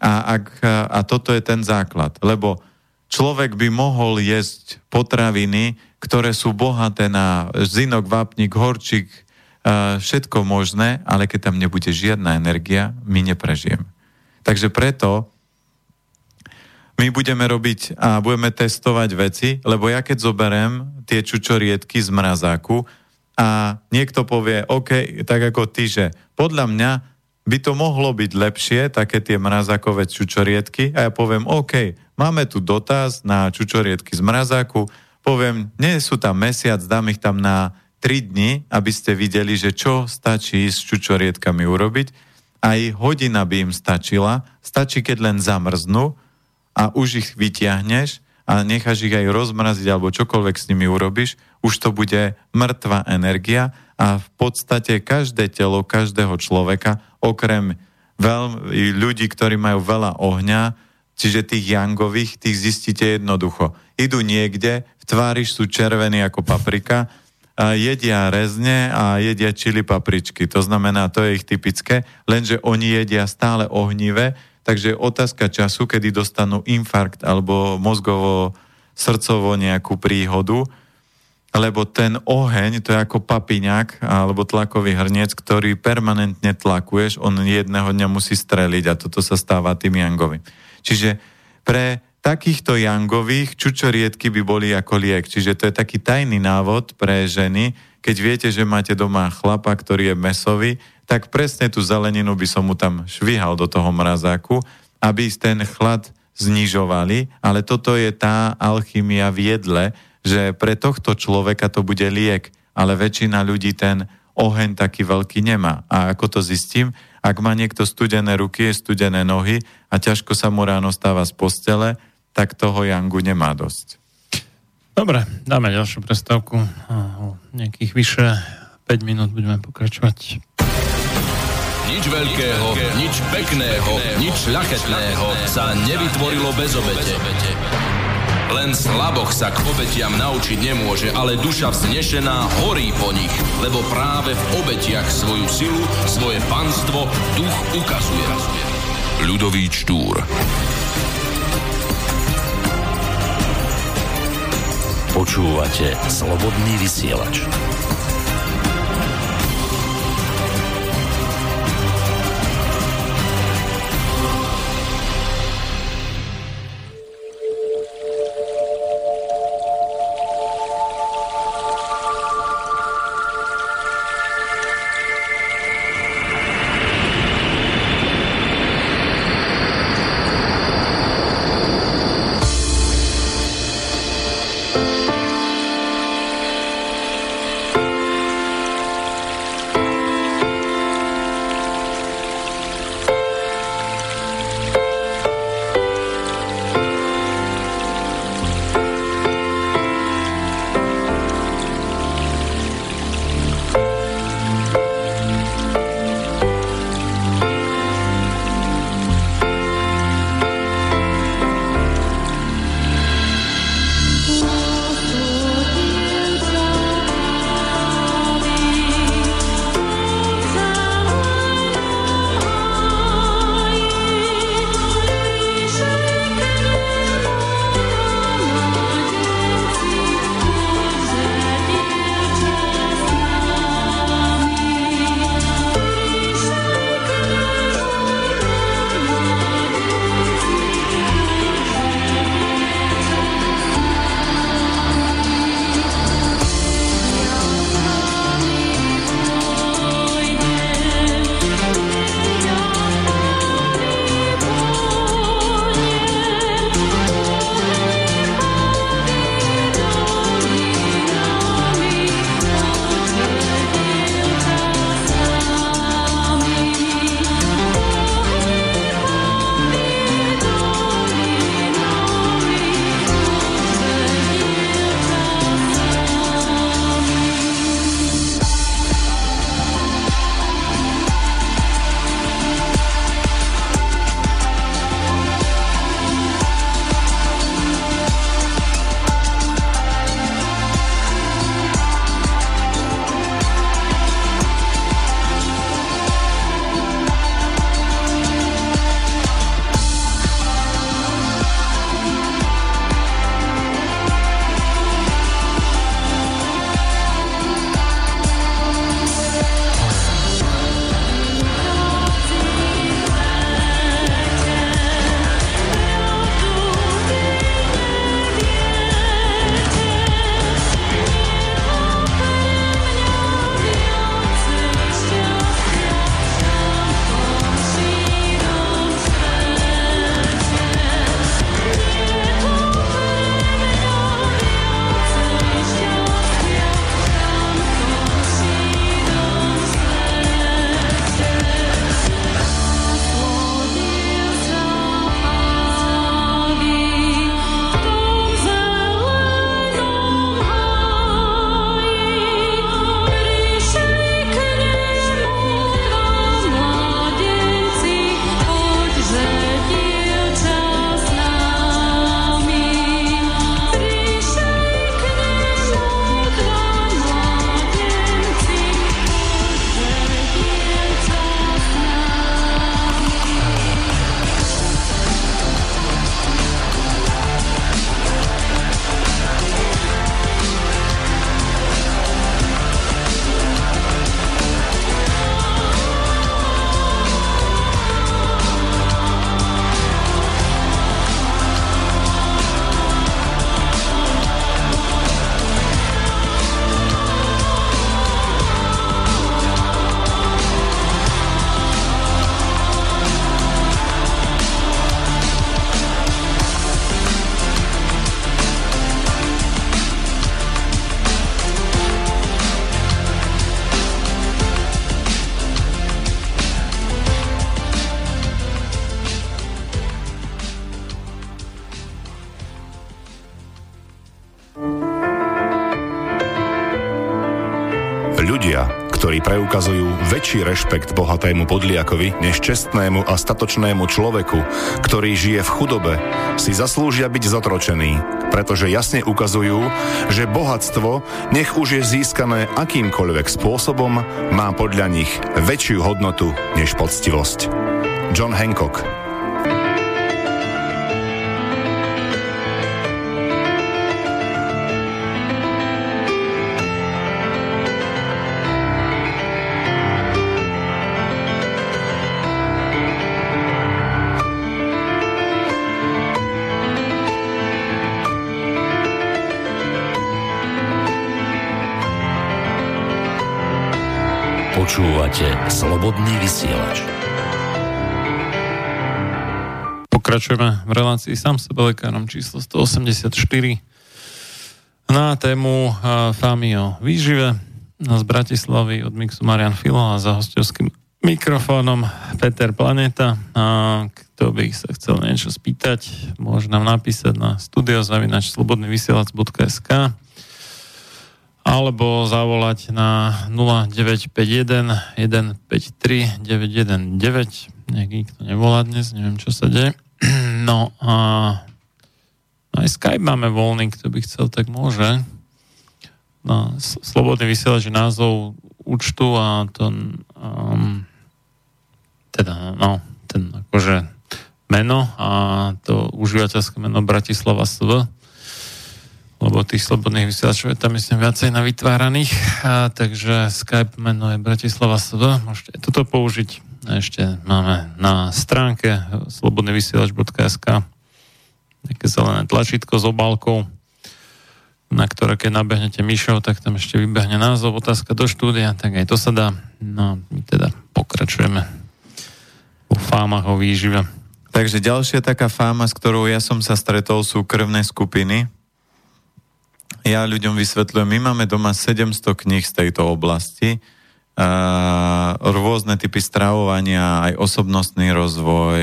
a, ak, a toto je ten základ. Lebo človek by mohol jesť potraviny, ktoré sú bohaté na zinok, vápnik, horčík, všetko možné, ale keď tam nebude žiadna energia, my neprežijeme. Takže preto my budeme robiť a budeme testovať veci, lebo ja keď zoberem tie čučoriedky z mrazáku a niekto povie, OK, tak ako ty, že podľa mňa by to mohlo byť lepšie, také tie mrazákové čučoriedky a ja poviem, OK, máme tu dotaz na čučoriedky z mrazáku, poviem, nie sú tam mesiac, dám ich tam na 3 dni, aby ste videli, že čo stačí s čučoriedkami urobiť. Aj hodina by im stačila, stačí, keď len zamrznú, a už ich vyťahneš a necháš ich aj rozmraziť alebo čokoľvek s nimi urobíš, už to bude mŕtva energia a v podstate každé telo každého človeka, okrem veľ, ľudí, ktorí majú veľa ohňa, čiže tých jangových, tých zistíte jednoducho. Idú niekde, v tvári sú červení ako paprika, a jedia rezne a jedia čili papričky. To znamená, to je ich typické, lenže oni jedia stále ohnivé, Takže otázka času, kedy dostanú infarkt alebo mozgovo srdcovo nejakú príhodu, lebo ten oheň, to je ako papiňak alebo tlakový hrniec, ktorý permanentne tlakuješ, on jedného dňa musí streliť a toto sa stáva tým jangovým. Čiže pre takýchto jangových čučoriedky by boli ako liek. Čiže to je taký tajný návod pre ženy, keď viete, že máte doma chlapa, ktorý je mesový, tak presne tú zeleninu by som mu tam švihal do toho mrazáku, aby ten chlad znižovali, ale toto je tá alchymia v jedle, že pre tohto človeka to bude liek, ale väčšina ľudí ten oheň taký veľký nemá. A ako to zistím? Ak má niekto studené ruky, studené nohy a ťažko sa mu ráno stáva z postele, tak toho Jangu nemá dosť. Dobre, dáme ďalšiu prestávku. nejakých vyše 5 minút budeme pokračovať. Nič veľkého, nič pekného, nič šľachetného sa nevytvorilo bez obete. Len slaboch sa k obetiam naučiť nemôže, ale duša vznešená horí po nich, lebo práve v obetiach svoju silu, svoje panstvo duch ukazuje. Ľudový Štúr Počúvate Slobodný vysielač. Väčší rešpekt bohatému podliakovi než čestnému a statočnému človeku, ktorý žije v chudobe, si zaslúžia byť zotročení, pretože jasne ukazujú, že bohatstvo, nech už je získané akýmkoľvek spôsobom, má podľa nich väčšiu hodnotu než poctivosť. John Hancock Počúvate Slobodný vysielač. Pokračujeme v relácii sám sebe lekárom číslo 184 na tému uh, Fámy o výžive z Bratislavy od Mixu Marian Filo a za hostovským mikrofónom Peter Planeta. A kto by sa chcel niečo spýtať, môže nám napísať na studiozavinač.slobodnyvysielac.sk alebo zavolať na 0951 153 919. Nech nikto nevolá dnes, neviem, čo sa deje. (clears throat) No a aj Skype máme voľný, kto by chcel, tak môže. No, slobodný vysielač názov účtu a to um, teda, no, ten akože meno a to užívateľské meno Bratislava SV lebo tých slobodných vysielačov je tam myslím viacej na vytváraných, a, takže Skype meno je Bratislava SV, môžete toto použiť. A ešte máme na stránke slobodnyvysielač.sk nejaké zelené tlačítko s obálkou, na ktoré keď nabehnete myšou, tak tam ešte vybehne názov, otázka do štúdia, tak aj to sa dá. No my teda pokračujeme o fámach o výžive. Takže ďalšia taká fáma, s ktorou ja som sa stretol, sú krvné skupiny ja ľuďom vysvetľujem, my máme doma 700 kníh z tejto oblasti, rôzne typy stravovania, aj osobnostný rozvoj,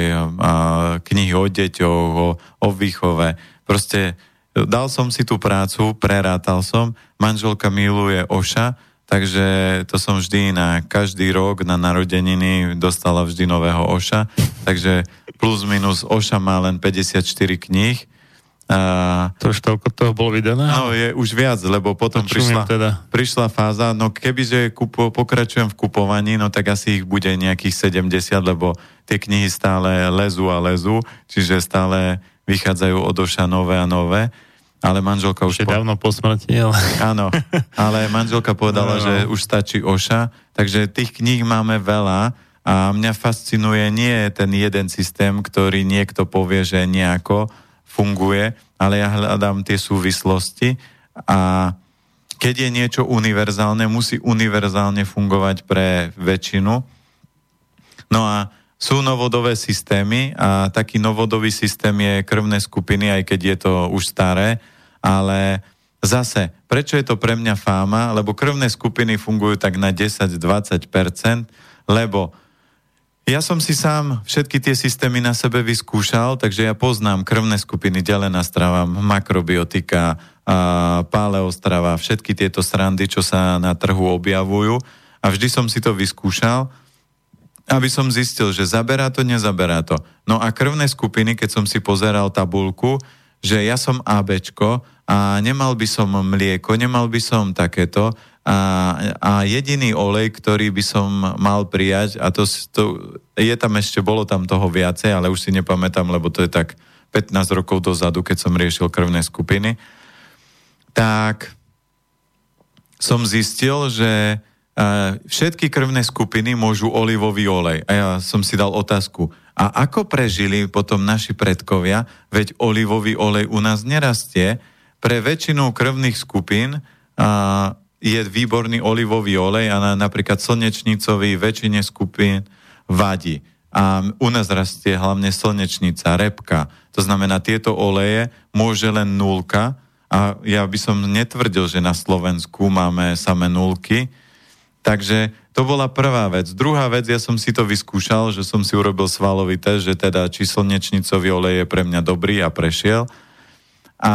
knihy o deťoch, o, o výchove. Proste dal som si tú prácu, prerátal som, manželka miluje Oša, takže to som vždy na každý rok na narodeniny dostala vždy nového Oša, takže plus minus Oša má len 54 kníh, a, to už toľko toho bolo vydané? No, je už viac, lebo potom prišla, teda. prišla fáza, no kebyže kupo, pokračujem v kupovaní, no tak asi ich bude nejakých 70, lebo tie knihy stále lezú a lezú, čiže stále vychádzajú od oša nové a nové. Ale manželka už... Po... dávno po smrti, ale... Áno, ale manželka povedala, no, no. že už stačí oša, takže tých kníh máme veľa a mňa fascinuje nie ten jeden systém, ktorý niekto povie, že nejako, funguje, ale ja hľadám tie súvislosti a keď je niečo univerzálne, musí univerzálne fungovať pre väčšinu. No a sú novodové systémy a taký novodový systém je krvné skupiny, aj keď je to už staré, ale zase, prečo je to pre mňa fáma? Lebo krvné skupiny fungujú tak na 10-20%, lebo ja som si sám všetky tie systémy na sebe vyskúšal, takže ja poznám krvné skupiny, delená strava, makrobiotika, paleostrava, všetky tieto srandy, čo sa na trhu objavujú. A vždy som si to vyskúšal, aby som zistil, že zaberá to, nezaberá to. No a krvné skupiny, keď som si pozeral tabulku, že ja som ABčko a nemal by som mlieko, nemal by som takéto, a, a jediný olej, ktorý by som mal prijať, a to, to je tam ešte, bolo tam toho viacej, ale už si nepamätám, lebo to je tak 15 rokov dozadu, keď som riešil krvné skupiny, tak som zistil, že všetky krvné skupiny môžu olivový olej. A ja som si dal otázku, a ako prežili potom naši predkovia, veď olivový olej u nás nerastie, pre väčšinu krvných skupín a, je výborný olivový olej a na, napríklad slnečnicový väčšine skupín vadí. A u nás rastie hlavne slnečnica, repka. To znamená, tieto oleje môže len nulka a ja by som netvrdil, že na Slovensku máme samé nulky. Takže to bola prvá vec. Druhá vec, ja som si to vyskúšal, že som si urobil svalový test, že teda či slnečnicový olej je pre mňa dobrý a prešiel. A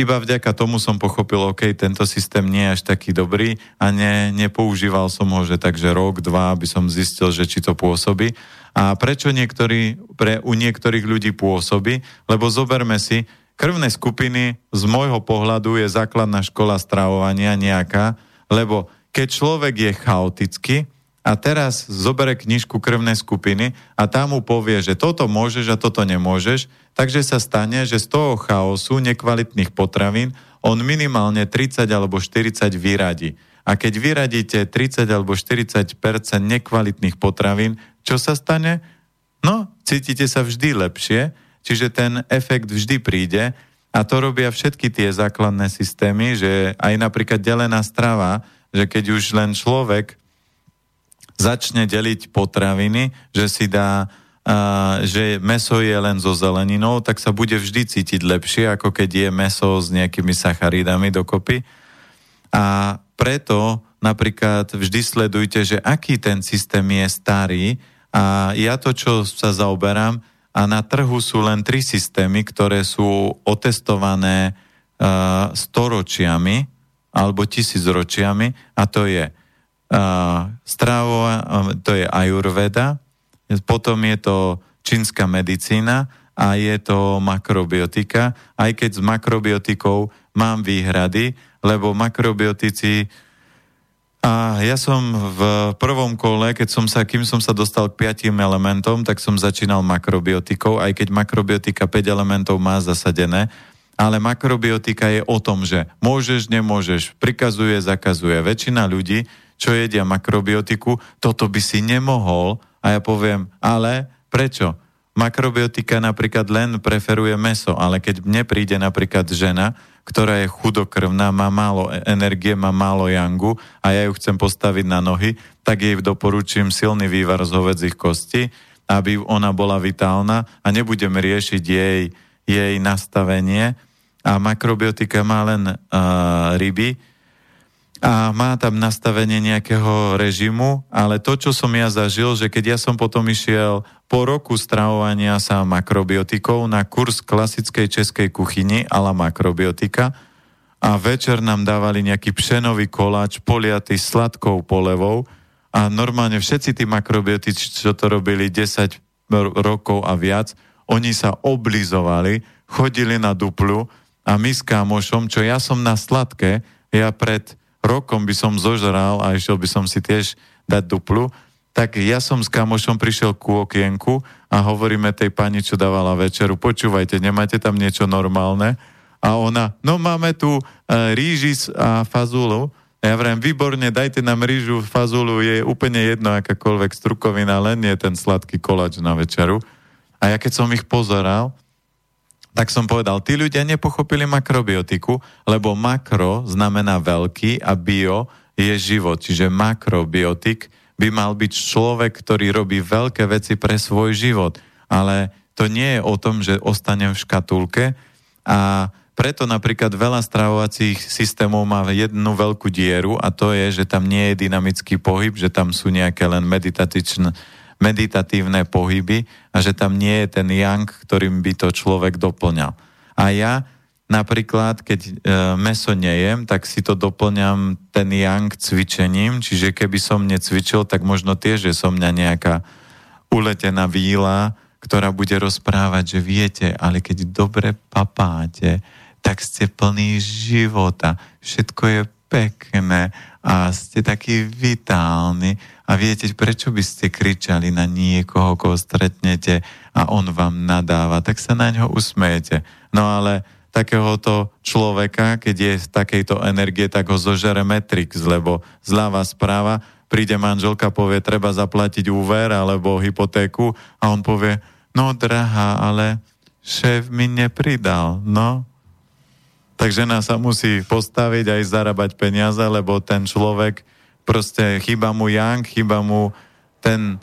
iba vďaka tomu som pochopil, OK, tento systém nie je až taký dobrý a ne, nepoužíval som ho, že takže rok, dva, aby som zistil, že či to pôsobí. A prečo niektorí, pre, u niektorých ľudí pôsobí? Lebo zoberme si, krvné skupiny z môjho pohľadu je základná škola stravovania nejaká, lebo keď človek je chaotický, a teraz zobere knižku krvnej skupiny a tam mu povie, že toto môžeš a toto nemôžeš, takže sa stane, že z toho chaosu nekvalitných potravín on minimálne 30 alebo 40 vyradí. A keď vyradíte 30 alebo 40% nekvalitných potravín, čo sa stane? No, cítite sa vždy lepšie, čiže ten efekt vždy príde a to robia všetky tie základné systémy, že aj napríklad delená strava, že keď už len človek začne deliť potraviny, že si dá že meso je len so zeleninou, tak sa bude vždy cítiť lepšie, ako keď je meso s nejakými sacharidami dokopy. A preto napríklad vždy sledujte, že aký ten systém je starý a ja to, čo sa zaoberám, a na trhu sú len tri systémy, ktoré sú otestované uh, storočiami alebo tisícročiami a to je stravo, to je ajurveda, potom je to čínska medicína a je to makrobiotika, aj keď s makrobiotikou mám výhrady, lebo makrobiotici a ja som v prvom kole, keď som sa, kým som sa dostal k piatim elementom, tak som začínal makrobiotikou, aj keď makrobiotika 5 elementov má zasadené, ale makrobiotika je o tom, že môžeš, nemôžeš, prikazuje, zakazuje. Väčšina ľudí čo jedia makrobiotiku, toto by si nemohol. A ja poviem, ale prečo? Makrobiotika napríklad len preferuje meso, ale keď mne príde napríklad žena, ktorá je chudokrvná, má málo e- energie, má málo jangu a ja ju chcem postaviť na nohy, tak jej doporučím silný vývar z hovedzích kostí, aby ona bola vitálna a nebudem riešiť jej, jej nastavenie. A makrobiotika má len uh, ryby, a má tam nastavenie nejakého režimu, ale to, čo som ja zažil, že keď ja som potom išiel po roku stravovania sa makrobiotikou na kurz klasickej českej kuchyni la makrobiotika a večer nám dávali nejaký pšenový koláč poliatý sladkou polevou a normálne všetci tí makrobiotici, čo to robili 10 rokov a viac, oni sa oblizovali, chodili na duplu a my s kámošom, čo ja som na sladké, ja pred rokom by som zožral a išiel by som si tiež dať duplu, tak ja som s kamošom prišiel ku okienku a hovoríme tej pani, čo dávala večeru, počúvajte, nemáte tam niečo normálne? A ona, no máme tu e, ríži a fazulu. Ja vrem, výborne, dajte nám rýžu, fazulu, je úplne jedno, akákoľvek strukovina, len je ten sladký koláč na večeru. A ja keď som ich pozeral, tak som povedal, tí ľudia nepochopili makrobiotiku, lebo makro znamená veľký a bio je život. Čiže makrobiotik by mal byť človek, ktorý robí veľké veci pre svoj život. Ale to nie je o tom, že ostanem v škatulke a preto napríklad veľa stravovacích systémov má jednu veľkú dieru a to je, že tam nie je dynamický pohyb, že tam sú nejaké len meditačné meditatívne pohyby a že tam nie je ten yang, ktorým by to človek doplňal. A ja napríklad, keď e, meso nejem, tak si to doplňam ten yang cvičením, čiže keby som necvičil, tak možno tiež, že som mňa nejaká uletená víla, ktorá bude rozprávať, že viete, ale keď dobre papáte, tak ste plný života, všetko je pekné a ste takí vitálni a viete, prečo by ste kričali na niekoho, koho stretnete a on vám nadáva, tak sa na ňo usmejete. No ale takéhoto človeka, keď je z takejto energie, tak ho zožere Matrix, lebo zľava správa príde manželka, povie, treba zaplatiť úver alebo hypotéku a on povie, no drahá, ale šéf mi nepridal, no. Tak žena sa musí postaviť aj zarábať peniaze, lebo ten človek proste chýba mu yang, chýba mu ten,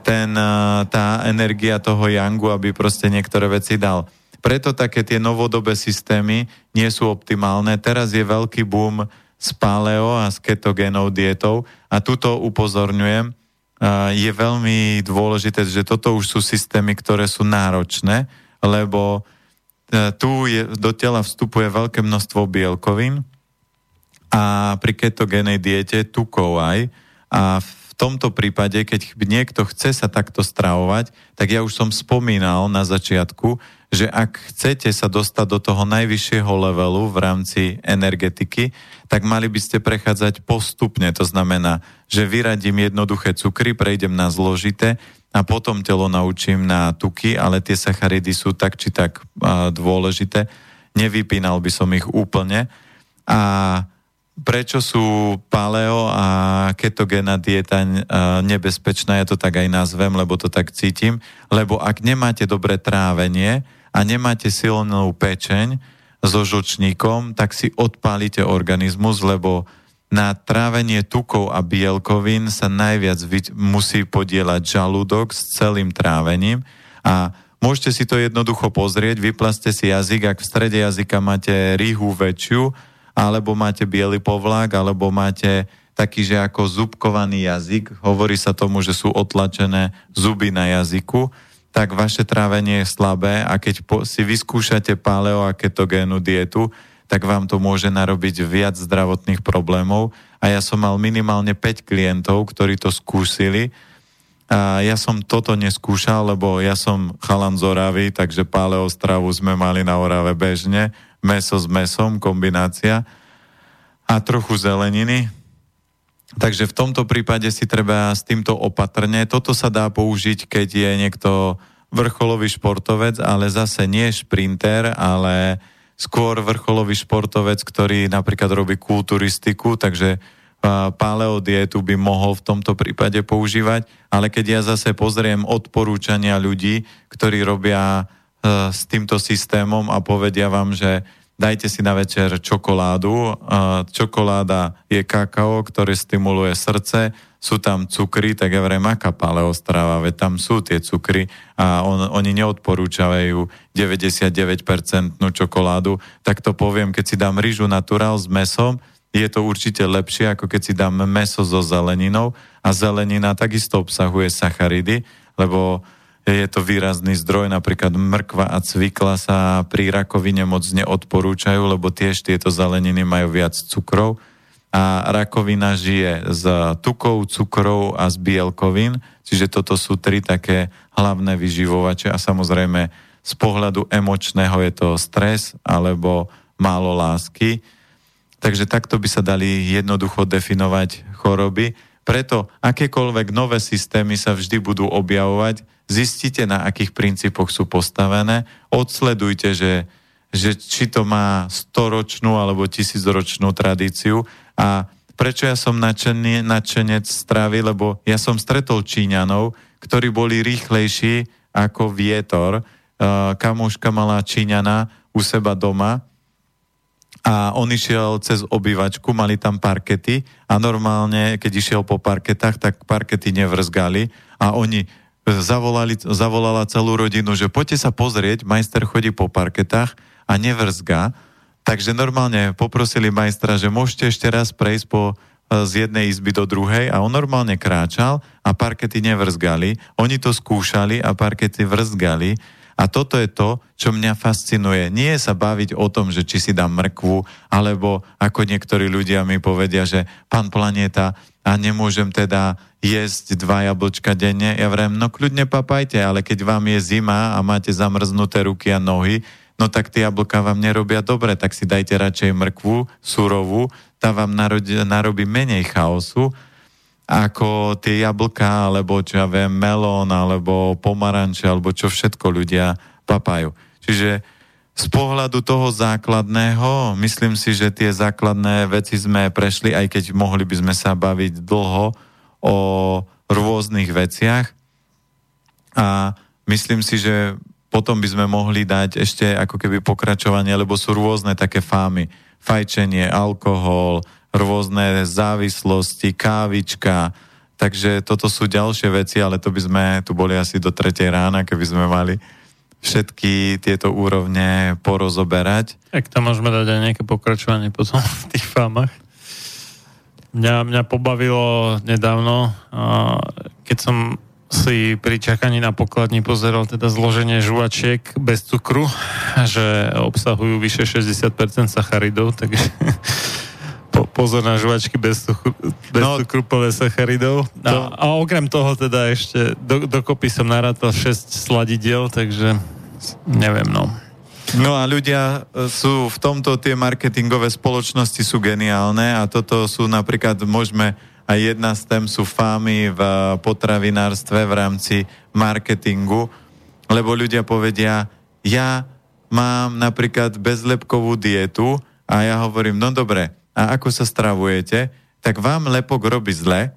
ten, tá energia toho yangu, aby proste niektoré veci dal. Preto také tie novodobé systémy nie sú optimálne. Teraz je veľký boom s paleo a s ketogénou dietou a tuto upozorňujem, je veľmi dôležité, že toto už sú systémy, ktoré sú náročné, lebo tu je, do tela vstupuje veľké množstvo bielkovín a pri ketogénej diete tukov aj. A v tomto prípade, keď niekto chce sa takto stravovať, tak ja už som spomínal na začiatku, že ak chcete sa dostať do toho najvyššieho levelu v rámci energetiky, tak mali by ste prechádzať postupne. To znamená, že vyradím jednoduché cukry, prejdem na zložité a potom telo naučím na tuky, ale tie sacharidy sú tak či tak dôležité. Nevypínal by som ich úplne. A prečo sú paleo a ketogénna dieta nebezpečná, ja to tak aj nazvem, lebo to tak cítim, lebo ak nemáte dobré trávenie, a nemáte silnú pečeň so žlčníkom, tak si odpálite organizmus, lebo na trávenie tukov a bielkovín sa najviac musí podielať žalúdok s celým trávením. A môžete si to jednoducho pozrieť, vyplaste si jazyk, ak v strede jazyka máte rýhu väčšiu, alebo máte biely povlak, alebo máte taký, že ako zubkovaný jazyk, hovorí sa tomu, že sú otlačené zuby na jazyku, tak vaše trávenie je slabé a keď si vyskúšate paleo a ketogénu dietu, tak vám to môže narobiť viac zdravotných problémov. A ja som mal minimálne 5 klientov, ktorí to skúsili. A ja som toto neskúšal, lebo ja som chalan z Oravy, takže paleo stravu sme mali na Orave bežne. Meso s mesom, kombinácia. A trochu zeleniny, Takže v tomto prípade si treba s týmto opatrne. Toto sa dá použiť, keď je niekto vrcholový športovec, ale zase nie šprinter, ale skôr vrcholový športovec, ktorý napríklad robí kulturistiku, takže paleo dietu by mohol v tomto prípade používať, ale keď ja zase pozriem odporúčania ľudí, ktorí robia s týmto systémom a povedia vám, že dajte si na večer čokoládu. Čokoláda je kakao, ktoré stimuluje srdce, sú tam cukry, tak ja vrem, aká paleostrava, veď tam sú tie cukry. A on, oni neodporúčavajú 99% čokoládu, tak to poviem, keď si dám rýžu naturál s mesom, je to určite lepšie, ako keď si dám meso so zeleninou. A zelenina takisto obsahuje sacharidy, lebo je to výrazný zdroj, napríklad mrkva a cvikla sa pri rakovine moc neodporúčajú, lebo tiež tieto zeleniny majú viac cukrov a rakovina žije z tukov, cukrov a z bielkovín, čiže toto sú tri také hlavné vyživovače a samozrejme z pohľadu emočného je to stres alebo málo lásky. Takže takto by sa dali jednoducho definovať choroby. Preto akékoľvek nové systémy sa vždy budú objavovať, zistite, na akých princípoch sú postavené, odsledujte, že, že či to má storočnú alebo tisícročnú tradíciu. A prečo ja som nadšený, nadšenec stravy, lebo ja som stretol Číňanov, ktorí boli rýchlejší ako vietor. Kamoška mala Číňana u seba doma. A on išiel cez obývačku, mali tam parkety. A normálne, keď išiel po parketách, tak parkety nevrzgali. A oni zavolali, zavolala celú rodinu, že poďte sa pozrieť, majster chodí po parketách a nevrzga, takže normálne poprosili majstra, že môžete ešte raz prejsť po, e, z jednej izby do druhej a on normálne kráčal a parkety nevrzgali. Oni to skúšali a parkety vrzgali a toto je to, čo mňa fascinuje. Nie je sa baviť o tom, že či si dám mrkvu, alebo ako niektorí ľudia mi povedia, že pán Planeta, a nemôžem teda jesť dva jablčka denne. Ja vrem, no kľudne papajte, ale keď vám je zima a máte zamrznuté ruky a nohy, no tak tie jablka vám nerobia dobre, tak si dajte radšej mrkvu, surovú, tá vám narodi, narobí menej chaosu, ako tie jablka, alebo čo ja viem, melón, alebo pomaranče, alebo čo všetko ľudia papajú. Čiže z pohľadu toho základného, myslím si, že tie základné veci sme prešli, aj keď mohli by sme sa baviť dlho o rôznych veciach. A myslím si, že potom by sme mohli dať ešte ako keby pokračovanie, lebo sú rôzne také fámy. Fajčenie, alkohol, rôzne závislosti, kávička. Takže toto sú ďalšie veci, ale to by sme tu boli asi do tretej rána, keby sme mali všetky tieto úrovne porozoberať. Tak tam môžeme dať aj nejaké pokračovanie potom (laughs) v tých fámach. Mňa, mňa pobavilo nedávno, keď som si pri čakaní na pokladni pozeral teda zloženie žuvačiek bez cukru, že obsahujú vyše 60% sacharidov, takže (laughs) po, pozor na žuvačky bez, cukru, bez no, cukru sacharidov. To... A, a okrem toho teda ešte do, dokopy som narátal 6 sladidiel, takže neviem, no. No a ľudia e, sú v tomto, tie marketingové spoločnosti sú geniálne a toto sú napríklad, môžeme a jedna z tém sú fámy v potravinárstve v rámci marketingu, lebo ľudia povedia, ja mám napríklad bezlepkovú dietu a ja hovorím, no dobre, a ako sa stravujete, tak vám lepok robí zle,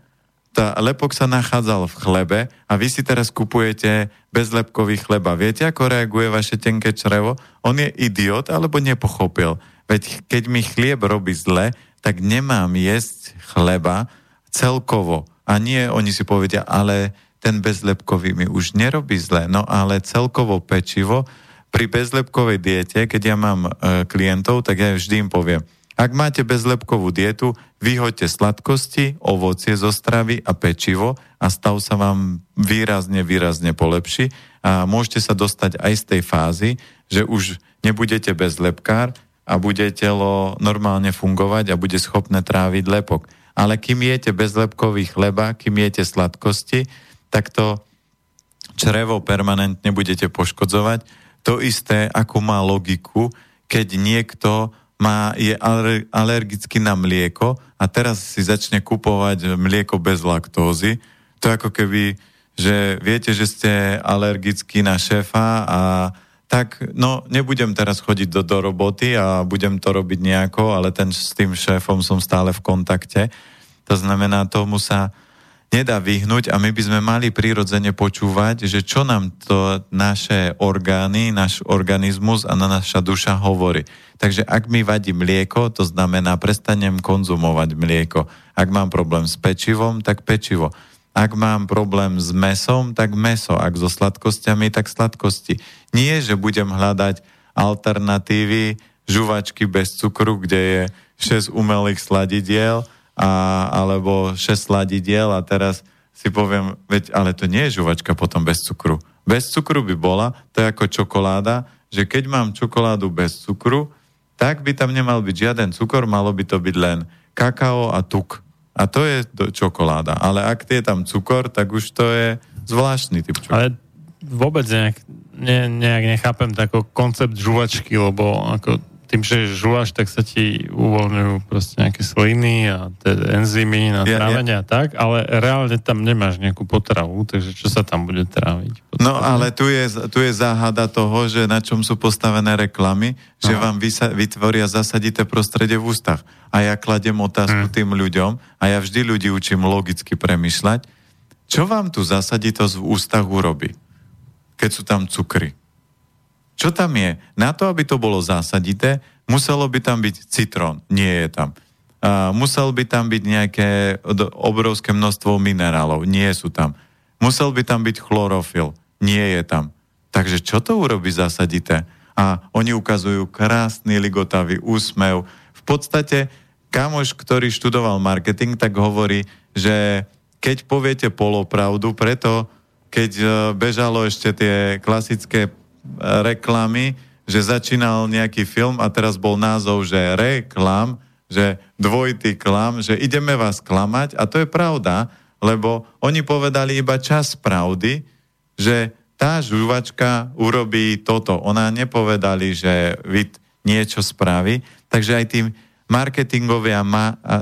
tá lepok sa nachádzal v chlebe a vy si teraz kupujete bezlepkový chleba. Viete, ako reaguje vaše tenké črevo? On je idiot alebo nepochopil. Veď keď mi chlieb robí zle, tak nemám jesť chleba, celkovo. A nie oni si povedia, ale ten bezlepkový mi už nerobí zle. No ale celkovo pečivo pri bezlepkovej diete, keď ja mám e, klientov, tak ja vždy im poviem, ak máte bezlepkovú dietu, vyhoďte sladkosti, ovocie zo stravy a pečivo a stav sa vám výrazne, výrazne polepší a môžete sa dostať aj z tej fázy, že už nebudete bezlepkár a bude telo normálne fungovať a bude schopné tráviť lepok ale kým jete bezlepkový chleba, kým jete sladkosti, tak to črevo permanentne budete poškodzovať. To isté, ako má logiku, keď niekto má, je alergický na mlieko a teraz si začne kupovať mlieko bez laktózy. To ako keby, že viete, že ste alergickí na šéfa a tak no nebudem teraz chodiť do, do roboty a budem to robiť nejako, ale ten s tým šéfom som stále v kontakte. To znamená, tomu sa nedá vyhnúť a my by sme mali prirodzene počúvať, že čo nám to naše orgány, náš organizmus a na naša duša hovorí. Takže ak mi vadí mlieko, to znamená, prestanem konzumovať mlieko. Ak mám problém s pečivom, tak pečivo. Ak mám problém s mesom, tak meso. Ak so sladkosťami, tak sladkosti. Nie, že budem hľadať alternatívy žuvačky bez cukru, kde je 6 umelých sladidiel a, alebo 6 sladidiel a teraz si poviem, veď, ale to nie je žuvačka potom bez cukru. Bez cukru by bola, to je ako čokoláda, že keď mám čokoládu bez cukru, tak by tam nemal byť žiaden cukor, malo by to byť len kakao a tuk. A to je čokoláda. Ale ak je tam cukor, tak už to je zvláštny typ čokolády. Ale vôbec nejak, ne, nejak nechápem taký koncept žuvačky, lebo ako tým, že žuváš, tak sa ti uvoľňujú proste nejaké sliny a enzymy na ja, trávenie ja. a tak, ale reálne tam nemáš nejakú potravu, takže čo sa tam bude tráviť? Potravu? No ale tu je, tu je záhada toho, že na čom sú postavené reklamy, že Aha. vám vysa, vytvoria zasadité prostredie v ústach. A ja kladem otázku hmm. tým ľuďom a ja vždy ľudí učím logicky premyšľať, čo vám tu zasaditosť v ústach urobí, keď sú tam cukry? Čo tam je? Na to, aby to bolo zásadité, muselo by tam byť citrón. Nie je tam. Uh, musel by tam byť nejaké obrovské množstvo minerálov. Nie sú tam. Musel by tam byť chlorofil. Nie je tam. Takže čo to urobí zásadité? A oni ukazujú krásny ligotavý úsmev. V podstate kamoš, ktorý študoval marketing, tak hovorí, že keď poviete polopravdu, preto keď e, bežalo ešte tie klasické reklamy, že začínal nejaký film a teraz bol názov, že reklam, že dvojitý klam, že ideme vás klamať a to je pravda, lebo oni povedali iba čas pravdy, že tá žuvačka urobí toto. Ona nepovedali, že vy niečo spraví, takže aj tým marketingovia,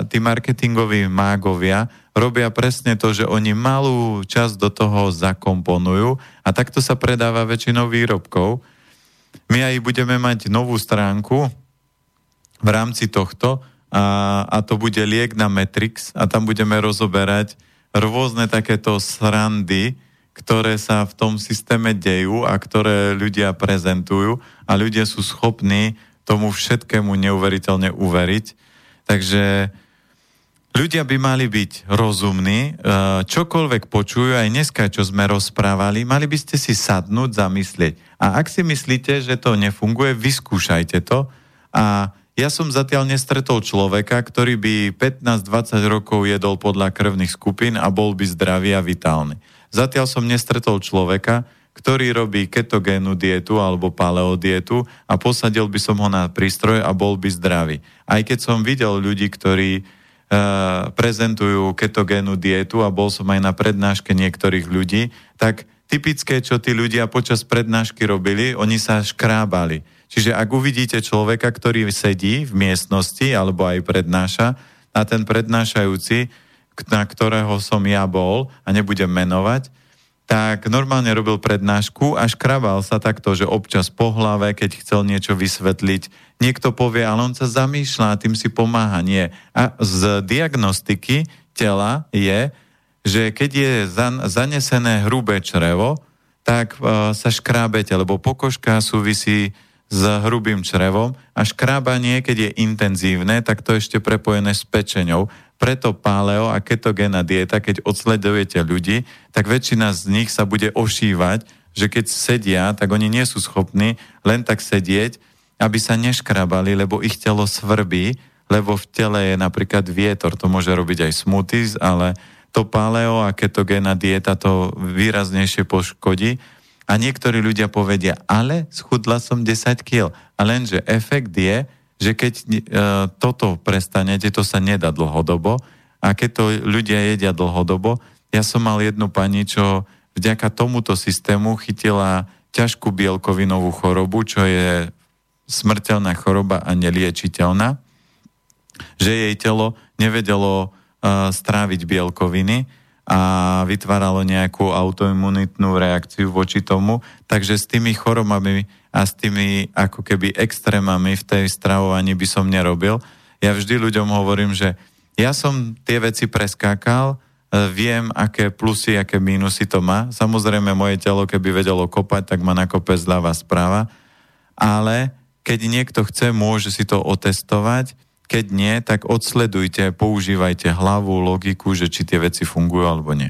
tí marketingoví mágovia robia presne to, že oni malú časť do toho zakomponujú a takto sa predáva väčšinou výrobkov. My aj budeme mať novú stránku v rámci tohto a, a to bude liek na Matrix a tam budeme rozoberať rôzne takéto srandy, ktoré sa v tom systéme dejú a ktoré ľudia prezentujú a ľudia sú schopní tomu všetkému neuveriteľne uveriť. Takže ľudia by mali byť rozumní, e, čokoľvek počujú, aj dneska, čo sme rozprávali, mali by ste si sadnúť, zamyslieť. A ak si myslíte, že to nefunguje, vyskúšajte to. A ja som zatiaľ nestretol človeka, ktorý by 15-20 rokov jedol podľa krvných skupín a bol by zdravý a vitálny. zatiaľ som nestretol človeka, ktorý robí ketogénu dietu alebo paleodietu a posadil by som ho na prístroj a bol by zdravý. Aj keď som videl ľudí, ktorí prezentujú ketogénu dietu a bol som aj na prednáške niektorých ľudí, tak typické, čo tí ľudia počas prednášky robili, oni sa škrábali. Čiže ak uvidíte človeka, ktorý sedí v miestnosti alebo aj prednáša, a ten prednášajúci, na ktorého som ja bol, a nebudem menovať, tak normálne robil prednášku a škrabal sa takto, že občas po hlave, keď chcel niečo vysvetliť, niekto povie, ale on sa zamýšľa a tým si pomáha. Nie. A z diagnostiky tela je, že keď je zanesené hrubé črevo, tak uh, sa škrábete, lebo pokožka súvisí s hrubým črevom a škrábanie, keď je intenzívne, tak to ešte prepojené s pečeňou. Preto paleo a ketogénna dieta, keď odsledujete ľudí, tak väčšina z nich sa bude ošívať, že keď sedia, tak oni nie sú schopní len tak sedieť, aby sa neškrabali, lebo ich telo svrbí, lebo v tele je napríklad vietor, to môže robiť aj smoothies, ale to paleo a ketogénna dieta to výraznejšie poškodí a niektorí ľudia povedia, ale schudla som 10 kg. A lenže efekt je, že keď e, toto prestanete, to sa nedá dlhodobo. A keď to ľudia jedia dlhodobo, ja som mal jednu pani, čo vďaka tomuto systému chytila ťažkú bielkovinovú chorobu, čo je smrteľná choroba a neliečiteľná, že jej telo nevedelo uh, stráviť bielkoviny a vytváralo nejakú autoimunitnú reakciu voči tomu. Takže s tými chorobami a s tými ako keby extrémami v tej stravovaní by som nerobil. Ja vždy ľuďom hovorím, že ja som tie veci preskákal, e, viem, aké plusy, aké mínusy to má. Samozrejme, moje telo, keby vedelo kopať, tak ma nakope zľava správa. Ale keď niekto chce, môže si to otestovať keď nie, tak odsledujte, používajte hlavu, logiku, že či tie veci fungujú alebo nie.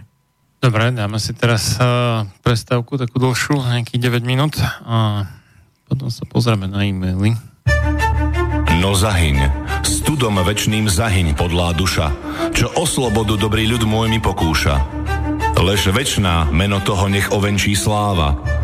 Dobre, dáme si teraz uh, prestávku takú dlhšiu, nejakých 9 minút a potom sa pozrieme na e-maily. No zahyň, studom večným zahyň podlá duša, čo o slobodu dobrý ľud môj mi pokúša. Lež večná meno toho nech ovenčí sláva,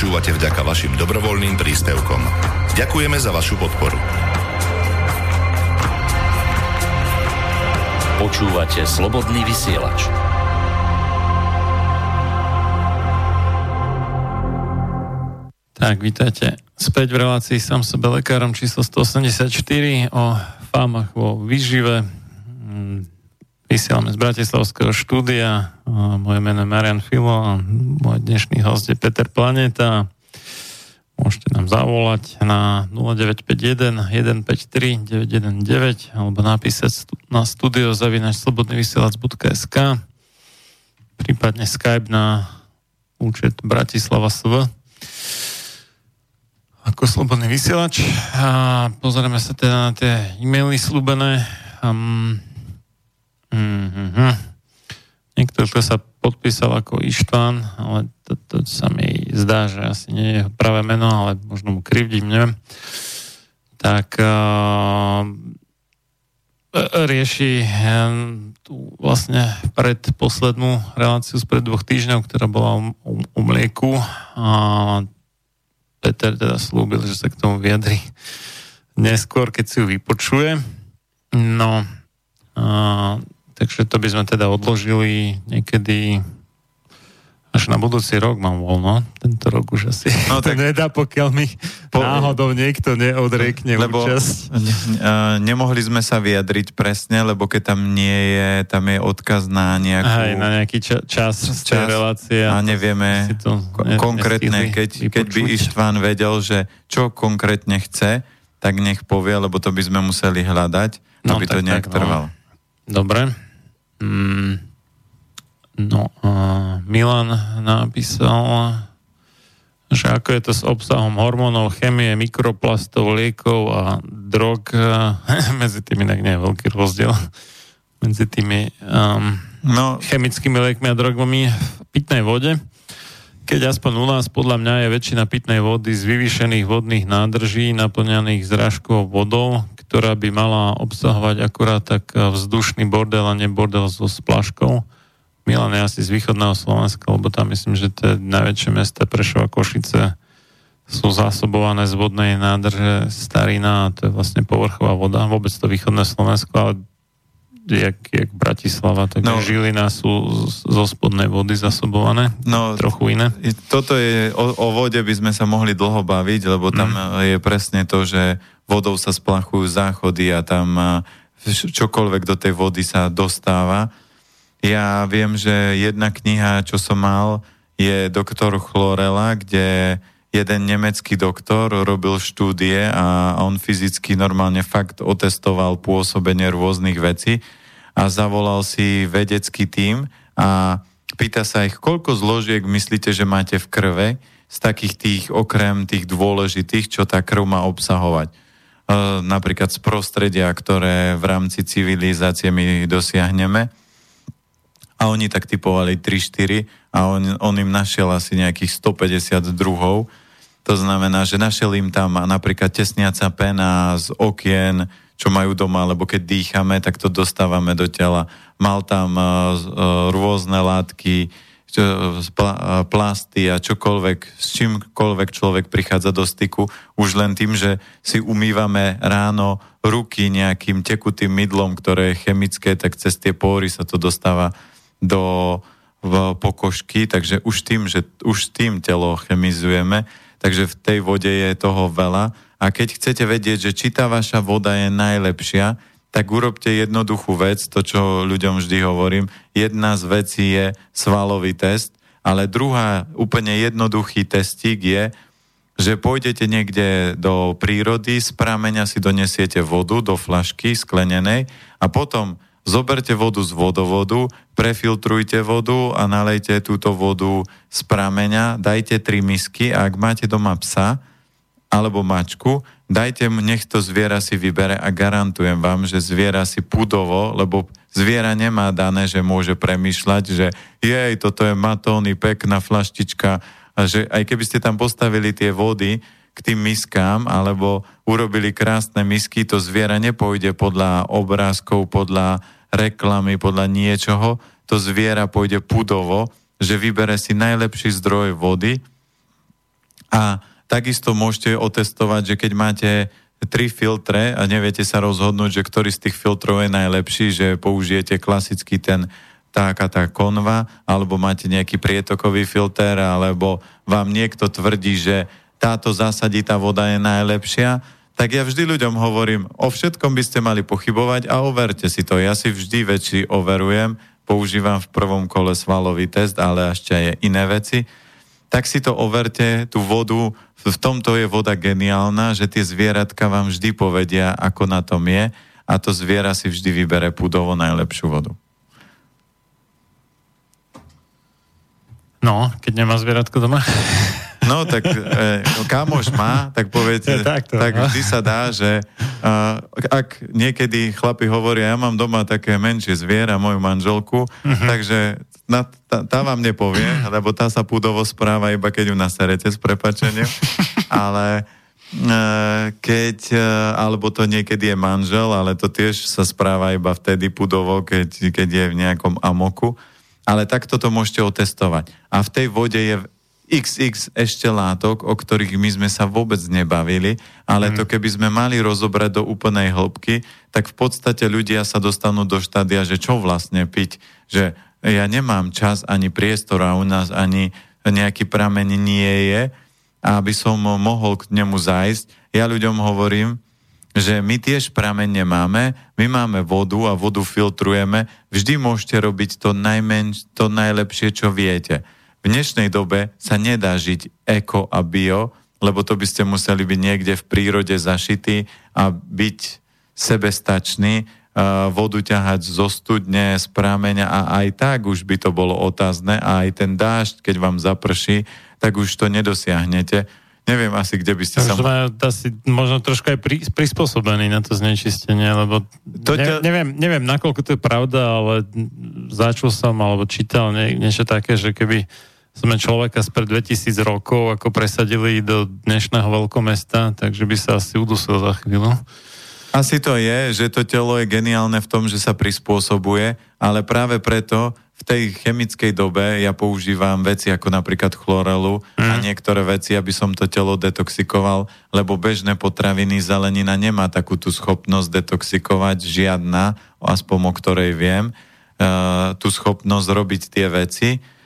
Počúvate vďaka vašim dobrovoľným príspevkom. Ďakujeme za vašu podporu. Počúvate slobodný vysielač. Tak, vítajte späť v relácii sám sebe lekárom číslo 184 o fámach vo výžive. Mm, Vysielame z Bratislavského štúdia. Moje meno je Marian Filo a dnešný host je Peter Planeta. Môžete nám zavolať na 0951 153 919 alebo napísať na studio zavinač slobodnyvysielac.sk prípadne Skype na účet Bratislava SV ako slobodný vysielač a pozrieme sa teda na tie e-maily slúbené. Um, mm-hmm. Niekto, kto sa podpísal ako Ištván, ale to, to sa mi zdá, že asi nie je pravé meno, ale možno mu krivdím, neviem. Tak uh, rieši tú vlastne predposlednú reláciu spred dvoch týždňov, ktorá bola o, o mlieku a Peter teda slúbil, že sa k tomu vyjadri neskôr, keď si ju vypočuje. No, a, takže to by sme teda odložili niekedy až na budúci rok mám voľno. Tento rok už asi No, (laughs) to tak- nedá, pokiaľ mi Po- náhodou niekto neodriekne Lebo účasť. ne, nemohli sme sa vyjadriť presne, lebo keď tam nie je, tam je odkaz na nejakú... Aj na nejaký ča- čas tej Čas relácie. a to nevieme to ne- konkrétne, keď, keď by vypočuť. Ištván vedel, že čo konkrétne chce, tak nech povie, lebo to by sme museli hľadať, No, aby to tak, nejak tak, no. trvalo. Dobre. Mm. No a Milan napísal, že ako je to s obsahom hormónov, chemie, mikroplastov, liekov a drog. (laughs) medzi tými inak nie je veľký rozdiel. Medzi tými um, No, chemickými liekmi a drogami v pitnej vode. Keď aspoň u nás podľa mňa je väčšina pitnej vody z vyvýšených vodných nádrží naplňaných zrážkovou vodou, ktorá by mala obsahovať akurát tak vzdušný bordel a nie bordel so splaškou. Milan je asi z východného Slovenska, lebo tam myslím, že tie najväčšie mesta Prešova Košice sú zásobované z vodnej nádrže Starina a to je vlastne povrchová voda. Vôbec to východné Slovensko, ale jak, jak Bratislava, tak No. Žilina sú zo spodnej vody zasobované. no Trochu iné. Toto je, o, o vode by sme sa mohli dlho baviť, lebo tam mm. je presne to, že vodou sa splachujú záchody a tam vš- čokoľvek do tej vody sa dostáva. Ja viem, že jedna kniha, čo som mal, je doktor Chlorela, kde jeden nemecký doktor robil štúdie a on fyzicky normálne fakt otestoval pôsobenie rôznych vecí a zavolal si vedecký tím a pýta sa ich, koľko zložiek myslíte, že máte v krve z takých tých, okrem tých dôležitých, čo tá krv má obsahovať. E, napríklad z prostredia, ktoré v rámci civilizácie my dosiahneme a oni tak typovali 3-4 a on, on im našiel asi nejakých 150 druhov. To znamená, že našiel im tam napríklad tesniaca pena z okien, čo majú doma, lebo keď dýchame, tak to dostávame do tela. Mal tam uh, rôzne látky, uh, plasty a čokoľvek, s čímkoľvek človek prichádza do styku, už len tým, že si umývame ráno ruky nejakým tekutým mydlom, ktoré je chemické, tak cez tie póry sa to dostáva do v pokožky, takže už tým, že už tým telo chemizujeme, takže v tej vode je toho veľa. A keď chcete vedieť, že či tá vaša voda je najlepšia, tak urobte jednoduchú vec, to čo ľuďom vždy hovorím. Jedna z vecí je svalový test, ale druhá úplne jednoduchý testík je, že pôjdete niekde do prírody, z prameňa si donesiete vodu do flašky sklenenej a potom zoberte vodu z vodovodu, prefiltrujte vodu a nalejte túto vodu z prameňa, dajte tri misky a ak máte doma psa, alebo mačku, dajte mu, nech to zviera si vybere a garantujem vám, že zviera si pudovo, lebo zviera nemá dané, že môže premýšľať, že jej, toto je matóny, pekná flaštička a že aj keby ste tam postavili tie vody k tým miskám alebo urobili krásne misky, to zviera nepôjde podľa obrázkov, podľa reklamy, podľa niečoho, to zviera pôjde pudovo, že vybere si najlepší zdroj vody. A takisto môžete otestovať, že keď máte tri filtre a neviete sa rozhodnúť, že ktorý z tých filtrov je najlepší, že použijete klasický ten taká tá konva, alebo máte nejaký prietokový filter, alebo vám niekto tvrdí, že táto zásaditá voda je najlepšia, tak ja vždy ľuďom hovorím, o všetkom by ste mali pochybovať a overte si to. Ja si vždy väčší overujem, používam v prvom kole svalový test, ale ešte aj iné veci, tak si to overte, tú vodu, v tomto je voda geniálna, že tie zvieratka vám vždy povedia, ako na tom je a to zviera si vždy vybere pudovo najlepšiu vodu. No, keď nemá zvieratko doma. (laughs) No, tak e, kamoš má, tak poviete, Je (laughs) takto, tak vždy sa dá, že a, ak niekedy chlapi hovoria, ja mám doma také menšie zviera, moju manželku, Mhm. takže na, tá, tá vám nepovie, lebo tá sa púdovo správa iba keď ju naserete s prepačením, (laughs) ale e, keď, e, alebo to niekedy je manžel, ale to tiež sa správa iba vtedy pudovo, keď, keď je v nejakom amoku. Ale takto to môžete otestovať. A v tej vode je XX ešte látok, o ktorých my sme sa vôbec nebavili, ale to keby sme mali rozobrať do úplnej hĺbky, tak v podstate ľudia sa dostanú do štádia, že čo vlastne piť, že ja nemám čas ani priestor a u nás ani nejaký prameň nie je, aby som mohol k nemu zájsť. Ja ľuďom hovorím, že my tiež prameň nemáme, my máme vodu a vodu filtrujeme. Vždy môžete robiť to, najmenš, to najlepšie, čo viete. V dnešnej dobe sa nedá žiť eko a bio, lebo to by ste museli byť niekde v prírode zašití a byť sebestačný, vodu ťahať zo studne, z prameňa a aj tak už by to bolo otázne a aj ten dážď, keď vám zaprší, tak už to nedosiahnete. Neviem asi, kde by ste sa... Takže sme asi možno trošku aj pri, prispôsobení na to znečistenie, lebo To ťa- neviem, neviem, nakoľko to je pravda, ale začul som alebo čítal nie, niečo také, že keby sme človeka spred 2000 rokov ako presadili do dnešného veľkomesta, takže by sa asi udusil za chvíľu. Asi to je, že to telo je geniálne v tom, že sa prispôsobuje, ale práve preto v tej chemickej dobe ja používam veci ako napríklad chlorelu a niektoré veci, aby som to telo detoxikoval, lebo bežné potraviny, zelenina nemá takú tú schopnosť detoxikovať, žiadna, aspoň o ktorej viem, uh, tú schopnosť robiť tie veci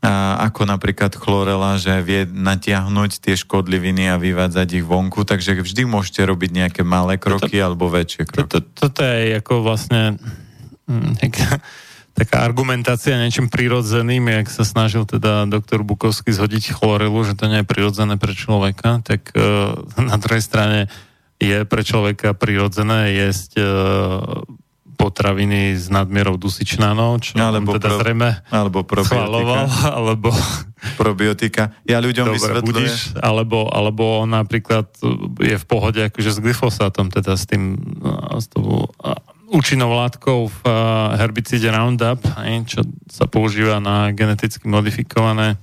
ako napríklad chlorela, že vie natiahnuť tie škodliviny a vyvádzať ich vonku, takže vždy môžete robiť nejaké malé kroky alebo väčšie kroky. Toto, toto je ako vlastne taká, (laughs) taká argumentácia niečím prirodzeným, jak sa snažil teda doktor Bukovský zhodiť chlorelu, že to nie je prirodzené pre človeka, tak uh, (laughs) na druhej strane je pre človeka prirodzené jesť uh, potraviny s nadmierou dusičnanov, čo Alebo teda pro- zrejme alebo schvaloval, probiotika. (laughs) alebo Probiotika. Ja ľuďom dobre vysvetľujem, budíš, alebo, alebo on napríklad uh, je v pohode akože s glyfosátom, teda s tým uh, s tou uh, účinnou látkou v herbicíde Roundup, čo sa používa na geneticky modifikované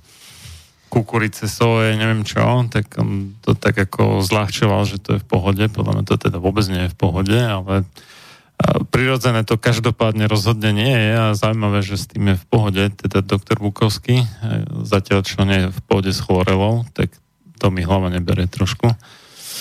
kukurice, soje, neviem čo, tak on to tak ako zľahčoval, že to je v pohode. Podľa mňa to teda vôbec nie je v pohode, ale prirodzené to každopádne rozhodne nie je a zaujímavé, že s tým je v pohode, teda doktor Bukovský, e, zatiaľ čo nie je v pohode s chlorelou, tak to mi hlava nebere trošku.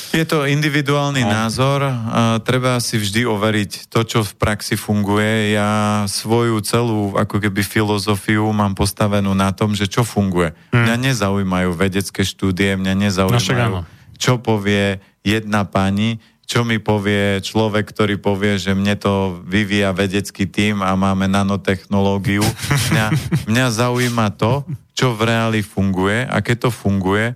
je to individuálny No. názor, a treba si vždy overiť to, čo v praxi funguje. Ja svoju celú ako keby filozofiu mám postavenú na tom, že čo funguje. Mňa nezaujímajú vedecké štúdie, mňa. No nezaujímajú, áno. čo povie jedna pani, čo mi povie človek, ktorý povie, že mne to vyvíja vedecký tím a máme nanotechnológiu. Mňa, mňa zaujíma to, čo v reáli funguje a keď to funguje, e,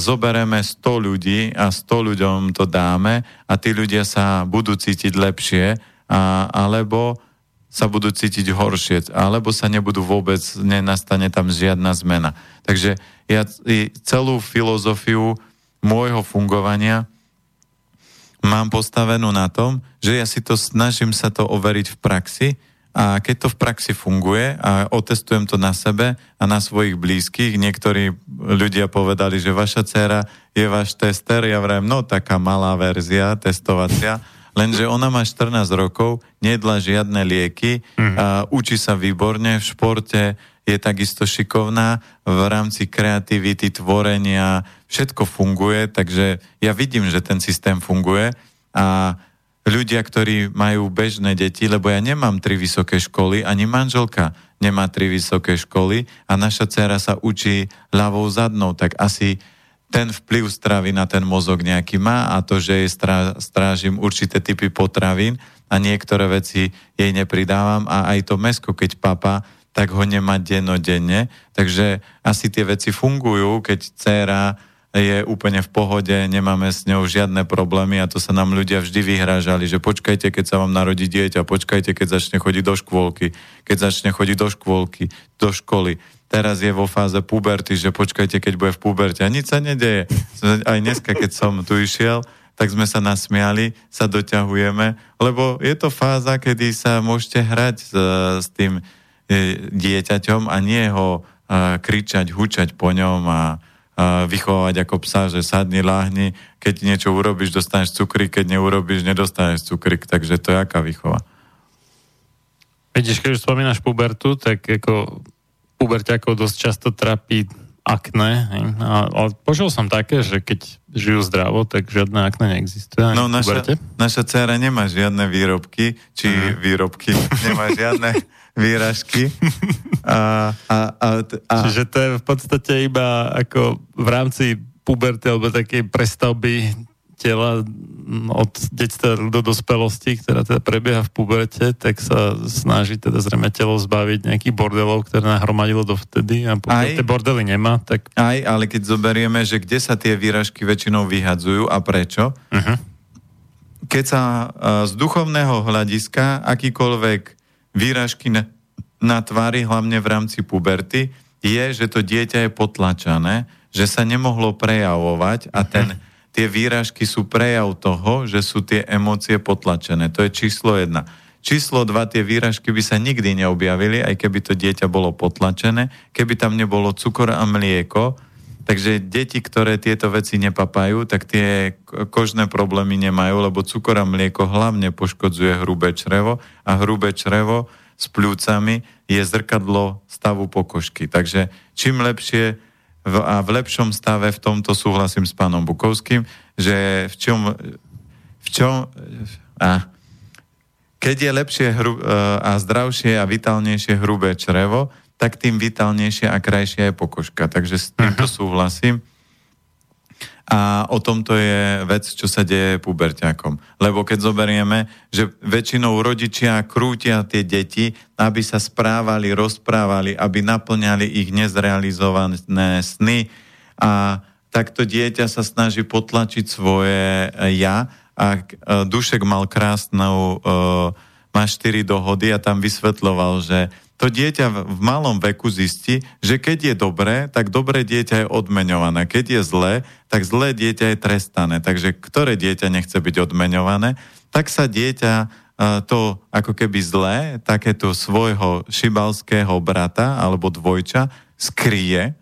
zobereme 100 ľudí a 100 ľuďom to dáme a tí ľudia sa budú cítiť lepšie a, alebo sa budú cítiť horšie, alebo sa nebudú vôbec, nenastane tam žiadna zmena. Takže ja celú filozofiu môjho fungovania mám postavenú na tom, že ja si to snažím sa to overiť v praxi a keď to v praxi funguje a otestujem to na sebe a na svojich blízkych, niektorí ľudia povedali, že vaša dcera je váš tester, ja vrajem, no taká malá verzia testovacia, lenže ona má 14 rokov, nedla žiadne lieky, a učí sa výborne v športe, je takisto šikovná v rámci kreativity, tvorenia, všetko funguje, takže ja vidím, že ten systém funguje. A ľudia, ktorí majú bežné deti, lebo ja nemám tri vysoké školy, ani manželka nemá tri vysoké školy a naša dcera sa učí ľavou zadnou, tak asi ten vplyv stravy na ten mozog nejaký má a to, že jej strá, strážim určité typy potravín a niektoré veci jej nepridávam a aj to mesko, keď papa, tak ho nemá dennodenne. Takže asi tie veci fungujú, keď dcera je úplne v pohode, nemáme s ňou žiadne problémy a to sa nám ľudia vždy vyhrážali, že počkajte, keď sa vám narodí dieťa, počkajte, keď začne chodiť do škôlky, keď začne chodiť do škôlky, do školy. Teraz je vo fáze puberty, že počkajte, keď bude v puberte a nič sa nedeje. Aj dneska, keď som tu išiel, tak sme sa nasmiali, sa doťahujeme, lebo je to fáza, kedy sa môžete hrať s, s tým dieťaťom a nie ho a, kričať, hučať po ňom a, a vychovávať ako psa, že sadni, láhni, keď niečo urobíš, dostaneš cukrík, keď neurobíš, nedostaneš cukrík, takže to je aká výchova. Vidíš, keď už spomínaš pubertu, tak ako puberťakov dosť často trápi akné. A, ale počul som také, že keď žijú zdravo, tak žiadne akné neexistuje. No naša, naša dcera nemá žiadne výrobky, či výrobky, (laughs) nemá žiadne výražky. A, a, a, a, Čiže to je v podstate iba ako v rámci puberty alebo takej prestavby tela od detstva do dospelosti, ktorá teda prebieha v puberte, tak sa snaží teda zrejme telo zbaviť nejakých bordelov, ktoré nahromadilo dovtedy a pokiaľ Aj. tie bordely nemá, tak aj, ale keď zoberieme, že kde sa tie výražky väčšinou vyhadzujú a prečo, uh-huh. keď sa a, z duchovného hľadiska akýkoľvek výražky na, na tvári, hlavne v rámci puberty, je, že to dieťa je potlačané, že sa nemohlo prejavovať a ten, tie výražky sú prejav toho, že sú tie emócie potlačené. To je číslo jedna. Číslo dva, tie výražky by sa nikdy neobjavili, aj keby to dieťa bolo potlačené, keby tam nebolo cukor a mlieko, Takže deti, ktoré tieto veci nepapajú, tak tie ko- kožné problémy nemajú, lebo cukor a mlieko hlavne poškodzuje hrubé črevo a hrubé črevo s pľúcami je zrkadlo stavu pokožky. Takže čím lepšie a v lepšom stave v tomto súhlasím s pánom Bukovským, že v čom, v čom a, keď je lepšie hru, e, a zdravšie a vitálnejšie hrubé črevo, tak tým vitálnejšia a krajšia je pokožka. Takže s týmto súhlasím. A o tomto je vec, čo sa deje puberťakom. Lebo keď zoberieme, že väčšinou rodičia krútia tie deti, aby sa správali, rozprávali, aby naplňali ich nezrealizované sny a takto dieťa sa snaží potlačiť svoje e, ja a e, Dušek mal krásnu, e, má štyri dohody a tam vysvetľoval, že to dieťa v malom veku zistí, že keď je dobré, tak dobré dieťa je odmeňované. Keď je zlé, tak zlé dieťa je trestané. Takže ktoré dieťa nechce byť odmeňované, tak sa dieťa e, to ako keby zlé, takéto svojho šibalského brata alebo dvojča skrie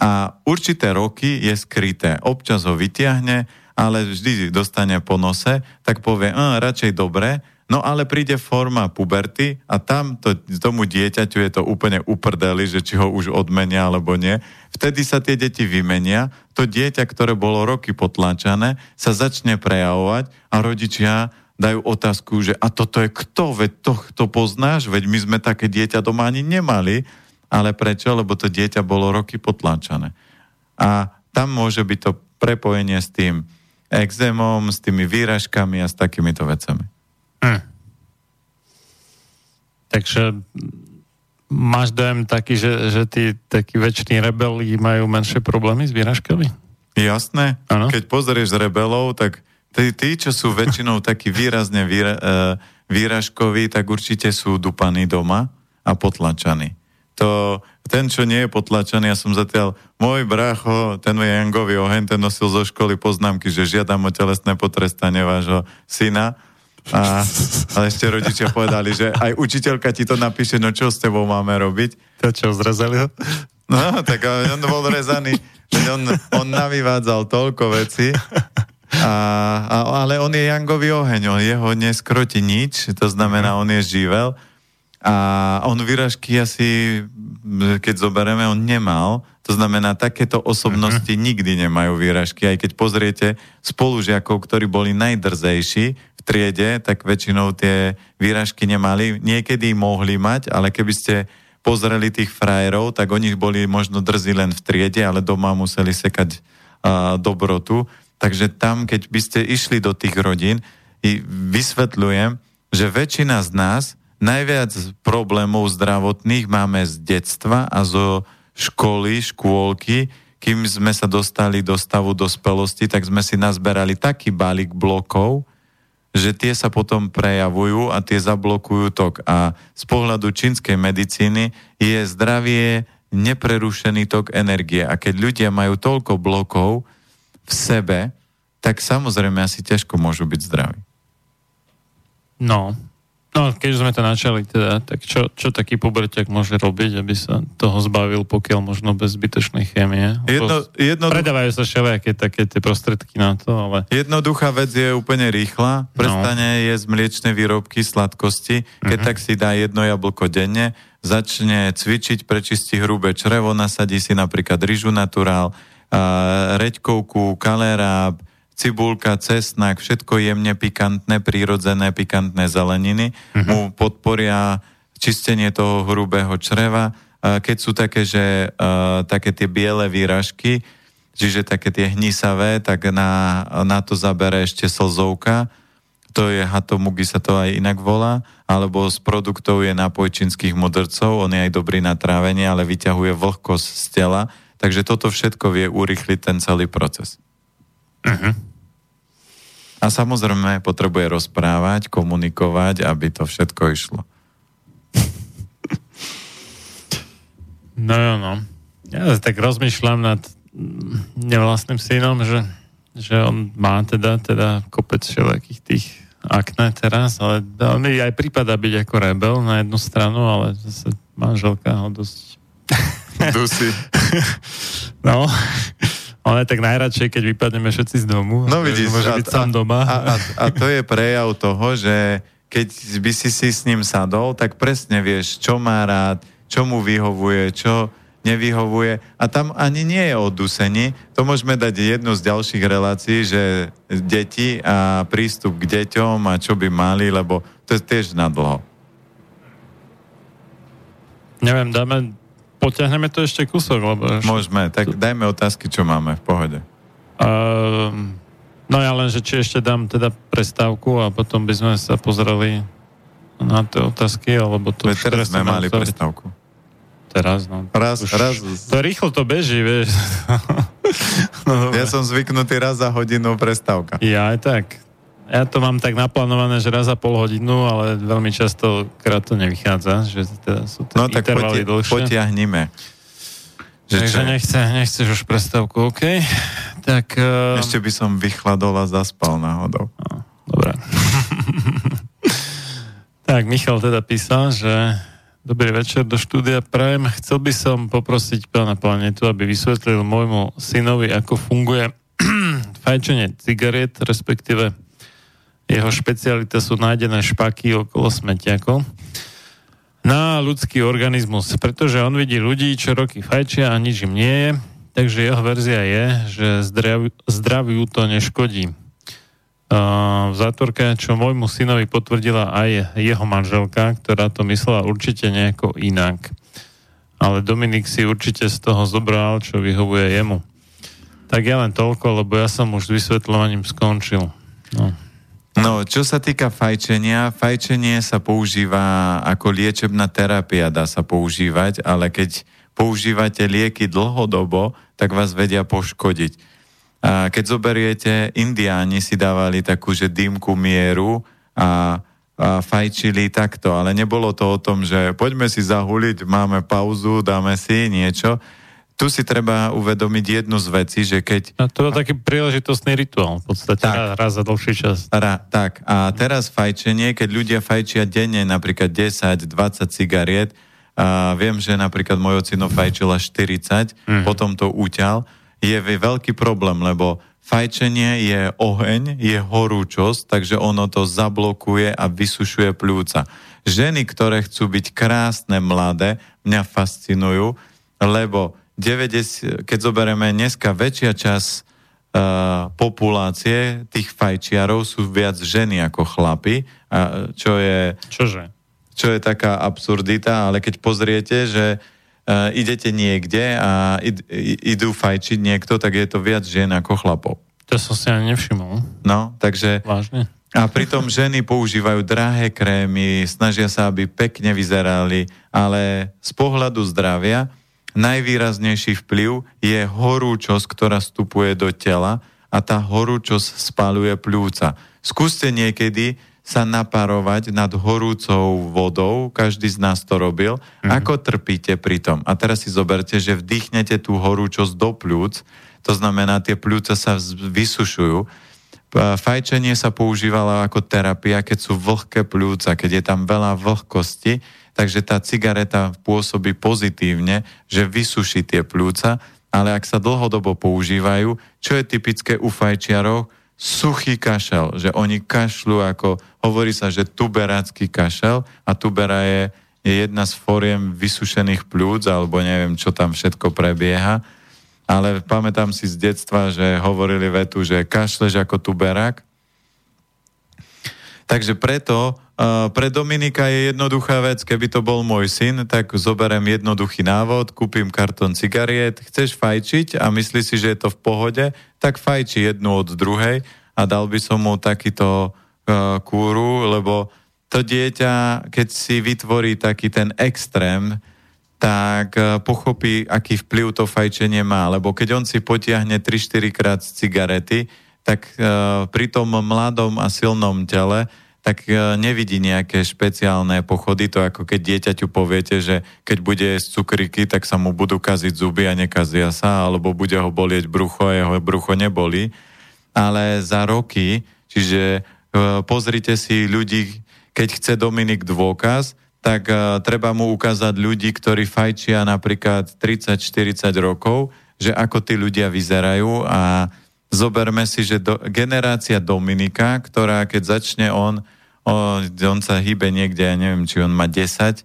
a určité roky je skryté. Občas ho vytiahne, ale vždy dostane po nose, tak povie, "Á, radšej dobre, no ale príde forma puberty a tam to, tomu dieťaťu je to úplne uprdeli, že či ho už odmenia alebo nie. Vtedy sa tie deti vymenia, to dieťa, ktoré bolo roky potláčané, sa začne prejavovať a rodičia dajú otázku, že a toto je kto, veď to, to poznáš, veď my sme také dieťa doma ani nemali, ale prečo? Lebo to dieťa bolo roky potláčané. A tam môže byť to prepojenie s tým exémom, s tými výražkami a s takýmito vecami. Hm. Takže máš dojem taký, že, že tí takí väčšiní rebeli majú menšie problémy s výražkami? Jasné? Áno. Keď pozrieš rebelov, tak tí, tí čo sú väčšinou (laughs) takí výrazne výra, e, výražkoví, tak určite sú dupaní doma a potlačaní. to, ten, čo nie je potlačený, ja som zatiaľ, môj brácho, ten je Jangový oheň, ten nosil zo školy poznámky, že žiadam o telesné potrestanie vášho syna. A, ale ešte rodičia povedali, že aj učiteľka ti to napíše, no čo s tebou máme robiť. To čo, zrezali ho? No, tak on bol rezaný, on, on navyvádzal toľko veci, a, a, ale on je Jangový oheň, on jeho neskroti nič, to znamená, on je živel a on vyražky asi, keď zoberieme, on nemal, to znamená, takéto osobnosti uh-huh. nikdy nemajú výražky, aj keď pozriete spolužiakov, ktorí boli najdrzejší v triede, tak väčšinou tie výražky nemali, niekedy mohli mať, ale keby ste pozreli tých frajerov, tak oni boli možno drzí len v triede, ale doma museli sekať uh, dobrotu. Takže tam, keď by ste išli do tých rodín, i vysvetľujem, že väčšina z nás najviac problémov zdravotných máme z detstva a zo školy, škôlky, kým sme sa dostali do stavu dospelosti, tak sme si nazberali taký balík blokov, že tie sa potom prejavujú a tie zablokujú tok. A z pohľadu čínskej medicíny je zdravie neprerušený tok energie. A keď ľudia majú toľko blokov v sebe, tak samozrejme asi ťažko môžu byť zdraví. No, No, keď sme to načali teda, tak čo, čo taký puberťak môže robiť, aby sa toho zbavil, pokiaľ možno bez zbytočnej chémie? Jedno, jedno, Predávajú sa všelijaké také tie prostredky na to, ale... Jednoduchá vec je úplne rýchla. Prestane no. jesť mliečne výrobky, sladkosti. Keď Mhm. tak si dá jedno jablko denne, začne cvičiť, prečistí hrubé črevo, nasadí si napríklad ryžu naturál, reďkovku, kaleráp, cibulka, cesnak, všetko jemne pikantné, prírodzené pikantné zeleniny Mhm. mu podporia čistenie toho hrubého čreva. Keď sú také, že také tie biele výražky, čiže také tie hnisavé, tak na, na to zabere ešte slzovka. To je hatomugi sa to aj inak volá, alebo z produktov je nápoj čínskych mudrcov, on je aj dobrý na trávenie, ale vyťahuje vlhkosť z tela, takže toto všetko vie urýchliť ten celý proces. A samozrejme potrebuje rozprávať, komunikovať, aby to všetko išlo. No jo, no. Ja tak rozmýšľam nad nevlastným synom, že, že on má teda, teda kopec všelijakých tých akné teraz, ale on mi aj prípada byť ako rebel na jednu stranu, ale zase manželka ho dosť... Dusy. (laughs) No, ale tak najradšej, keď vypadneme všetci z domu. No vidíš, Môže a, byť sám doma. A, a, a to je prejav toho, že keď by si si s ním sadol, tak presne vieš, čo má rád, čo mu vyhovuje, čo nevyhovuje. A tam ani nie je o dusení. To môžeme dať jednu z ďalších relácií, že deti a prístup k deťom a čo by mali, lebo to je tiež na dlho. Neviem, dáme, potiahneme to ešte kúsok, lebo... Môžeme, tak dajme otázky, čo máme v pohode. Uh, no ja len, že či ešte dám teda prestávku a potom by sme sa pozreli na tie otázky, alebo to... Veď teraz sme mali otvoriť. prestávku. Teraz, no. Raz, Už- raz. To rýchlo to beží, vieš. (laughs) no, Ja som zvyknutý raz za hodinu prestávka. ja aj tak. Ja to mám tak naplánované, že raz za pol hodinu, ale veľmi často krát to nevychádza, že teda sú tie No tak intervaly potia- dlhšie. potiahnime. Že Takže čo? nechce, nechceš už prestávku, OK? Tak... Uh, Ešte by som vychladol a zaspal náhodou. Dobre. (laughs) tak, Michal teda písal, že dobrý večer do štúdia Prajem. Chcel by som poprosiť pána planetu, aby vysvetlil môjmu synovi, ako funguje (clears throat) fajčenie cigariet, respektíve jeho špecialita sú nájdené špaky okolo smetiakov na ľudský organizmus, pretože on vidí ľudí, čo roky fajčia a nič im nie je, takže jeho verzia je, že zdrav, zdraviu to neškodí. Uh, v zátvorke, čo môjmu synovi potvrdila aj jeho manželka, ktorá to myslela určite nejako inak. Ale Dominik si určite z toho zobral, čo vyhovuje jemu. Tak ja len toľko, lebo ja som už s vysvetľovaním skončil. No. No, čo sa týka fajčenia, fajčenie sa používa ako liečebná terapia, dá sa používať, ale keď používate lieky dlhodobo, tak vás vedia poškodiť. A keď zoberiete, indiáni si dávali takú, že dýmku mieru a a fajčili takto, ale nebolo to o tom, že poďme si zahuliť, máme pauzu, dáme si niečo. Tu si treba uvedomiť jednu z vecí, že keď A to bol taký príležitostný rituál, v podstate Tak. raz, za dlhší čas. Ra, tak, a teraz fajčenie, keď ľudia fajčia denne napríklad 10-20 cigariet, a viem, že napríklad môj ocino fajčil až 40, mm. potom to uťal, je ve- veľký problém, lebo fajčenie je oheň, je horúčosť, takže ono to zablokuje a vysušuje pľúca. Ženy, ktoré chcú byť krásne, mladé, mňa fascinujú, lebo 90, keď zoberieme dneska väčšia časť uh, populácie tých fajčiarov sú viac ženy ako chlapi, a čo je, Čože? čo je taká absurdita, ale keď pozriete, že uh, idete niekde a id, idú fajčiť niekto, tak je to viac žien ako chlapov. To som si ani nevšimol. No, takže Vážne? a pritom ženy používajú drahé krémy, snažia sa, aby pekne vyzerali, ale z pohľadu zdravia najvýraznejší vplyv je horúčosť, ktorá vstupuje do tela a tá horúčosť spaluje pľúca. Skúste niekedy sa naparovať nad horúcou vodou, každý z nás to robil, mm-hmm. ako trpíte pri tom. A teraz si zoberte, že vdýchnete tú horúčosť do pľúc, to znamená, tie pľúca sa vysušujú. Fajčenie sa používalo ako terapia, keď sú vlhké pľúca, keď je tam veľa vlhkosti, takže tá cigareta pôsobí pozitívne, že vysuší tie pľúca, ale ak sa dlhodobo používajú, čo je typické u fajčiarov, suchý kašel, že oni kašľú ako, hovorí sa, že tuberácky kašel a tubera je, je jedna z foriem vysušených pľúc, alebo neviem, čo tam všetko prebieha, ale pamätám si z detstva, že hovorili vetu, že kašleš ako tuberák. Takže preto pre Dominika je jednoduchá vec, keby to bol môj syn, tak zoberiem jednoduchý návod, kúpim kartón cigariet, chceš fajčiť a myslí si, že je to v pohode, tak fajči jednu od druhej a dal by som mu takýto uh, kúru, lebo to dieťa, keď si vytvorí taký ten extrém, tak eh, pochopí, aký vplyv to fajčenie má. Lebo keď on si potiahne 3-4 krát cigarety, tak uh, pri tom mladom a silnom tele tak uh, nevidí nejaké špeciálne pochody. To ako keď dieťaťu poviete, že keď bude jesť cukriky, tak sa mu budú kaziť zuby a nekazia sa, alebo bude ho bolieť brucho a jeho brucho nebolí. Ale za roky, čiže uh, pozrite si ľudí, keď chce Dominik dôkaz, tak uh, treba mu ukázať ľudí, ktorí fajčia napríklad 30-40 rokov, že ako tí ľudia vyzerajú a zoberme si, že do, generácia Dominika, ktorá keď začne on, on, on sa hýbe niekde, ja neviem, či on má 10,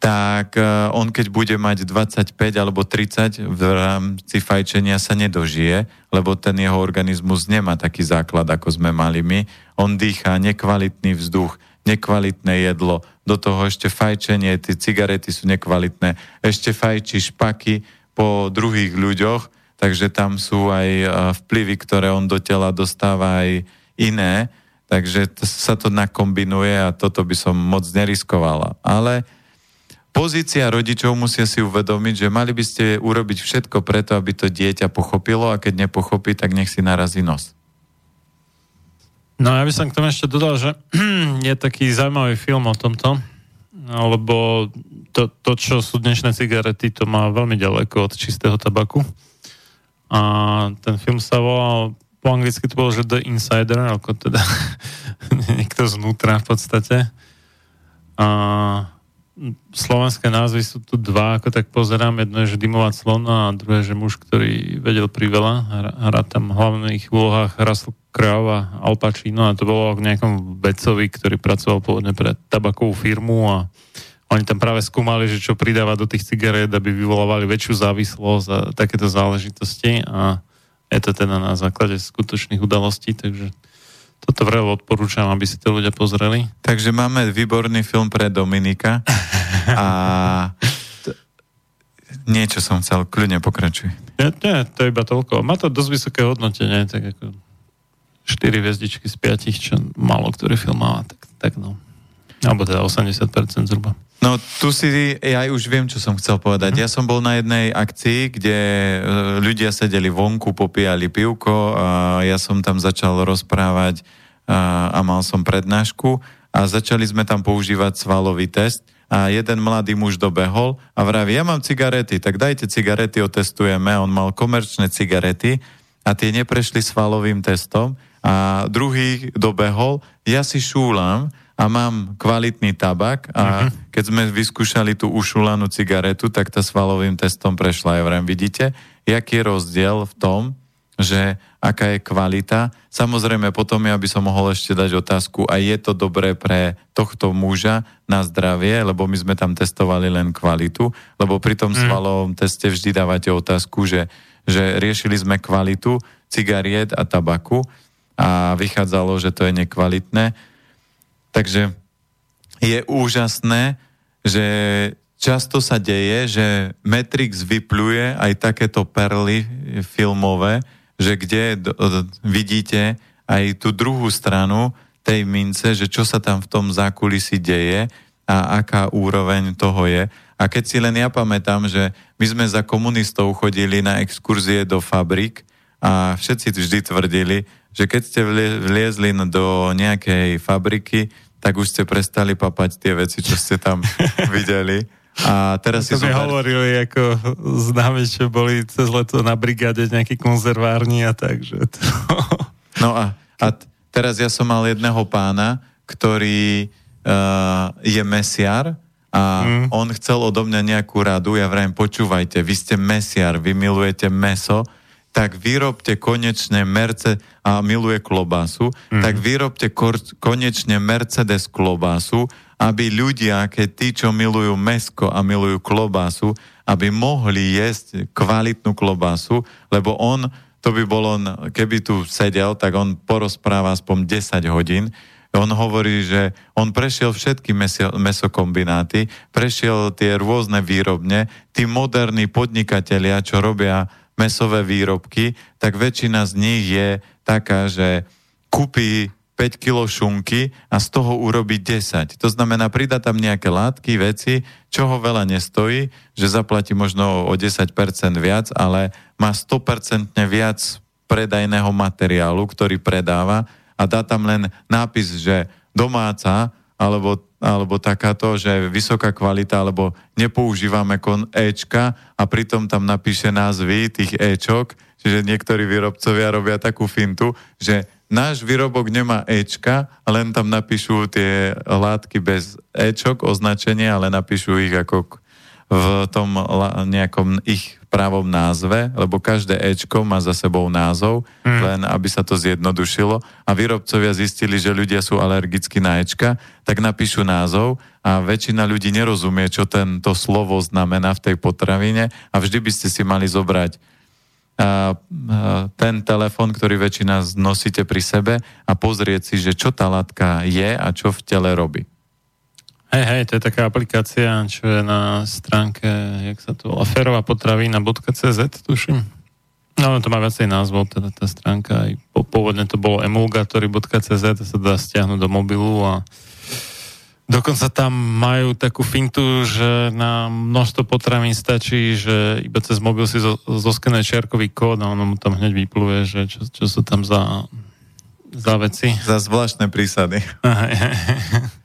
tak uh, on keď bude mať 25 alebo 30 v rámci fajčenia sa nedožije, lebo ten jeho organizmus nemá taký základ, ako sme mali my. On dýchá nekvalitný vzduch, nekvalitné jedlo, do toho ešte fajčenie, tie cigarety sú nekvalitné, ešte fajčí špaky po druhých ľuďoch, takže tam sú aj uh, vplyvy, ktoré on do tela dostáva aj iné, takže to, sa to nakombinuje a toto by som moc neriskovala. Ale pozícia rodičov musia si uvedomiť, že mali by ste urobiť všetko preto, aby to dieťa pochopilo a keď nepochopí, tak nech si narazí nos. No ja by som k tomu ešte dodal, že (clears throat) je taký zaujímavý film o tomto, lebo to, to, čo sú dnešné cigarety, to má veľmi ďaleko od čistého tabaku. A ten film sa volal, po anglicky to bolo, že The Insider, ako teda (laughs) niekto znútra v podstate. A slovenské názvy sú tu dva, ako tak pozerám. Jedno je, že Dymová clona a druhé, že muž, ktorý vedel priveľa. Hrá, tam v hlavných úlohách Russell Crowe a Al Pacino a to bolo k nejakom vedcovi, ktorý pracoval pôvodne pre tabakovú firmu a oni tam práve skúmali, že čo pridáva do tých cigaret, aby vyvolávali väčšiu závislosť a takéto záležitosti a je to teda na základe skutočných udalostí, takže toto vrelo odporúčam, aby si to ľudia pozreli. Takže máme výborný film pre Dominika a niečo som chcel, kľudne pokračuj. Nie, nie, to je iba toľko. Má to dosť vysoké hodnotenie, tak ako 4 hviezdičky z 5, čo málo ktorý film má, tak, tak no. Alebo teda 80% zhruba. No tu si, ja už viem, čo som chcel povedať. Ja som bol na jednej akcii, kde e, ľudia sedeli vonku, popíjali pivko a ja som tam začal rozprávať a, a mal som prednášku a začali sme tam používať svalový test a jeden mladý muž dobehol a vraví, ja mám cigarety, tak dajte cigarety, otestujeme. On mal komerčné cigarety a tie neprešli svalovým testom a druhý dobehol, ja si šúlam a mám kvalitný tabak a uh-huh. keď sme vyskúšali tú ušulanú cigaretu, tak tá svalovým testom prešla. Ja vrem, vidíte, jaký je rozdiel v tom, že aká je kvalita. Samozrejme, potom ja by som mohol ešte dať otázku, a je to dobré pre tohto muža na zdravie, lebo my sme tam testovali len kvalitu, lebo pri tom svalovom teste vždy dávate otázku, že, že riešili sme kvalitu cigariet a tabaku a vychádzalo, že to je nekvalitné. Takže je úžasné, že často sa deje, že Matrix vypluje aj takéto perly filmové, že kde vidíte aj tú druhú stranu tej mince, že čo sa tam v tom zákulisí deje a aká úroveň toho je. A keď si len ja pamätám, že my sme za komunistov chodili na exkurzie do fabrik a všetci vždy tvrdili, že keď ste vlie- vliezli do nejakej fabriky, tak už ste prestali papať tie veci, čo ste tam (laughs) videli. A teraz si To zober- hovorili ako známe, čo boli cez leto na brigáde nejaký konzervárni a tak, že to... No a, a teraz ja som mal jedného pána, ktorý uh, je mesiar a mm. on chcel odo mňa nejakú radu. Ja vrajím, počúvajte, vy ste mesiar, vy milujete meso, tak vyrobte konečne Merce a miluje klobásu, mm. tak vyrobte kor- konečne Mercedes klobásu, aby ľudia, keď tí, čo milujú mesko a milujú klobásu, aby mohli jesť kvalitnú klobásu, lebo on, to by bolo, n- keby tu sedel, tak on porozpráva aspoň 10 hodín. On hovorí, že on prešiel všetky mesio, mesokombináty, prešiel tie rôzne výrobne, tí moderní podnikatelia, čo robia mesové výrobky, tak väčšina z nich je taká, že kúpi 5 kg šunky a z toho urobí 10. To znamená, pridá tam nejaké látky, veci, čo ho veľa nestojí, že zaplatí možno o 10% viac, ale má 100% viac predajného materiálu, ktorý predáva a dá tam len nápis, že domáca alebo, alebo takáto, že vysoká kvalita, alebo nepoužívame kon Ečka a pritom tam napíše názvy tých Ečok, čiže niektorí výrobcovia robia takú fintu, že náš výrobok nemá Ečka, len tam napíšu tie látky bez Ečok, označenie, ale napíšu ich ako v tom nejakom ich pravom názve, lebo každé Ečko má za sebou názov, mm. len aby sa to zjednodušilo. A výrobcovia zistili, že ľudia sú alergickí na Ečka, tak napíšu názov a väčšina ľudí nerozumie, čo tento slovo znamená v tej potravine a vždy by ste si mali zobrať a, a, ten telefon, ktorý väčšina nosíte pri sebe a pozrieť si, že čo tá látka je a čo v tele robí. Hej, hej, to je taká aplikácia, čo je na stránke, jak sa to volá, ferovapotravina.cz, tuším. No, to má viacej názvov, teda tá stránka. Aj po, pôvodne to bolo emulgatory.cz, to sa dá stiahnuť do mobilu a dokonca tam majú takú fintu, že na množstvo potravín stačí, že iba cez mobil si zo, zoskenuje čiarkový kód a ono mu tam hneď vypluje, že čo, čo sú tam za, za veci. Za zvláštne prísady. (laughs)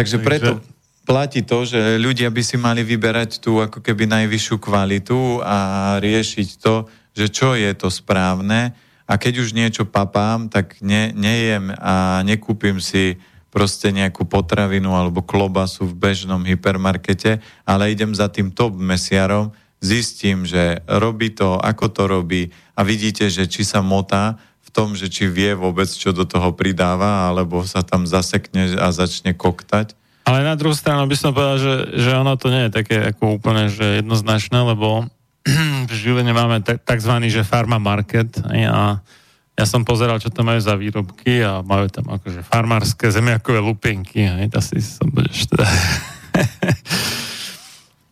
Takže preto platí to, že ľudia by si mali vyberať tú ako keby najvyššiu kvalitu a riešiť to, že čo je to správne. A keď už niečo papám, tak ne, nejem a nekúpim si proste nejakú potravinu alebo klobasu v bežnom hypermarkete, ale idem za tým top mesiarom, zistím, že robí to, ako to robí a vidíte, že či sa motá tom, že či vie vôbec, čo do toho pridáva, alebo sa tam zasekne a začne koktať. Ale na druhú stranu by som povedal, že, že ono to nie je také ako úplne že jednoznačné, lebo (clears throat) v Žiline máme takzvaný, že farma market a ja som pozeral, čo tam majú za výrobky a majú tam akože farmárske zemiakové lupienky, hej, asi som budeš teda (laughs)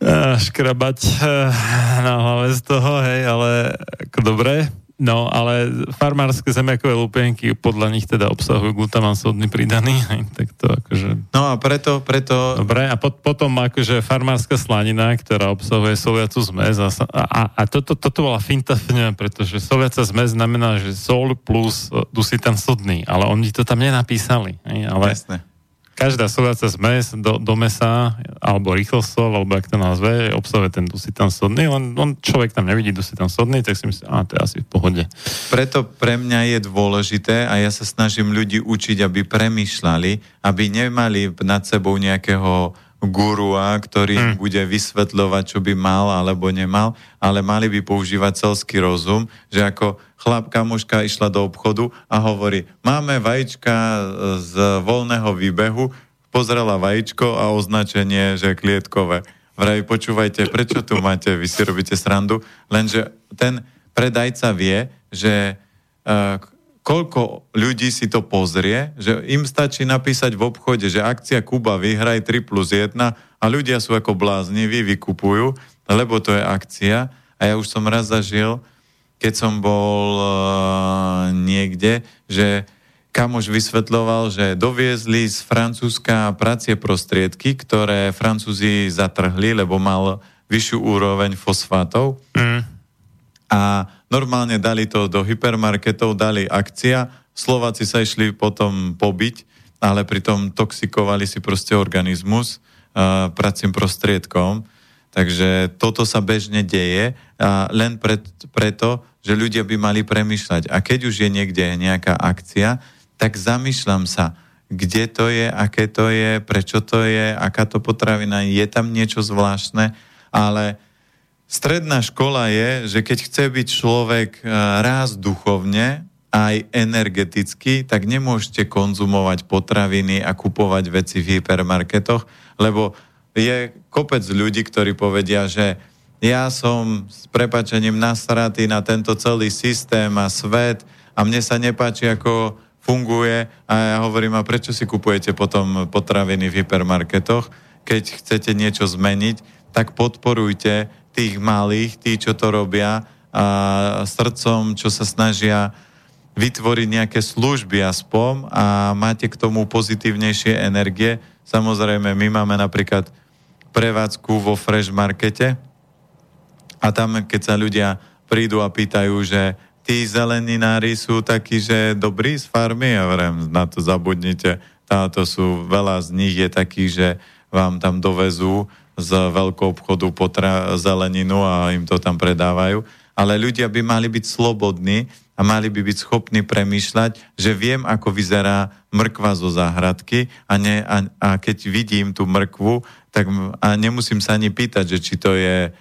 eh, škrabať eh, na hlave z toho, hej, ale ako dobre. No, ale farmárske zemiakové lupienky podľa nich teda obsahujú glutaman sodný pridaný, (laughs) tak to akože No a preto, preto Dobre, a pot, potom akože farmárska slanina, ktorá obsahuje soliacu zmes a, a, a toto, toto bola finta pretože soliaca zmes znamená, že sol plus dusitan sodný, ale oni to tam nenapísali. Hej, ale Jasné. Každá sodacia zmes do, do mesa, alebo rýchlosol, alebo ak to nazve, obsahuje ten dusitan sodný, len on človek tam nevidí dusitan sodný, tak si myslí, a to je asi v pohode. Preto pre mňa je dôležité a ja sa snažím ľudí učiť, aby premýšľali, aby nemali nad sebou nejakého gurua, ktorý hmm. bude vysvetľovať, čo by mal alebo nemal, ale mali by používať celský rozum, že ako chlap kamoška išla do obchodu a hovorí, máme vajíčka z voľného výbehu, pozrela vajíčko a označenie, že klietkové. Vraví, počúvajte, prečo tu máte, vy si robíte srandu, lenže ten predajca vie, že uh, koľko ľudí si to pozrie, že im stačí napísať v obchode, že akcia Kuba vyhraj 3 plus 1 a ľudia sú ako blázniví, vykupujú, lebo to je akcia. A ja už som raz zažil, keď som bol uh, niekde, že kamoš vysvetľoval, že doviezli z Francúzska pracie prostriedky, ktoré Francúzi zatrhli, lebo mal vyššiu úroveň fosfátov. Mm. A normálne dali to do hypermarketov, dali akcia, Slováci sa išli potom pobiť, ale pritom toxikovali si proste organizmus uh, pracím prostriedkom. Takže toto sa bežne deje a len pred, preto, že ľudia by mali premyšľať. A keď už je niekde nejaká akcia, tak zamýšľam sa, kde to je, aké to je, prečo to je, aká to potravina, je tam niečo zvláštne, ale Stredná škola je, že keď chce byť človek e, raz duchovne, aj energeticky, tak nemôžete konzumovať potraviny a kupovať veci v hypermarketoch, lebo je kopec ľudí, ktorí povedia, že ja som s prepačením nasratý na tento celý systém a svet a mne sa nepáči, ako funguje. A ja hovorím, a prečo si kupujete potom potraviny v hypermarketoch, keď chcete niečo zmeniť, tak podporujte tých malých, tí, čo to robia a srdcom, čo sa snažia vytvoriť nejaké služby aspoň a máte k tomu pozitívnejšie energie. Samozrejme, my máme napríklad prevádzku vo Fresh Markete a tam, keď sa ľudia prídu a pýtajú, že tí zeleninári sú takí, že dobrí z farmy, ja vrem, na to zabudnite, táto sú, veľa z nich je takých, že vám tam dovezú z veľkou obchodu potra zeleninu a im to tam predávajú. Ale ľudia by mali byť slobodní a mali by byť schopní premýšľať, že viem, ako vyzerá mrkva zo záhradky a, ne, a, a keď vidím tú mrkvu, tak a nemusím sa ani pýtať, že či to je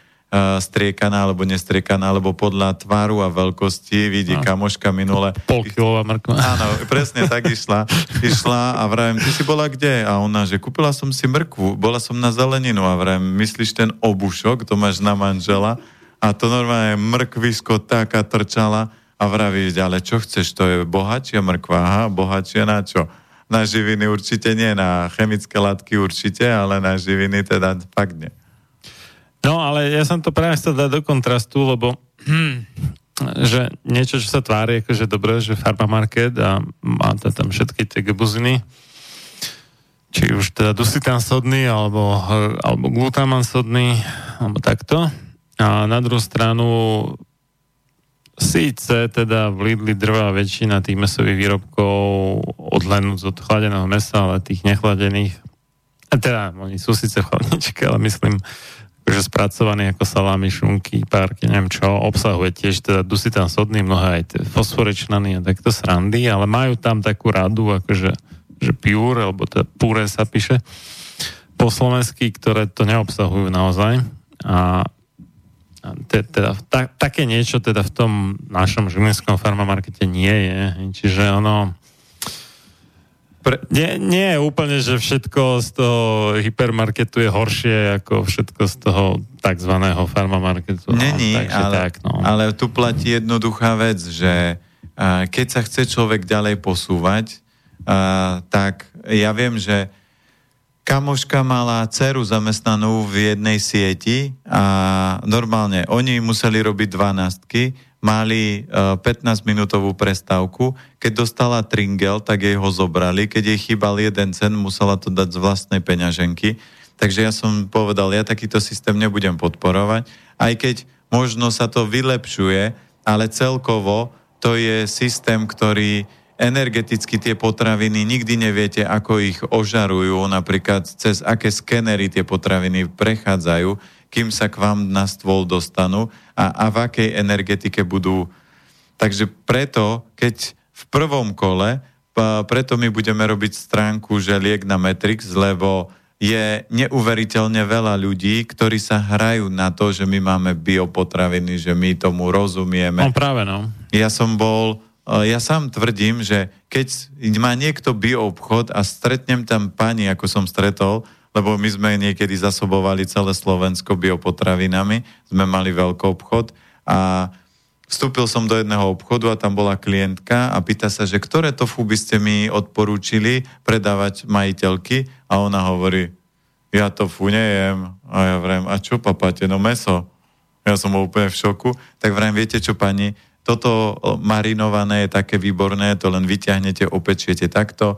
striekaná alebo nestriekaná, alebo podľa tváru a veľkosti vidí no. kamoška minule. Polkilová mrkva. Áno, presne tak išla. Išla a vravím, ty si bola kde? A ona, že kúpila som si mrkvu, bola som na zeleninu a vravím, myslíš ten obušok, to máš na manžela? A to normálne mrkvisko taká trčala a vraví, ale čo chceš, to je bohatšia mrkva, aha, bohatšia na čo? Na živiny určite nie, na chemické látky určite, ale na živiny teda fakt nie. No, ale ja som to práve chcel dať do kontrastu, lebo (clears throat) že niečo, čo sa tvári akože dobre, že farmamarket a má tam všetky tie gebuziny, či už teda dusitan sodný, alebo, alebo glutaman sodný, alebo takto. A na druhú stranu síce teda v Lidli drvá väčšina tých mesových výrobkov odhľadnúť od chladeného mesa, ale tých nechladených, a teda oni sú síce v chladničke, ale myslím, že spracovaný ako salámy, šunky, párky, neviem čo, obsahuje tiež teda dusitan sodný, mnohé aj fosforečnaný a takto srandy, ale majú tam takú radu, akože že pure, alebo teda pure sa píše po slovensky, ktoré to neobsahujú naozaj. A te, teda, ta, také niečo teda v tom našom žilinskom farmamarkete nie je. Čiže ono pre, nie, nie je úplne, že všetko z toho hypermarketu je horšie ako všetko z toho tzv. farmamarketu. Není, no, ale, tak, no. ale tu platí jednoduchá vec, že uh, keď sa chce človek ďalej posúvať, uh, tak ja viem, že kamoška mala dceru zamestnanú v jednej sieti a normálne oni museli robiť dvanástky, mali uh, e, 15-minútovú prestávku. Keď dostala tringel, tak jej ho zobrali. Keď jej chýbal jeden cen, musela to dať z vlastnej peňaženky. Takže ja som povedal, ja takýto systém nebudem podporovať. Aj keď možno sa to vylepšuje, ale celkovo to je systém, ktorý energeticky tie potraviny, nikdy neviete, ako ich ožarujú, napríklad cez aké skenery tie potraviny prechádzajú, kým sa k vám na stôl dostanú a, a v akej energetike budú. Takže preto, keď v prvom kole, preto my budeme robiť stránku, že liek na Matrix, lebo je neuveriteľne veľa ľudí, ktorí sa hrajú na to, že my máme biopotraviny, že my tomu rozumieme. No práve, no. Ja som bol, eh, ja sám tvrdím, že keď má niekto bioobchod a stretnem tam pani, ako som stretol, lebo my sme niekedy zasobovali celé Slovensko biopotravinami, sme mali veľký obchod a vstúpil som do jedného obchodu a tam bola klientka a pýta sa, že ktoré tofu by ste mi odporúčili predávať majiteľky a ona hovorí, ja tofu nejem. A ja vrem, a čo papáte? No meso. Ja som bol úplne v šoku. Tak vrem, viete čo pani, toto marinované je také výborné, to len vyťahnete, opečiete takto.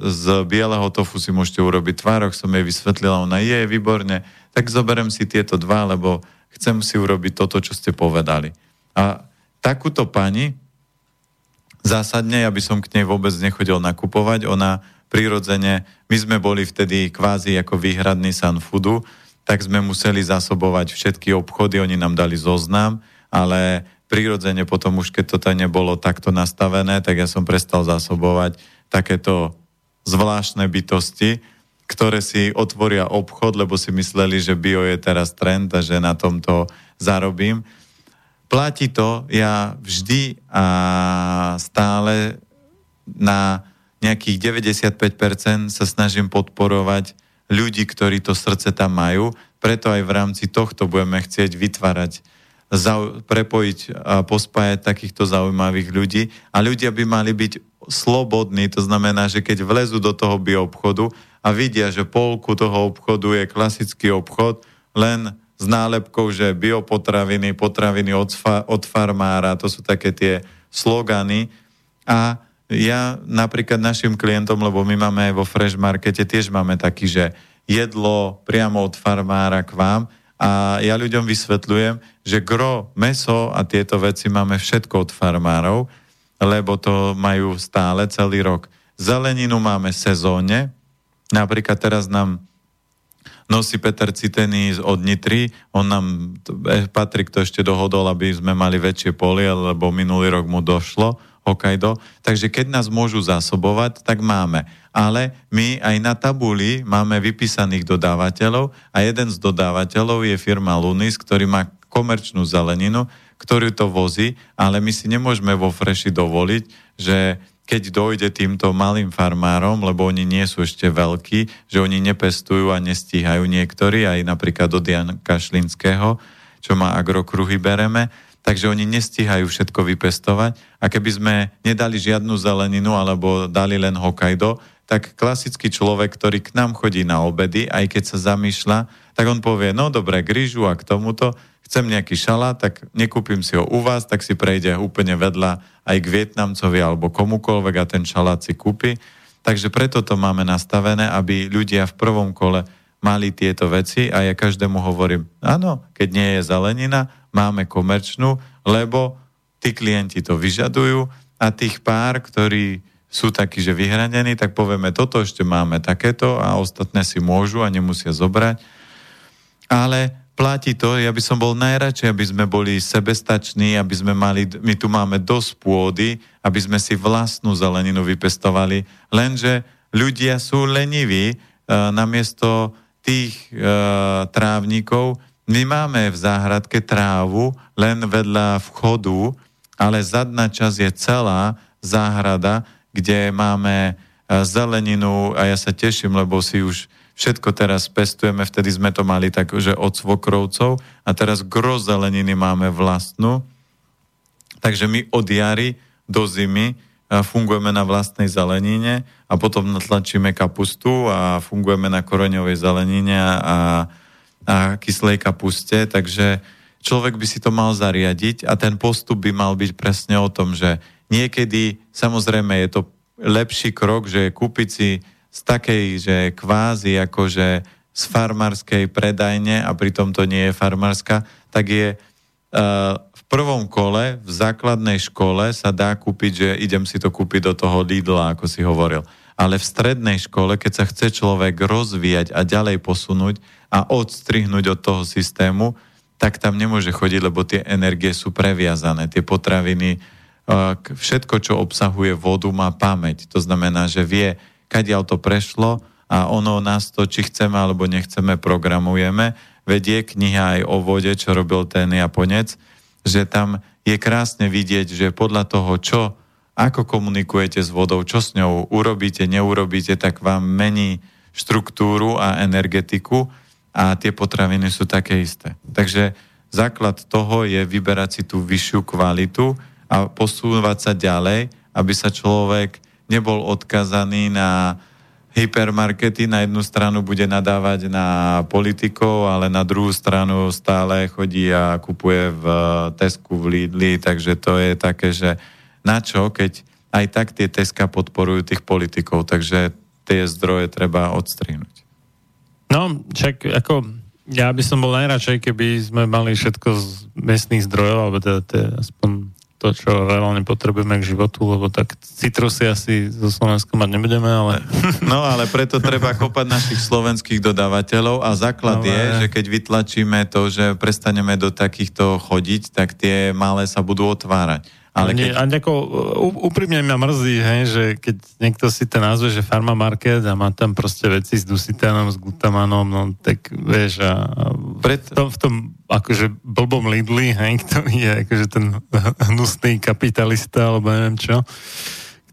Z bieleho tofu si môžete urobiť tvárok, som jej vysvetlila, ona je, výborne. Tak zoberem si tieto dva, lebo chcem si urobiť toto, čo ste povedali. A takúto pani, zásadne, ja by som k nej vôbec nechodil nakupovať, ona prirodzene, my sme boli vtedy kvázi ako výhradný San Foodu, tak sme museli zasobovať všetky obchody, oni nám dali zoznam, ale prirodzene potom už keď to tam nebolo takto nastavené, tak ja som prestal zasobovať takéto zvláštne bytosti, ktoré si otvoria obchod, lebo si mysleli, že bio je teraz trend a že na tomto zarobím. Platí to, ja vždy a stále na nejakých 95% sa snažím podporovať ľudí, ktorí to srdce tam majú, preto aj v rámci tohto budeme chcieť vytvárať zau, prepojiť a pospájať takýchto zaujímavých ľudí a ľudia by mali byť slobodní, to znamená, že keď vlezú do toho bioobchodu a vidia, že polku toho obchodu je klasický obchod, len s nálepkou, že biopotraviny, potraviny od, fa, od farmára, to sú také tie slogany. A ja napríklad našim klientom, lebo my máme aj vo Fresh Markete, tiež máme taký, že jedlo priamo od farmára k vám. A ja ľuďom vysvetľujem, že gro, meso a tieto veci máme všetko od farmárov, lebo to majú stále celý rok. Zeleninu máme sezónne, napríklad teraz nám nosí Peter Citený od Nitry, on nám, eh, Patrik to ešte dohodol, aby sme mali väčšie polie, lebo minulý rok mu došlo, Hokkaido. Takže keď nás môžu zásobovať, tak máme. Ale my aj na tabuli máme vypísaných dodávateľov a jeden z dodávateľov je firma Lunis, ktorý má komerčnú zeleninu, ktorú to vozí, ale my si nemôžeme vo Freši dovoliť, že keď dojde týmto malým farmárom, lebo oni nie sú ešte veľkí, že oni nepestujú a nestíhajú niektorí, aj napríklad od Janka Šlinského, čo má agrokruhy bereme, takže oni nestíhajú všetko vypestovať. A keby sme nedali žiadnu zeleninu alebo dali len Hokkaido, tak klasický človek, ktorý k nám chodí na obedy, aj keď sa zamýšľa, tak on povie, no dobre, k rýžu a k tomuto, chcem nejaký šalát, tak nekúpim si ho u vás, tak si prejde úplne vedľa aj k Vietnamcovi alebo komukoľvek a ten šalát si kúpi. Takže preto to máme nastavené, aby ľudia v prvom kole mali tieto veci a ja každému hovorím, áno, keď nie je zelenina, máme komerčnú, lebo tí klienti to vyžadujú a tých pár, ktorí sú takí, že vyhranení, tak povieme, toto ešte máme takéto a ostatné si môžu a nemusia zobrať. Ale platí to, ja by som bol najradšej, aby sme boli sebestační, aby sme mali, my tu máme dosť pôdy, aby sme si vlastnú zeleninu vypestovali, lenže ľudia sú leniví, e, namiesto tých e, trávnikov, my máme v záhradke trávu len vedľa vchodu, ale zadná časť je celá záhrada, kde máme e, zeleninu a ja sa teším, lebo si už všetko teraz pestujeme, vtedy sme to mali tak, že od svokrovcov a teraz gro zeleniny máme vlastnú. Takže my od jary do zimy fungujeme na vlastnej zelenine a potom natlačíme kapustu a fungujeme na koreňovej zelenine a, a kyslej kapuste, takže človek by si to mal zariadiť a ten postup by mal byť presne o tom, že niekedy, samozrejme je to lepší krok, že kúpiť si z takej, že kvázi akože z farmárskej predajne a pritom to nie je farmárska, tak je v prvom kole v základnej škole sa dá kúpiť, že idem si to kúpiť do toho Lidla, ako si hovoril. Ale v strednej škole, keď sa chce človek rozvíjať a ďalej posunúť a odstrihnúť od toho systému, tak tam nemôže chodiť, lebo tie energie sú previazané. Tie potraviny, uh, k- všetko, čo obsahuje vodu, má pamäť. To znamená, že vie, kadiaľ to prešlo a ono nás to, či chceme alebo nechceme, programujeme. Vedie kniha aj o vode, čo robil ten Japonec, že tam je krásne vidieť, že podľa toho, čo, ako komunikujete s vodou, čo s ňou urobíte, neurobíte, tak vám mení štruktúru a energetiku a tie potraviny sú také isté. Takže základ toho je vyberať si tú vyššiu kvalitu a posúvať sa ďalej, aby sa človek nebol odkazaný na hypermarkety. Na jednu stranu bude nadávať na politikov, ale na druhú stranu stále chodí a kupuje v Tesku, v Lidli, takže to je také, že na čo, keď aj tak tie Teska podporujú tých politikov, takže tie zdroje treba odstrihnúť. No, však ako ja by som bol najradšej, keby sme mali všetko z miestných zdrojov, alebo teda, teda aspoň to, čo reálne potrebujeme k životu, lebo tak citrusy asi zo Slovensku mať nebudeme, ale... No ale preto treba kopať našich slovenských dodávateľov a základ Ale- je, že keď vytlačíme to, že prestaneme do takýchto chodiť, tak tie malé sa budú otvárať. Ale keď... a nejako, ú- úprimne ma mrzí, hej, že keď niekto si to nazve, že Pharma Market a má tam proste veci s dusitánom, s glutamanom, no tak vieš, a Pred- v, tom, v tom akože blbom Lidli, hej, ktorý je akože ten (laughs) hnusný kapitalista, alebo neviem čo,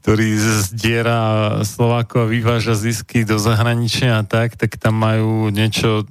ktorý zdiera Slovákov a vyváža zisky do zahraničia a tak, tak tam majú niečo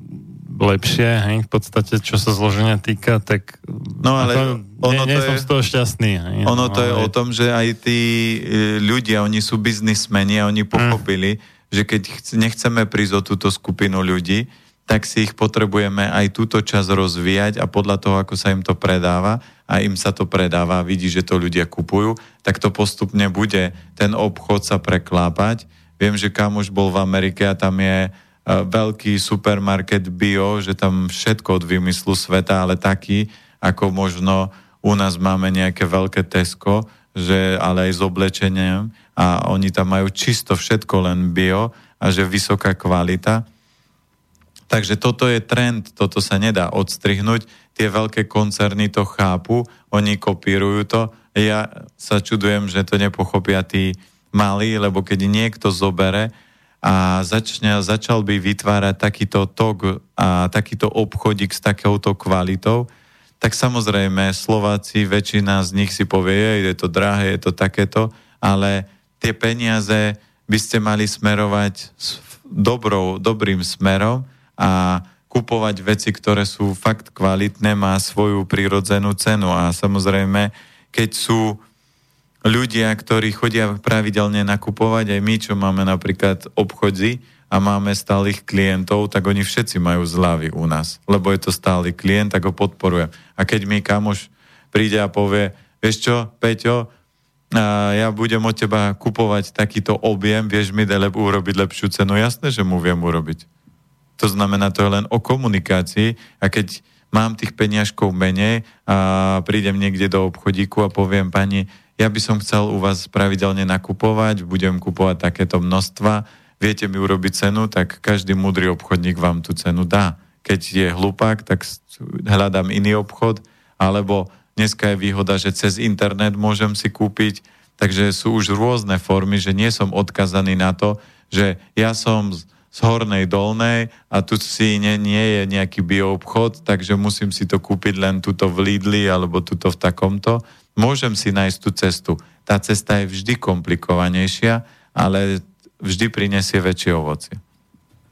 lepšie, hej, v podstate, čo sa zloženia týka, tak No, ale ako, ono nie, nie to som je- z toho šťastný. Hej, Ono to je ale- o tom, že aj tí e, ľudia, oni sú biznismeni a oni pochopili, že keď chc- nechceme prísť o túto skupinu ľudí, tak si ich potrebujeme aj túto časť rozvíjať a podľa toho, ako sa im to predáva a im sa to predáva, vidí, že to ľudia kupujú, tak to postupne bude ten obchod sa preklápať. Viem, že kamoš bol v Amerike a tam je veľký supermarket bio, že tam všetko od vymyslu sveta, ale taký, ako možno u nás máme nejaké veľké Tesco, že, ale aj s oblečením a oni tam majú čisto všetko len bio a že vysoká kvalita. Takže toto je trend, toto sa nedá odstrihnúť. Tie veľké koncerny to chápu, oni kopírujú to. Ja sa čudujem, že to nepochopia tí malí, lebo keď niekto zobere a začne, začal by vytvárať takýto tok a takýto obchodík s takouto kvalitou, tak samozrejme Slováci, väčšina z nich si povie, "Jej, je to drahé, je to takéto, ale tie peniaze by ste mali smerovať s dobrou, dobrým smerom a kupovať veci, ktoré sú fakt kvalitné, má svoju prírodzenú cenu. A samozrejme, keď sú ľudia, ktorí chodia pravidelne nakupovať, aj my, čo máme napríklad obchodzi a máme stálych klientov, tak oni všetci majú zľavy u nás, lebo je to stály klient, tak ho podporujem. A keď mi kamoš príde a povie, vieš čo, Peťo, a ja budem od teba kupovať takýto objem, vieš mi lep- urobiť lepšiu cenu, jasné, že mu viem urobiť. To znamená, to je len o komunikácii a keď mám tých peniažkov menej a prídem niekde do obchodíku a poviem pani, ja by som chcel u vás pravidelne nakupovať, budem kupovať takéto množstva, viete mi urobiť cenu, tak každý múdry obchodník vám tú cenu dá. Keď je hlupák, tak hľadám iný obchod, alebo dneska je výhoda, že cez internet môžem si kúpiť, takže sú už rôzne formy, že nie som odkazaný na to, že ja som z, z hornej dolnej a tu si nie, nie je nejaký bioobchod, takže musím si to kúpiť len tuto v Lidli alebo tuto v takomto. Môžem si nájsť tú cestu. Tá cesta je vždy komplikovanejšia, ale vždy prinesie väčšie ovocie.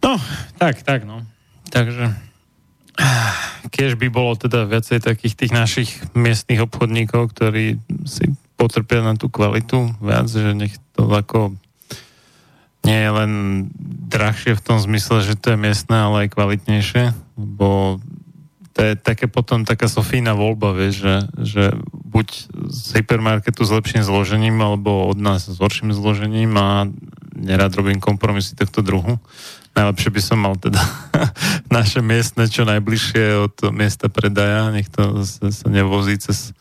No, tak, tak, no. Takže keď by bolo teda viacej takých tých našich miestnych obchodníkov, ktorí si potrpia na tú kvalitu viac, že nech to ako nie je len drahšie v tom zmysle, že to je miestne, ale aj kvalitnejšie, lebo to je také potom taká Sofína voľba, vieš, že, že buď z hypermarketu s lepším zložením, alebo od nás s horším zložením a nerad robím kompromisy tohto druhu. Najlepšie by som mal teda (laughs) naše miestne čo najbližšie od miesta predaja, nech to sa, sa nevozí cez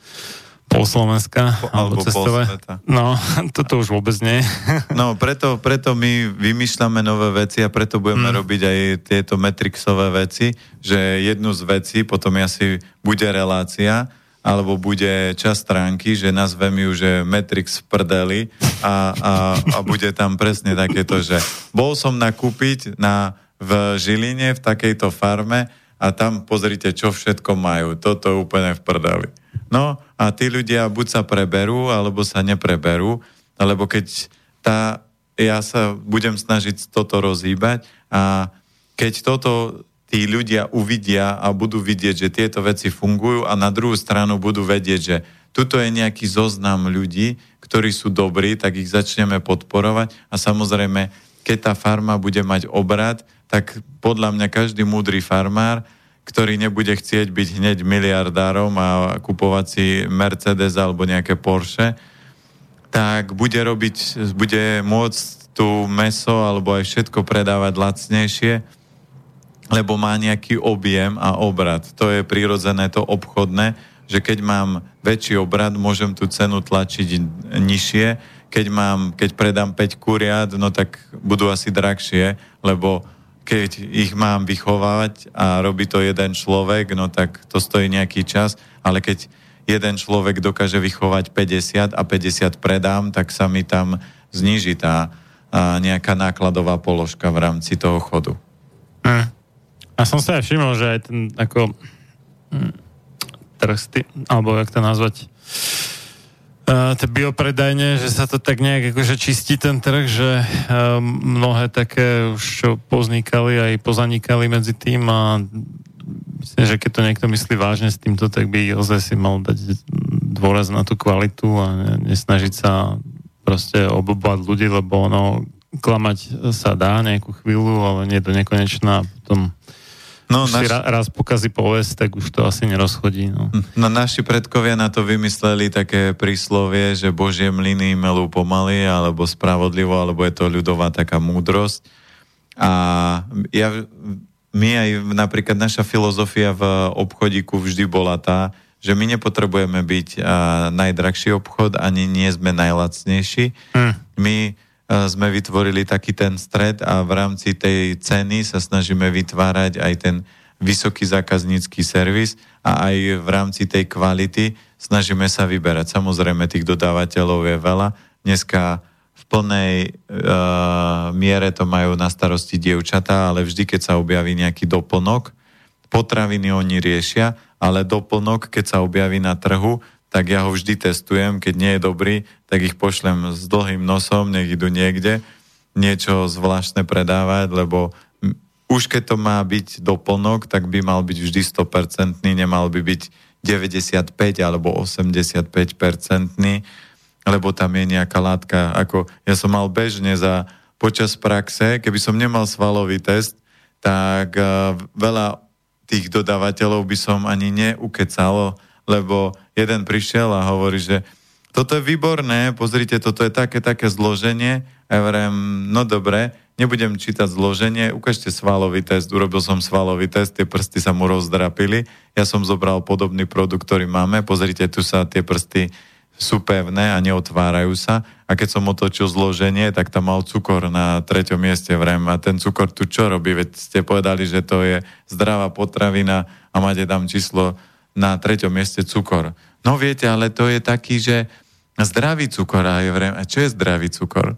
pol Slovenska alebo, alebo cez pol sveta. No, (laughs) toto už vôbec nie. (laughs) No, preto, preto my vymýšľame nové veci a preto budeme mm. robiť aj tieto metrixové veci, že jednu z vecí, potom asi bude relácia, alebo bude čas stránky, že nazvem ju, že Matrix v prdeli a, a, a bude tam presne takéto, že bol som nakúpiť na, v Žiline, v takejto farme a tam pozrite, čo všetko majú. Toto je úplne v prdeli. No a tí ľudia buď sa preberú, alebo sa nepreberú, lebo keď tá, ja sa budem snažiť toto rozhýbať a keď toto tí ľudia uvidia a budú vidieť, že tieto veci fungujú a na druhú stranu budú vedieť, že tuto je nejaký zoznam ľudí, ktorí sú dobrí, tak ich začneme podporovať. A samozrejme, keď tá farma bude mať obrad, tak podľa mňa každý múdry farmár, ktorý nebude chcieť byť hneď miliardárom a kupovať si Mercedes alebo nejaké Porsche, tak bude robiť, bude môcť tu meso alebo aj všetko predávať lacnejšie, lebo má nejaký objem a obrad. To je prirodzené, to obchodné, že keď mám väčší obrad, môžem tú cenu tlačiť nižšie. Keď, mám, keď predám 5 kuriat, no tak budú asi drahšie, lebo keď ich mám vychovávať a robí to jeden človek, no tak to stojí nejaký čas, ale keď jeden človek dokáže vychovať 50 a 50 predám, tak sa mi tam zníži tá a, nejaká nákladová položka v rámci toho chodu. Hm. A som sa aj všimol, že aj ten ako hm, tý- alebo jak to nazvať, uh, tie biopredajne, že sa to tak nejak akože čistí ten trh, že mnohé také už čo poznikali aj pozanikali medzi tým a myslím, že keď to niekto myslí vážne s týmto, tak by ozaj si mal dať dôraz na tú kvalitu a ne- nesnažiť sa proste obobať ľudí, lebo ono klamať sa dá nejakú chvíľu, ale nie do nekonečná a potom No, už si naš, ra, raz pokazí povesť, tak už to asi nerozchodí. No. no, naši predkovia na to vymysleli také príslovie, že Božie mlyny melú pomaly, alebo spravodlivo, alebo je to ľudová taká múdrosť. A ja, my aj napríklad naša filozofia v obchodíku vždy bola tá, že my nepotrebujeme byť a, najdrahší obchod, ani nie sme najlacnejší. Hm. My sme vytvorili taký ten stred a v rámci tej ceny sa snažíme vytvárať aj ten vysoký zákaznícky servis a aj v rámci tej kvality snažíme sa vyberať. Samozrejme, tých dodávateľov je veľa. Dneska v plnej uh, miere to majú na starosti dievčatá, ale vždy, keď sa objaví nejaký doplnok, potraviny oni riešia, ale doplnok, keď sa objaví na trhu, tak ja ho vždy testujem, keď nie je dobrý, tak ich pošlem s dlhým nosom, nech idú niekde niečo zvláštne predávať, lebo už keď to má byť doplnok, tak by mal byť vždy 100%, nemal by byť 95 alebo 85%, lebo tam je nejaká látka, ako ja som mal bežne za počas praxe, keby som nemal svalový test, tak uh, veľa tých dodávateľov by som ani neukecalo, lebo jeden prišiel a hovorí, že toto je výborné, pozrite, toto je také, také zloženie. A ja hovorím, no dobre, nebudem čítať zloženie, ukážte svalový test. Urobil som svalový test, tie prsty sa mu rozdrapili. Ja som zobral podobný produkt, ktorý máme. Pozrite, tu sa tie prsty sú pevné a neotvárajú sa. A keď som otočil zloženie, tak tam mal cukor na treťom mieste vrem. A ten cukor tu čo robí? Veď ste povedali, že to je zdravá potravina a máte tam číslo na treťom mieste cukor. No viete, ale to je taký, že zdravý cukor. A, ja vrem, a čo je zdravý cukor?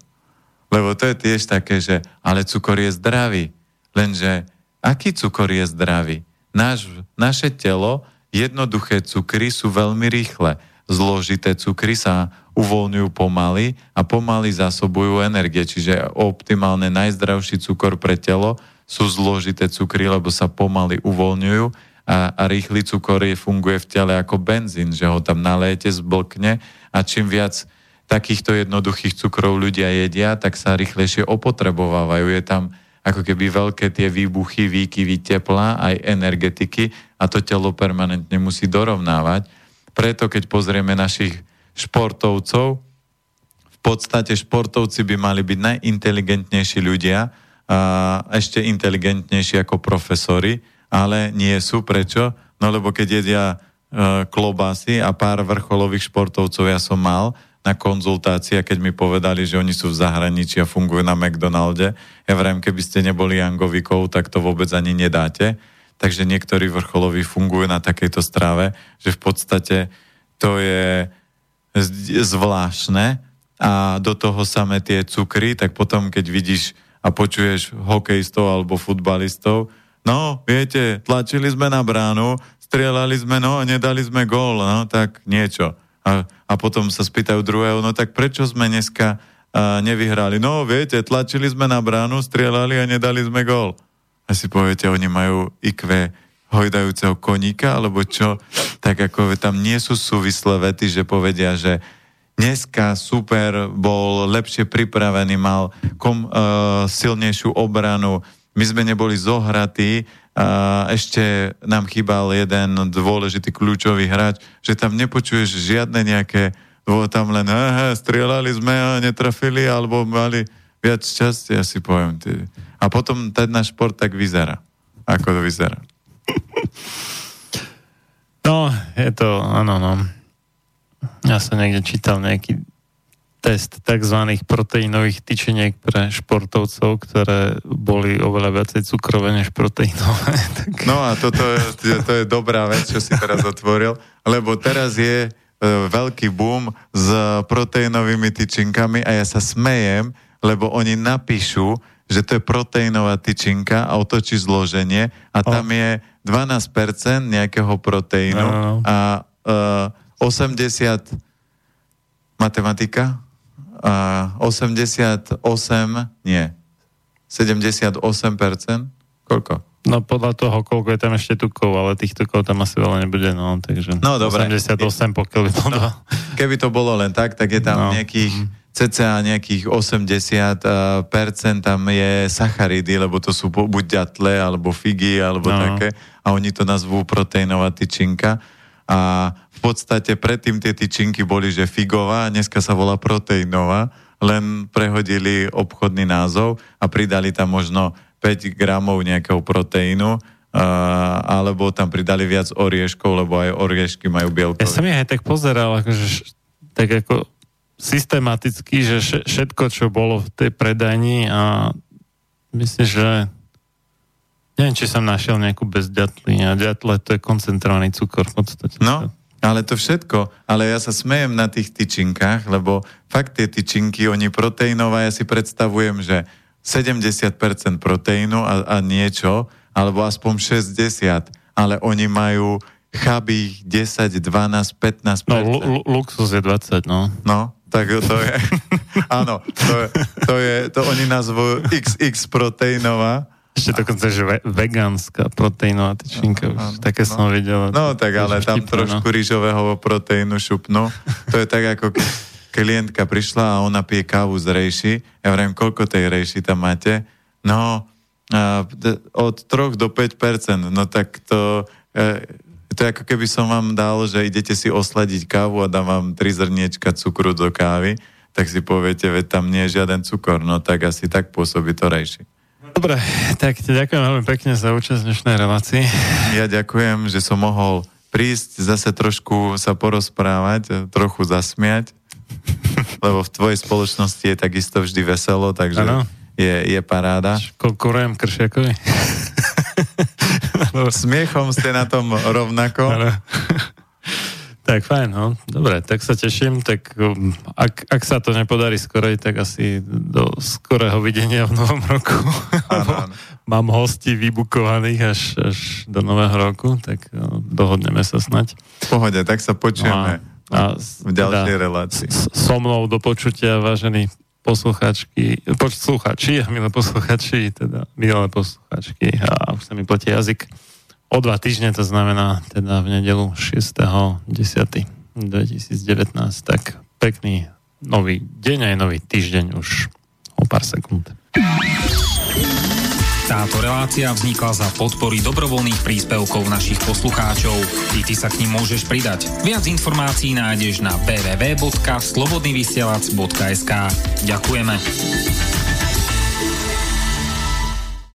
Lebo to je tiež také, že ale cukor je zdravý. Lenže aký cukor je zdravý? Náš, naše telo, jednoduché cukry sú veľmi rýchle. Zložité cukry sa uvoľňujú pomaly a pomaly zásobujú energie. Čiže optimálne najzdravší cukor pre telo sú zložité cukry, lebo sa pomaly uvoľňujú a, a rýchly cukor je, funguje v tele ako benzín, že ho tam nalejete, zblkne a čím viac takýchto jednoduchých cukrov ľudia jedia, tak sa rýchlejšie opotrebovávajú. Je tam ako keby veľké tie výbuchy, výkyvy tepla, aj energetiky a to telo permanentne musí dorovnávať. Preto, keď pozrieme našich športovcov, v podstate športovci by mali byť najinteligentnejší ľudia a, ešte inteligentnejší ako profesori, ale nie sú. Prečo? No lebo keď jedia e, klobásy a pár vrcholových športovcov ja som mal na konzultácii, keď mi povedali, že oni sú v zahraničí a fungujú na McDonalde, ja vrajím, keby ste neboli Jangovikov, tak to vôbec ani nedáte. Takže niektorí vrcholoví fungujú na takejto strave, že v podstate to je zvláštne a do toho samé tie cukry, tak potom, keď vidíš a počuješ hokejistov alebo futbalistov, no, viete, tlačili sme na bránu, strieľali sme, no, nedali sme gól, no, tak niečo. A, a potom sa spýtajú druhého, no tak prečo sme dneska a, nevyhrali? No, viete, tlačili sme na bránu, strieľali a nedali sme gól. A si poviete, oni majú IQ hojdajúceho koníka, alebo čo? Tak ako tam nie sú súvislé vety, že povedia, že dneska super bol lepšie pripravený, mal kom, uh, silnejšiu obranu, my sme neboli zohratí, a ešte nám chýbal jeden dôležitý kľúčový hráč, že tam nepočuješ žiadne nejaké, tam len, aha, strieľali sme a netrafili, alebo mali viac šťastia, si poviem. Ty. A potom ten náš šport tak vyzerá. Ako to vyzerá. No, je to, áno, no. Ja som niekde čítal nejaký test tzv. proteínových tyčiniek pre športovcov, ktoré boli oveľa viacej cukrové než proteínové. (laughs) tak... No a toto je, to je dobrá vec, čo si teraz otvoril, lebo teraz je e, veľký boom s proteínovými tyčinkami a ja sa smejem, lebo oni napíšu, že to je proteínová tyčinka a otočí zloženie a tam je 12% nejakého proteínu No, no, no. a uh, 80 matematika 88 nie 78% koľko? No podľa toho, koľko je tam ešte tukov, ale tých tukov tam asi veľa nebude, no, takže No, dobre. 88, pokiaľ by bolo no. Keby to bolo len tak, tak je tam No. nejakých cca nejakých 80% uh, percent tam je sacharidy, lebo to sú bu- buď ďatle, alebo figy, alebo No. také. A oni to nazvú proteínová tyčinka. A podstate predtým tie tyčinky boli, že figová, dneska sa volá proteínová, len prehodili obchodný názov a pridali tam možno 5 gramov nejakého proteínu, uh, alebo tam pridali viac orieškov, lebo aj oriešky majú bielkové. Ja som ich aj tak pozeral, akože tak ako systematicky, že še- všetko, čo bolo v tej predajni a myslím, že neviem, či som našiel nejakú bez ďatlí a ďatle to je koncentrovaný cukor v podstate. No, ale to všetko. Ale ja sa smejem na tých tyčinkách, lebo fakt tie tyčinky, oni proteínové, ja si predstavujem, že 70% proteínu a, a niečo, alebo aspoň 60, ale oni majú chabých 10, 12, 15%. No, lu- lu- luxus je 20, no. No, tak to je, (laughs) áno, to je, to je, to oni nazvú XX proteínová. Ešte dokonca, že ve- vegánska proteínová tyčinka, už také som videl. No tak ale tam vtipné, trošku rýžového proteínu šupnú. To je tak ako keď klientka prišla a ona pije kávu z rejši. Ja vravím, koľko tej rejši tam máte? No, od 3 do 5% No tak to... E, to je ako keby som vám dal, že idete si osladiť kávu a dám vám 3 zrniečka cukru do kávy, tak si poviete, veď tam nie je žiaden cukor. No tak asi tak pôsobí to rejši. Dobre, tak ti ďakujem veľmi pekne za účasť v dnešnej relácii. Ja ďakujem, že som mohol prísť, zase trošku sa porozprávať, trochu zasmiať, lebo v tvojej spoločnosti je takisto vždy veselo, takže Áno. je, je paráda. Konkurujem Kršiakovi. (laughs) Smiechom ste na tom rovnako. Áno. Tak fajn, no. Dobre, tak sa teším. Tak um, ak, ak sa to nepodarí skorej, tak asi do skorého videnia v novom roku. Áno, (laughs) áno. Mám hosti vybukovaných až, až do nového roku, tak no, dohodneme sa snať. V pohode, tak sa počujeme No a- a v ďalšej relácii. S- So mnou do počutia, vážení poslucháčky, poslucháči, milé poslucháči, teda milé poslucháčky, a už sa mi pletie jazyk. O dva týždne, to znamená teda v nedelu 6.10.2019, tak pekný nový deň aj nový týždeň už o pár sekúnd. Táto relácia vznikla za podpory dobrovoľných príspevkov našich poslucháčov. I ty sa k ním môžeš pridať. Viac informácií nájdeš na www.slobodnyvysielac.sk Ďakujeme.